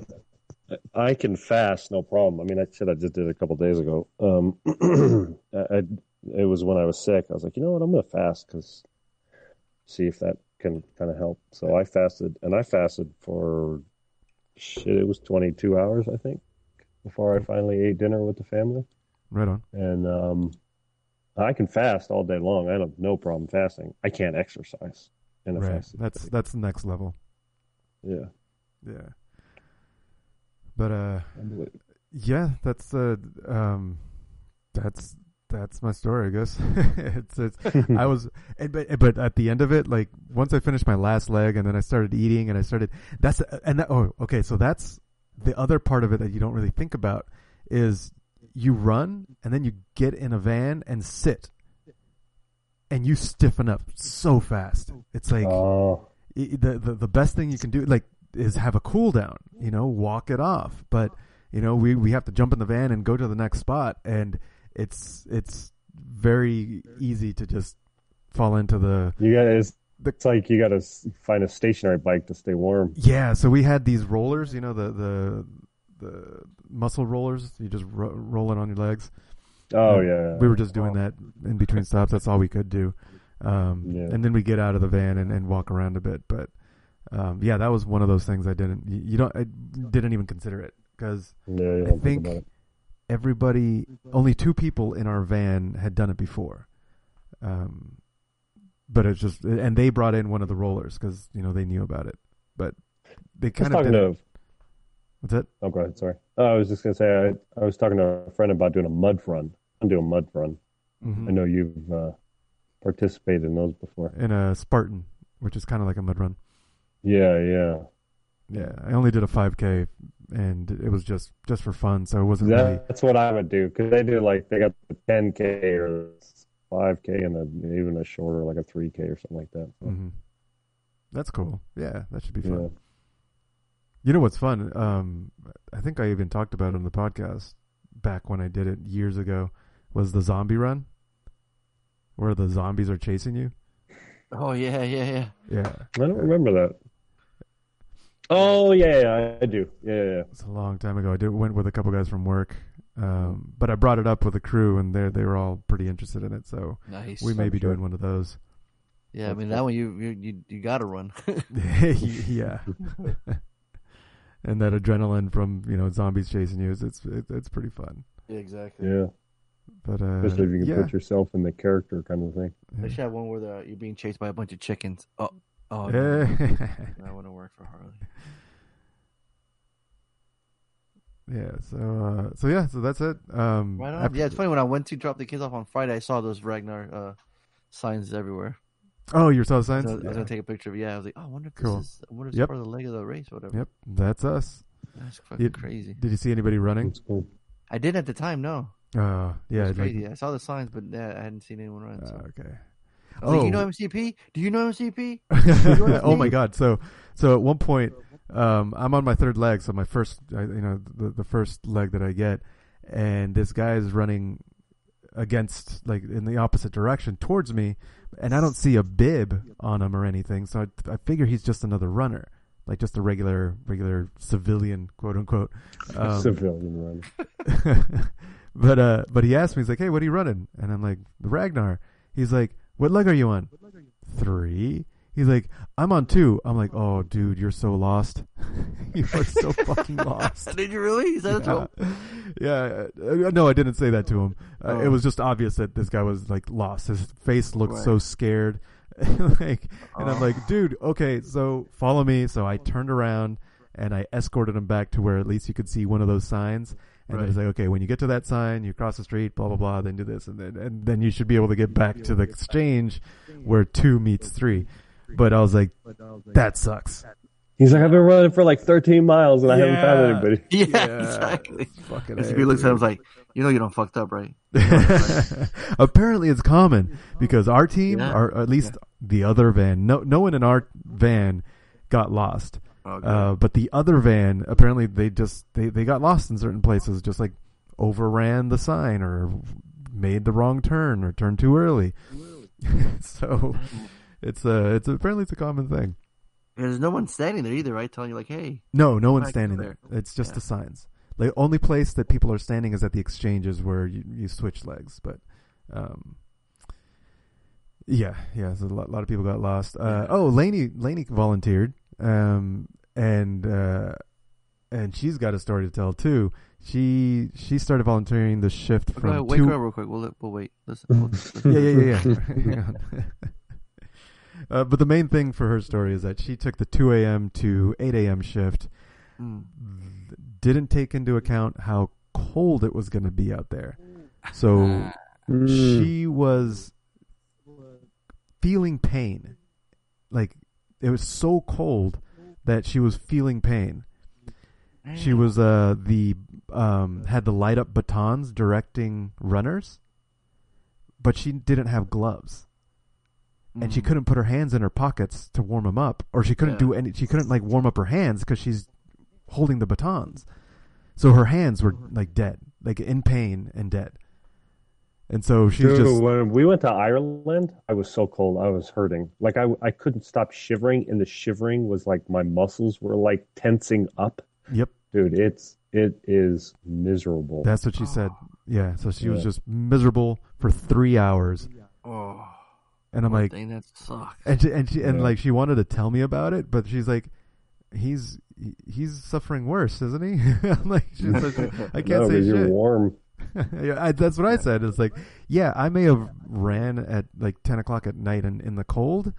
I can fast, no problem. I mean, I said I just did it a couple days ago. Um, I, I it was when I was sick. I was like, you know what, I'm gonna fast because see if that can kind of help. So I fasted, and I fasted for shit. It was 22 hours, I think, before I finally ate dinner with the family. right on. And um, I can fast all day long. I have no problem fasting. I can't exercise in a Right. That's that's the next level. Yeah. Yeah. But uh yeah, that's uh um that's that's my story, I guess. it's it's I was but but at the end of it, like once I finished my last leg and then I started eating and I started that's and that, oh okay, so that's the other part of it that you don't really think about is you run and then you get in a van and sit and you stiffen up so fast. It's like Oh. the, the the best thing you can do like is have a cool down, you know, walk it off. But you know, we we have to jump in the van and go to the next spot, and it's it's very easy to just fall into the You got it's, it's like you got to find a stationary bike to stay warm. yeah. So we had these rollers, you know, the the the muscle rollers. You just ro- roll it on your legs. Oh, And yeah. We were just doing that in between stops. That's all we could do. Um, Yeah. And then we get out of the van and, and walk around a bit. But um, yeah, that was one of those things I didn't. You don't. I didn't even consider it because Yeah, I think think everybody, only two people in our van had done it before. Um, but it's just, and they brought in one of the rollers because you know they knew about it. But they kind of talking did. to. What's that? Oh, go ahead. Sorry. Oh, I was just gonna say I, I was talking to a friend about doing a mud run. I'm doing a mud run. Mhm. I know you've uh, participated in those before. in a Spartan, which is kind of like a mud run. Yeah, yeah. Yeah, I only did a 5K, and it was just just for fun, so it wasn't really. That's what I would do because they do like they got the 10k or 5k and then even a shorter like a 3k or something like that. So, Mhm. That's cool. Yeah, that should be fun. Yeah. You know what's fun? Um, I think I even talked about it on the podcast back when I did it years ago. Was the zombie run, where the zombies are chasing you? Oh yeah, yeah, yeah. Yeah, I don't remember that. Oh yeah, yeah, I do. Yeah, yeah, yeah. it's a long time ago. I did went with a couple guys from work, um, but I brought it up with the crew, and they they were all pretty interested in it. So Nice. we may I'm be sure. doing one of those. Yeah, I mean that one you you you, you got to run. yeah. and that adrenaline from you know zombies chasing you is it's it, it's pretty fun. Yeah, exactly. Yeah. But uh, Especially if you can yeah. put yourself in the character kind of thing. They should have one where the, you're being chased by a bunch of chickens. Oh, oh, no. that wouldn't work for Harley. Yeah. So uh, so yeah. So that's it. Um, Right on. after- yeah, it's funny when I went to drop the kids off on Friday, I saw those Ragnar uh, signs everywhere. Oh, you saw the signs? So I was Yeah. gonna take a picture of. it. Yeah, I was like, oh, I wonder if this is. I wonder if it's Yep. part of the leg of the race, or whatever. Yep, that's us. That's fucking You- crazy. Did you see anybody running? I didn't at the time. No. Uh, yeah, It was like- crazy. I saw the signs, but yeah, I hadn't seen anyone run. So. okay. I was like, you know Oh. MCP? Do you know MCP? You know oh my god! So so at one point, um, I'm on my third leg. So my first, I- you know, the the first leg that I get, and this guy is running against, like in the opposite direction towards me, and I don't see a bib on him or anything. So I, I figure he's just another runner, like just a regular regular civilian, quote unquote. Um, Civilian runner. but uh, but he asked me, he's like, "Hey, what are you running?" And I'm like, "Ragnar." He's like, "What leg are you on?" Three. He's like, "I'm on two. I'm like, "Oh, dude, you're so lost. you are so fucking lost." Did you really? Is that yeah. true? yeah. uh, no, I didn't say that to him. Uh, Oh. It was just obvious that this guy was like lost. His face looked Right. so scared. like, and I'm Oh. like, dude, okay, so follow me. So I turned around and I escorted him back to where at least you could see one of those signs. And then it's like, okay, when you get to that sign, you cross the street, blah blah blah, then do this, and then and then you should be able to get back to the exchange where two meets three. But I was like, that sucks. He's like, I've been running for like 13 miles and I haven't found anybody. Yeah, Yeah, exactly. Fucking And A, he looks at him dude. like, you know, you don't fucked up, right? Apparently, it's common because our team, Yeah. or at least the other van, no, no one in our van got lost. Okay. Uh, but the other van, apparently, they just they, they got lost in certain places, just like overran the sign or made the wrong turn or turned too early. so it's a it's apparently it's a common thing. There's no one standing there either, right? Telling you like, hey, No, no one's standing there. there. It's just Yeah. the signs. The only place that people are standing is at the exchanges where you, you switch legs. But, um, yeah, yeah. So a lot, lot of people got lost. Uh, oh, Lainey, Lainey volunteered, um, and uh, and she's got a story to tell too. She she started volunteering the shift from ahead, wake two. her up real quick. We'll we'll wait. Listen. We'll, listen. yeah, yeah, yeah, yeah. Hang on. uh, but the main thing for her story is that she took the 2 a.m. to 8 a.m. shift, Mm. didn't take into account how cold it was going to be out there. So Mm. she was feeling pain. Like it was so cold that she was feeling pain. She was uh the um had the light up batons directing runners, but she didn't have gloves. And she Mm. couldn't put her hands in her pockets to warm them up, or she couldn't Yeah. do any. She couldn't like warm up her hands because she's holding the batons, so her hands were like dead, like in pain and dead. And so she's Dude, just when we went to Ireland, I was so cold. I was hurting. Like I, I couldn't stop shivering, and the shivering was like my muscles were like tensing up. yep. Dude, it's it is miserable. That's what she said. Yeah. So she was just miserable for three hours, Oh, and I'm poor like, thing, that sucks. and she, and she, and Yeah. like she wanted to tell me about it, but she's like, he's he's suffering worse, isn't he? I'm like, she's like, I can't no, say 'cause you're shit. warm. yeah, I, that's what I said. It's like, yeah, I may have ran at like ten o'clock at night in, in the cold,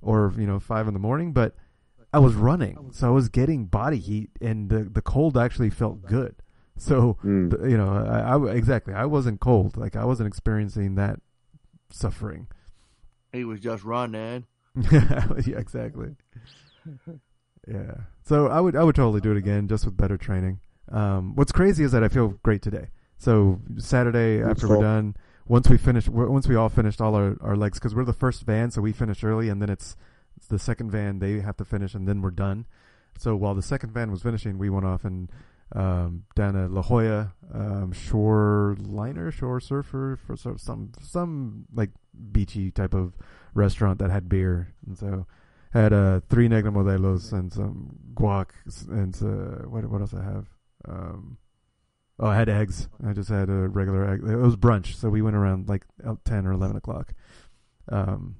or you know five in the morning, but I was running, so I was getting body heat, and the the cold actually felt good. So Mm. you know, I, I exactly, I wasn't cold, like I wasn't experiencing that suffering. He was just running. yeah, exactly. Yeah. So I would I would totally do it again, just with better training. Um, what's crazy is that I feel great today. So Saturday after we're done, once we finish, once we all finished all our, our legs, because we're the first van, so we finish early, and then it's, it's the second van they have to finish, and then we're done. So while the second van was finishing, we went off and um, down at La Jolla um, shore liner, shore surfer for so- some some like beachy type of restaurant that had beer, and so had uh, three negro modelos and some guac and uh, what what else I have. Um, oh, I had eggs. I just had a regular egg. It was brunch, so we went around like ten or eleven o'clock. Um,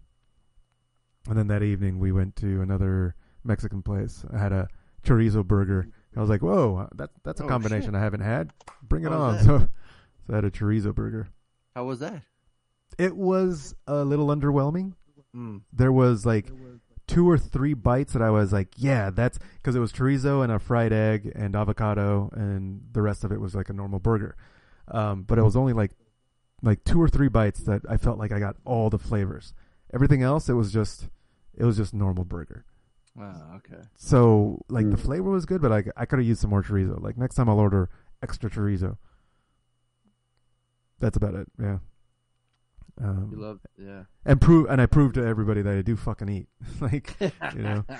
and then that evening we went to another Mexican place. I had a chorizo burger. I was like, "Whoa, that that's a Oh, combination shit. I haven't had. Bring it How on!" So, so I had a chorizo burger. How was that? It was a little underwhelming. Mm. There was like two or three bites that I was like, "Yeah, that's because it was chorizo and a fried egg and avocado, and the rest of it was like a normal burger." Um, but it was only like like two or three bites that I felt like I got all the flavors. Everything else, it was just it was just normal burger. Wow. Okay. So like the flavor was good, but I I could have used some more chorizo. Like next time I'll order extra chorizo. That's about it. Yeah. Um, You love, yeah. and prove and I proved to everybody that I do fucking eat. like you know.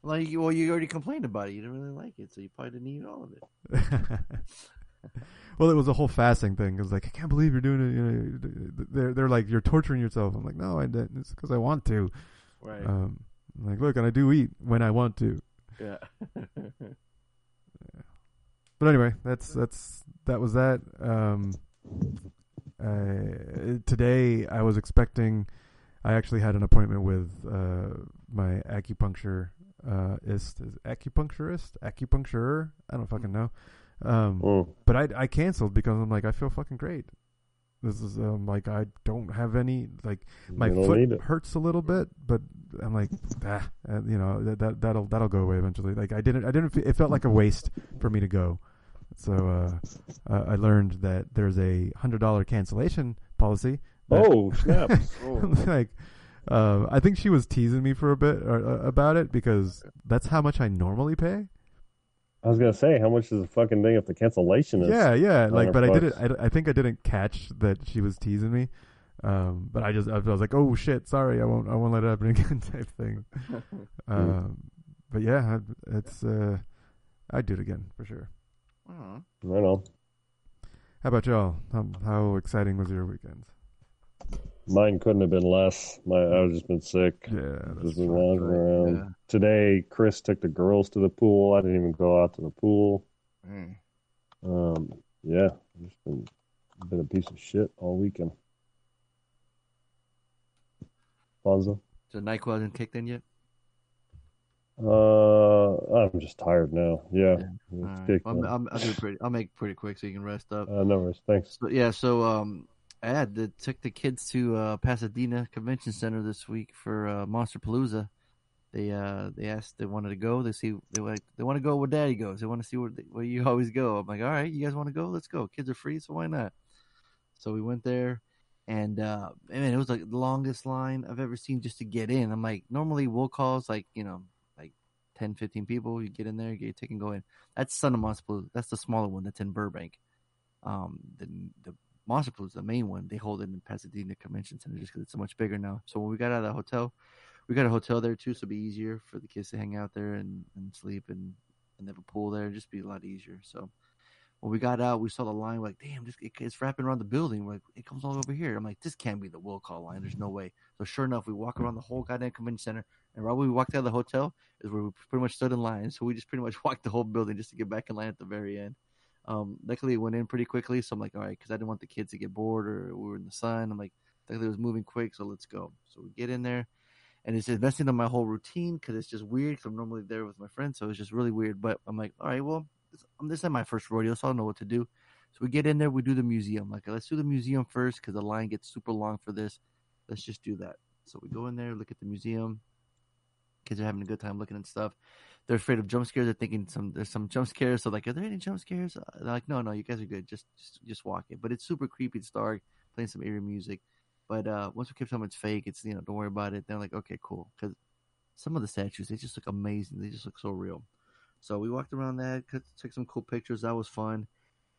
Like, well, you already complained about it. You didn't really like it, so you probably didn't eat all of it. well, it was a whole fasting thing. It was like I can't believe you're doing it. You know, they're they're like you're torturing yourself. I'm like, no, I didn't. It's because I want to. Right. Um, I'm like, look, and I do eat when I want to. Yeah. But anyway, that's that's that was that. Um, uh, today I was expecting. I actually had an appointment with uh, my acupuncture uh, ist, is acupuncturist, acupuncturer. I don't fucking know. Um, Mm. But I I canceled because I'm like I feel fucking great. This is um, like I don't have any like my foot hurts a little bit, but I'm like ah, uh, you know that, that that'll that'll go away eventually. Like I didn't I didn't it felt like a waste for me to go. So uh, uh, I learned that there's a hundred dollar cancellation policy. Oh, snap. like, uh, I think she was teasing me for a bit or, uh, about it because that's how much I normally pay. I was gonna say, how much is the fucking thing if the cancellation is? Yeah, yeah. Like, but I didn't. I, I think I didn't catch that she was teasing me. Um, but I just I was like, oh shit, sorry, I won't I won't let it happen again type thing. um, but yeah, it's uh, I'd do it again for sure. Right on. How about y'all? How, how exciting was your weekend? Mine couldn't have been less. My I've just been sick. Yeah, just been wandering around. Today, Chris took the girls to the pool. I didn't even go out to the pool. Mm. Um, yeah, just been been a piece of shit all weekend. Fonzo, So Nyquil hasn't kicked in yet. uh, I'm just tired now. Yeah, it's All right. kicked I'll, in. I'll, I'll do pretty. I'll make it pretty quick so you can rest up. Uh, no worries. Thanks. So, yeah, so um, I had took the kids to uh, Pasadena Convention Center this week for uh, Monsterpalooza. They uh they asked they wanted to go. They see they like they want to go where Daddy goes. They want to see where where you always go. I'm like, all right, you guys want to go? Let's go. Kids are free, so why not? So we went there, and uh, man, it was like the longest line I've ever seen just to get in. I'm like, normally we'll calls like you know like 10, 15 people. You get in there, you get your ticket, and go in. That's Son of Monster. That's the smaller one. That's in Burbank. Um, the the Monsterpalooza, the main one, they hold it in Pasadena Convention Center just because it's so much bigger now. So when we got out of the hotel, we got a hotel there too, so it'd be easier for the kids to hang out there and, and sleep and and have a pool there. Just be a lot easier. So when we got out, we saw the line. We're like, damn, this, it, it's wrapping around the building. We're like, it comes all over here. I'm like, this can't be the will call line. There's no way. So sure enough, we walk around the whole goddamn convention center, and right when we walked out of the hotel is where we pretty much stood in line. So we just pretty much walked the whole building just to get back in line at the very end. Um, luckily, it went in pretty quickly. So I'm like, all right, because I didn't want the kids to get bored or we were in the sun. I'm like, luckily it was moving quick, so let's go. So we get in there, and it's just messing up my whole routine because it's just weird. Because I'm normally there with my friends, so it's just really weird. But I'm like, all right, well, this, um, this is my first rodeo, so I don't know what to do. So we get in there, we do the museum. Like, let's do the museum first because the line gets super long for this. Let's just do that. So we go in there, look at the museum. Kids are having a good time looking at stuff. They're afraid of jump scares. They're thinking some there's some jump scares. So like, are there any jump scares? Uh, They're like, no, no, you guys are good. Just just just walk it. But it's super creepy. It's dark. Playing some eerie music. But uh, once we kept telling it's fake, it's you know don't worry about it. They're like, okay, cool. Because some of the statues they just look amazing. They just look so real. So we walked around that, took some cool pictures. That was fun.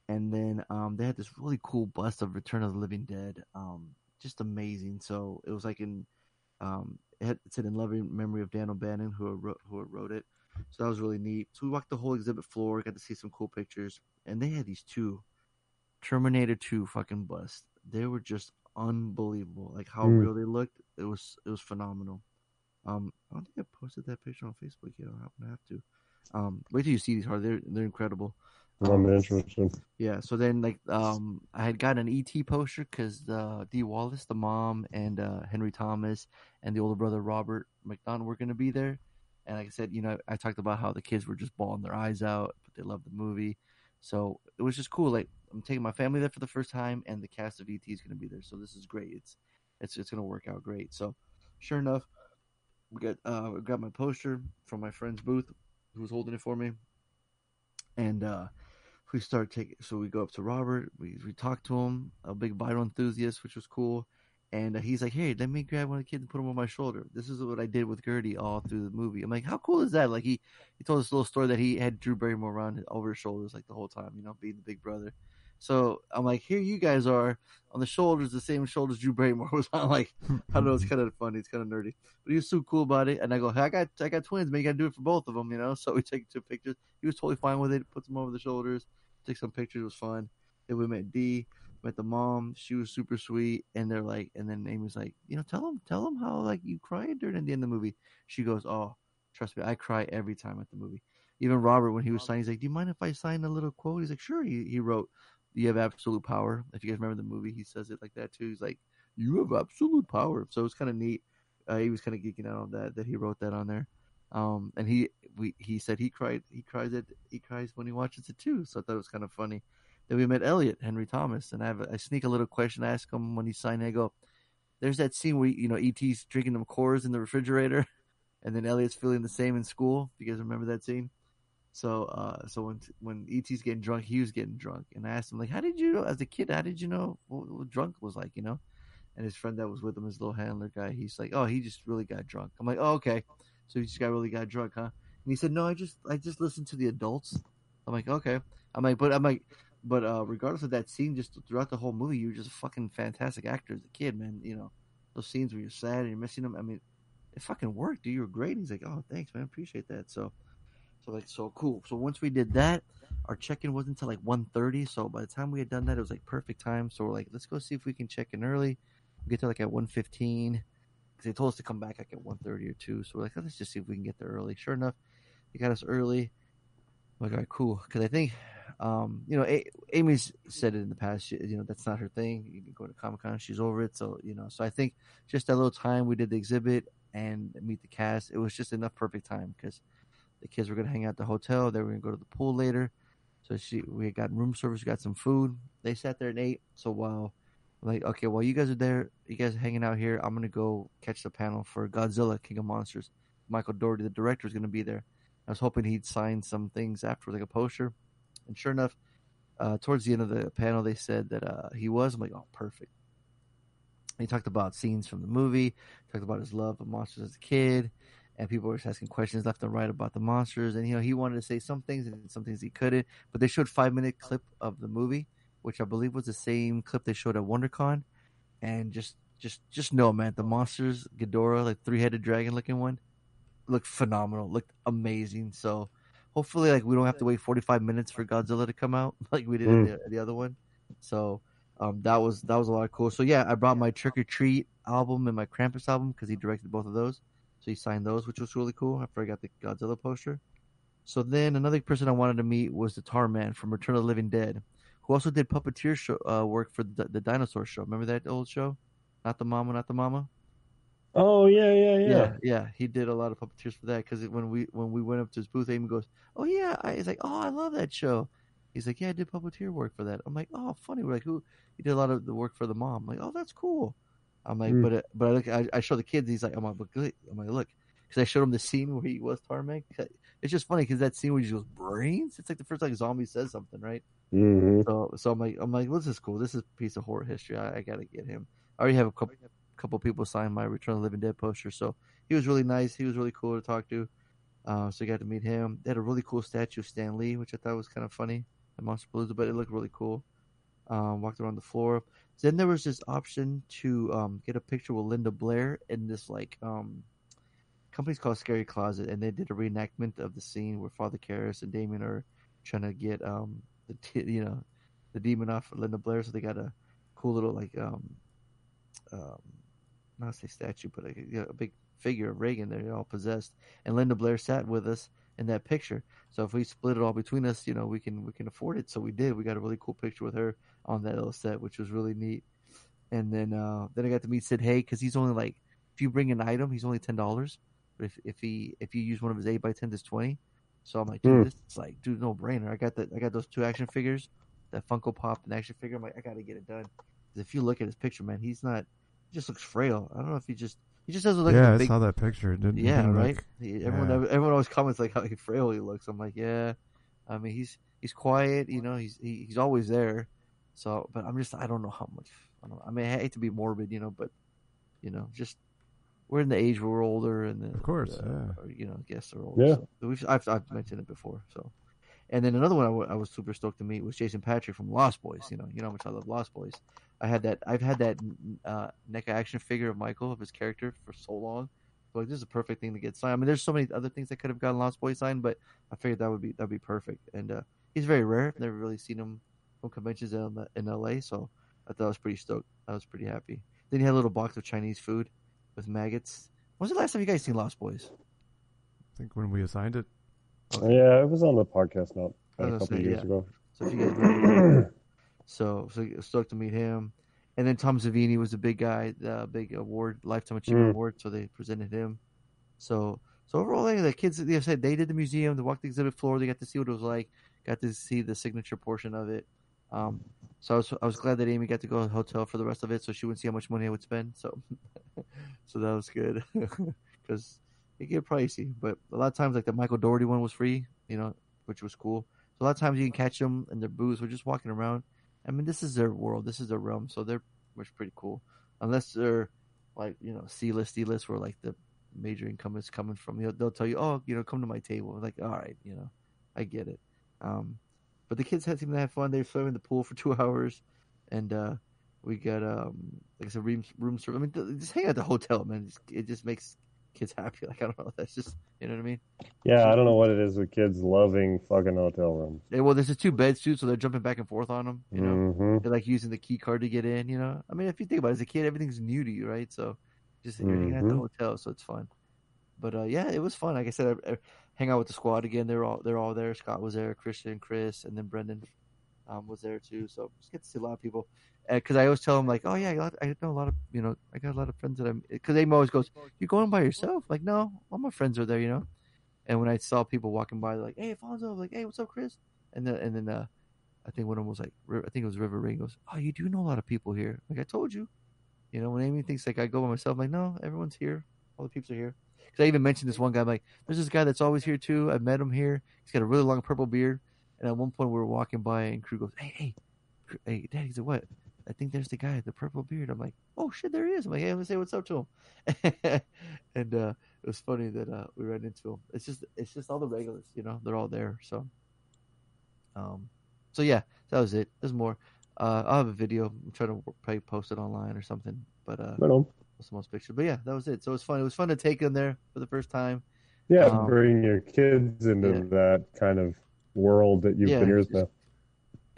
And then um, they had this really cool bust of Return of the Living Dead. Um, just amazing. So it was like in um, it, had, said in loving memory of Dan O'Bannon who wrote, who wrote it. So that was really neat. So we walked the whole exhibit floor, got to see some cool pictures, and they had these two Terminator 2 fucking busts. They were just unbelievable. Like how Mm. real they looked. It was it was phenomenal. Um, I don't think I posted that picture on Facebook yet. I'm gonna have to. Um, wait till you see these hard. They're they're incredible. I'm interested. Yeah. So then, like, um, I had got an ET poster because uh, Dee Wallace, the mom, and uh, Henry Thomas, and the older brother Robert MacNaughton were going to be there. And like I said, you know, I talked about how the kids were just bawling their eyes out, but they loved the movie. So it was just cool. Like I'm taking my family there for the first time, and the cast of ET is going to be there. So this is great. It's it's it's going to work out great. So sure enough, we got uh, I got my poster from my friend's booth, who was holding it for me, and uh, we start taking. So we go up to Robert. We we talk to him, a big viral enthusiast, which was cool. And uh, he's like, "Hey, let me grab one of the kids and put him on my shoulder." This is what I did with Gertie all through the movie. I'm like, "How cool is that?" Like he he told this little story that he had Drew Barrymore around over his shoulders like the whole time, you know, being the big brother. So I'm like, "Here you guys are on the shoulders, the same shoulders Drew Barrymore was on." Like, I don't know, it's kind of funny, it's kind of nerdy, but he was so cool about it. And I go, hey, "I got I got twins, man. You got to do it for both of them, you know." So we take two pictures. He was totally fine with it. Puts them over the shoulders. Took some pictures. It was fun. Then we met Dee met the mom. She was super sweet, and they're like, and then Amy's like, you know, tell them, tell them how like you cried during the end of the movie. She goes, oh, trust me, I cry every time at the movie. Even Robert, when he was signing, he's like, do you mind if I sign a little quote? He's like, sure. He he wrote, you have absolute power. If you guys remember the movie, he says it like that too. He's like, you have absolute power. So it's kind of neat. Uh, he was kind of geeking out on that that he wrote that on there. Um, and he we he said he cried he cries it he cries when he watches it too. So I thought it was kind of funny. Then we met Elliot, Henry Thomas, and I have a, I sneak a little question, I ask him when he signed. I go, "There's that scene where you know ET's drinking them Coors in the refrigerator, and then Elliot's feeling the same in school. You guys remember that scene?" So, uh, so when when ET's getting drunk, he was getting drunk, and I asked him like, "How did you as a kid? How did you know what, what drunk was like?" You know, and his friend that was with him, his little handler guy, he's like, "Oh, he just really got drunk." I'm like, "Oh, okay, so he just got really got drunk, huh?" And he said, "No, I just I just listened to the adults." I'm like, "Okay," I'm like, but I'm like, but uh, regardless of that scene, just throughout the whole movie, you're just a fucking fantastic actor as a kid, man. You know, those scenes where you're sad and you're missing them. I mean, it fucking worked, dude. You were great. And he's like, "Oh, thanks, man. Appreciate that." So. So like so cool. So once we did that, our check-in wasn't until like 1.30. So by the time we had done that, it was like perfect time. So we're like, let's go see if we can check in early. We get there like at 1.15 because they told us to come back like at 1.30 or two. So we're like, let's just see if we can get there early. Sure enough, they got us early. I'm like, all right, cool. Because I think, um, you know, a- Amy's said it in the past. She, you know, that's not her thing. You can go to Comic Con, she's over it. So you know, so I think just that little time we did the exhibit and meet the cast, it was just enough perfect time because the kids were gonna hang out at the hotel. They were gonna go to the pool later. So she, we got room service, got some food. They sat there and ate. So while, like, okay, while you guys are there, you guys are hanging out here, I'm gonna go catch the panel for Godzilla King of Monsters. Michael Dougherty, the director, is gonna be there. I was hoping he'd sign some things after, like a poster. And sure enough, uh, towards the end of the panel, they said that uh, he was. I'm like, oh, perfect. He talked about scenes from the movie, talked about his love of monsters as a kid, and people were just asking questions left and right about the monsters. And you know, he wanted to say some things and some things he couldn't. But they showed five minute clip of the movie, which I believe was the same clip they showed at WonderCon. And just, just, just know, man, the monsters, Ghidorah, like three headed dragon looking one, looked phenomenal, looked amazing. So hopefully, like we don't have to wait forty five minutes for Godzilla to come out like we did in Mm. the, the other one. So um, that was that was a lot of cool. So yeah, I brought my Trick 'r Treat album and my Krampus album because he directed both of those. So he signed those, which was really cool. After I got the Godzilla poster. So then another person I wanted to meet was the Tar Man from Return of the Living Dead, who also did puppeteer show, uh, work for the, the dinosaur show. Remember that old show? Not the mama, not the mama. Oh yeah, yeah, yeah. Yeah, yeah, he did a lot of puppeteers for that because when we when we went up to his booth, Amy goes, "Oh yeah," I, he's like, "Oh, I love that show." He's like, "Yeah, I did puppeteer work for that." I'm like, "Oh, funny." We're like, "Who?" He did a lot of the work for the mom. I'm like, "Oh, that's cool." I'm like, Hmm. "But uh, but I look, I, I show the kids." He's like, "I'm like, good." I'm like, "Look," because I showed him the scene where he was Tar Man. It's just funny because that scene where he goes brains. It's like the first time zombie says something, right? hmm So so I'm like I'm like, well, this is cool. This is a piece of horror history. I, I gotta get him. I already have a couple couple people signed my Return of the Living Dead poster, so he was really nice. He was really cool to talk to. Uh, so I got to meet him. They had a really cool statue of Stan Lee, which I thought was kind of funny Monsterpalooza, but it looked really cool. Um, walked around the floor. Then there was this option to um, get a picture with Linda Blair in this like um, company's called Scary Closet, and they did a reenactment of the scene where Father Karras and Damien are trying to get um, the t- you know the demon off of Linda Blair. So they got a cool little like um, um not say statue, but a, a big figure of Regan there, all possessed. And Linda Blair sat with us in that picture. So if we split it all between us, you know, we can we can afford it. So we did. We got a really cool picture with her on that little set, which was really neat. And then uh then I got to meet Sid Haig because he's only like if you bring an item, he's only ten dollars. But if if he if you use one of his eight by tens, it's twenty. So I'm like, dude, Hmm. this is like, dude, no brainer. I got that. I got those two action figures, that Funko Pop and action figure. I'm like, I gotta get it done. 'Cause if you look at his picture, man, he's not. He just looks frail. I don't know if he just he just doesn't look. yeah, like a I big, saw that picture. It didn't, it yeah, didn't right. look- He- everyone, yeah. everyone always comments like how frail he looks. I'm like, yeah. I mean, he's he's quiet. You know, he's he, he's always there. So, but I'm just I don't know how much. I, don't, I mean, I hate to be morbid, you know, but you know, just we're in the age where we're older, and the, Of course, the- yeah. or, you know, guests are older. Yeah. So we've I've I've mentioned it before. So, and then another one I I was super stoked to meet was Jason Patric from Lost Boys. You know, you know how much I love Lost Boys. I had that. I've had that uh, NECA action figure of Michael of his character for so long. So, like this is a perfect thing to get signed. I mean, there's so many other things that could have gotten Lost Boys signed, but I figured that would be that'd be perfect. And uh, he's very rare. I've Never really seen him from conventions in, in LA, so I thought I was pretty stoked. I was pretty happy. Then he had a little box of Chinese food with maggots. When was the last time you guys seen Lost Boys? I think when we assigned it. Yeah, it was on the podcast not a couple gonna of say, years yeah. ago. So if you guys remember that. So, so stoked to meet him. And then Tom Savini was a big guy, the big award, lifetime achievement Mm. award. So they presented him. So, so overall, they, the kids, they said they did the museum, they walked the exhibit floor, they got to see what it was like, got to see the signature portion of it. Um, so I was, I was glad that Amy got to go to the hotel for the rest of it, so she wouldn't see how much money I would spend. So, so that was good because it get pricey. But a lot of times, like the Michael Dougherty one was free. You know, which was cool. So a lot of times you can catch them in their booths or just walking around. I mean, this is their world, this is their realm, so they're which pretty cool. Unless they're like you know C list, D list, where like the major income is coming from. You know, they'll tell you, oh, you know, come to my table. Like, all right, you know, I get it. Um, but the kids had seemed to have fun. They swimming in the pool for two hours, and uh, we got um, like I said, room room service. I mean, just hang out at the hotel, man. It just makes kids happy. Like I don't know, that's just you know what I mean. Yeah, I don't know what it is with kids loving fucking hotel rooms. Yeah, well, there's just two beds too, so they're jumping back and forth on them. You know, Mhm. they're like using the key card to get in. You know, I mean, if you think about it, as a kid, everything's new to you, right? So just you're at the Mhm. hotel, so it's fun. But uh, yeah, it was fun. Like I said, I, I hang out with the squad again. They're all they're all there. Scott was there, Christian, Chris, and then Brendan um, was there too. So just get to see a lot of people. Because I always tell them like, oh yeah, I know a lot of you know, I got a lot of friends that I'm. Because Amy always goes, you're going by yourself?" Like, no, all my friends are there, you know. And when I saw people walking by, like, "Hey, Alfonso!" Like, "Hey, what's up, Chris?" And then and then uh, I think one of them was like, I think it was River Ring. Goes, "Oh, you do know a lot of people here." Like I told you, you know. When Amy thinks like I go by myself, I'm like, no, everyone's here. All the peeps are here. Because I even mentioned this one guy. I'm like, there's this guy that's always here too. I met him here. He's got a really long purple beard. And at one point we were walking by, and Crew goes, "Hey, hey, hey, Dad." He said, "What?" I think there's the guy with the purple beard. I'm like, "Oh shit, there he is." I'm like, "Hey, gonna say what's up to him." and uh, it was funny that uh, we ran into him. It's just, it's just all the regulars, you know. They're all there. So, um, so yeah, that was it. There's more. Uh, I'll have a video. I'm trying to probably post it online or something. But uh, Right on. post the most picture. But yeah, that was it. So it was fun. It was fun to take them there for the first time. Yeah, Um, bring your kids into yeah. that kind of world that you've Yeah, been years now.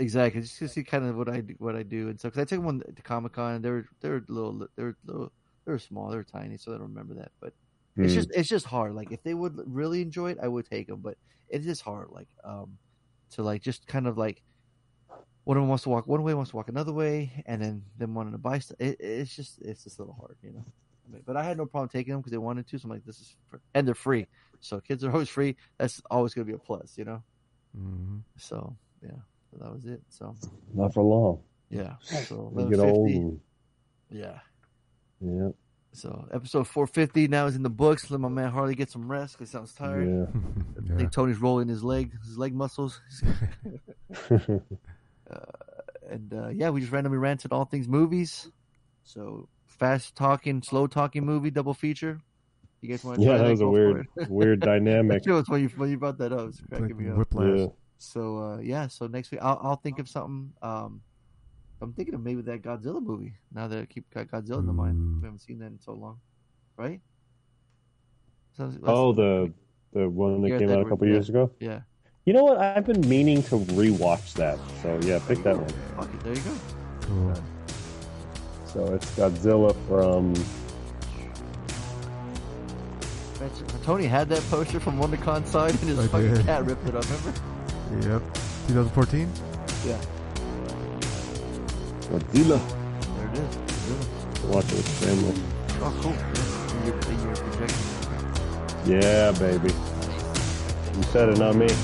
Exactly, just to see kind of what I do, what I do, and so because I took them on to Comic Con, they're they're little, they're little, they're small, they're tiny, so I don't remember that. But it's Hmm. just it's just hard. Like if they would really enjoy it, I would take them, but it is hard. Like um, to like just kind of like one of them wants to walk one way, wants to walk another way, and then them wanting to buy stuff. It, it's just it's just a little hard, you know. I mean, but I had no problem taking them because they wanted to. So I'm like, this is and they're free. So kids are always free. That's always going to be a plus, you know. hmm So yeah, that was it. So Not for long. yeah, so You get old and Yeah. yeah. So episode 450 now is in the books. Let my man Harley get some rest because he sounds tired. Yeah. I think Tony's rolling his leg, his leg muscles. uh, and uh, yeah, we just randomly ranted all things movies. So fast talking, slow talking movie double feature. You guys want to? Yeah, try that was a weird- weird dynamic. it was when you when you brought that up. It's cracking like me up. Whiplash. Yeah. So uh, yeah, so next week I'll I'll think of something. Um, I'm thinking of maybe that Godzilla movie. Now that I keep got Godzilla in the mind, we haven't seen that in so long, right? So Oh, the the one that Gareth came out a couple yeah. years ago. Yeah. You know what? I've been meaning to rewatch that. So yeah, pick that one. Fuck it, there you go. Cool. So it's Godzilla from. Tony had that poster from WonderCon side, and his I fucking did. cat ripped it up. Remember? Yep. 2014. Yeah. Godzilla. There it is. Godzilla. Watch it with the family. Oh, cool. Yeah. In your, in your projection. Yeah, baby. You said it, not me. Okay.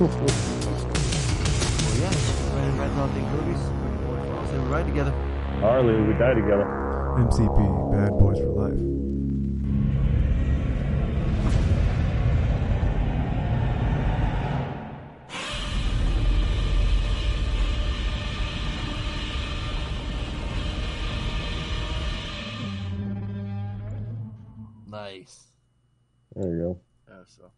Well, yeah. Random Random All Things movies. So we ride together. Harley, we die together. MCP. Bad There you go. Yeah, so.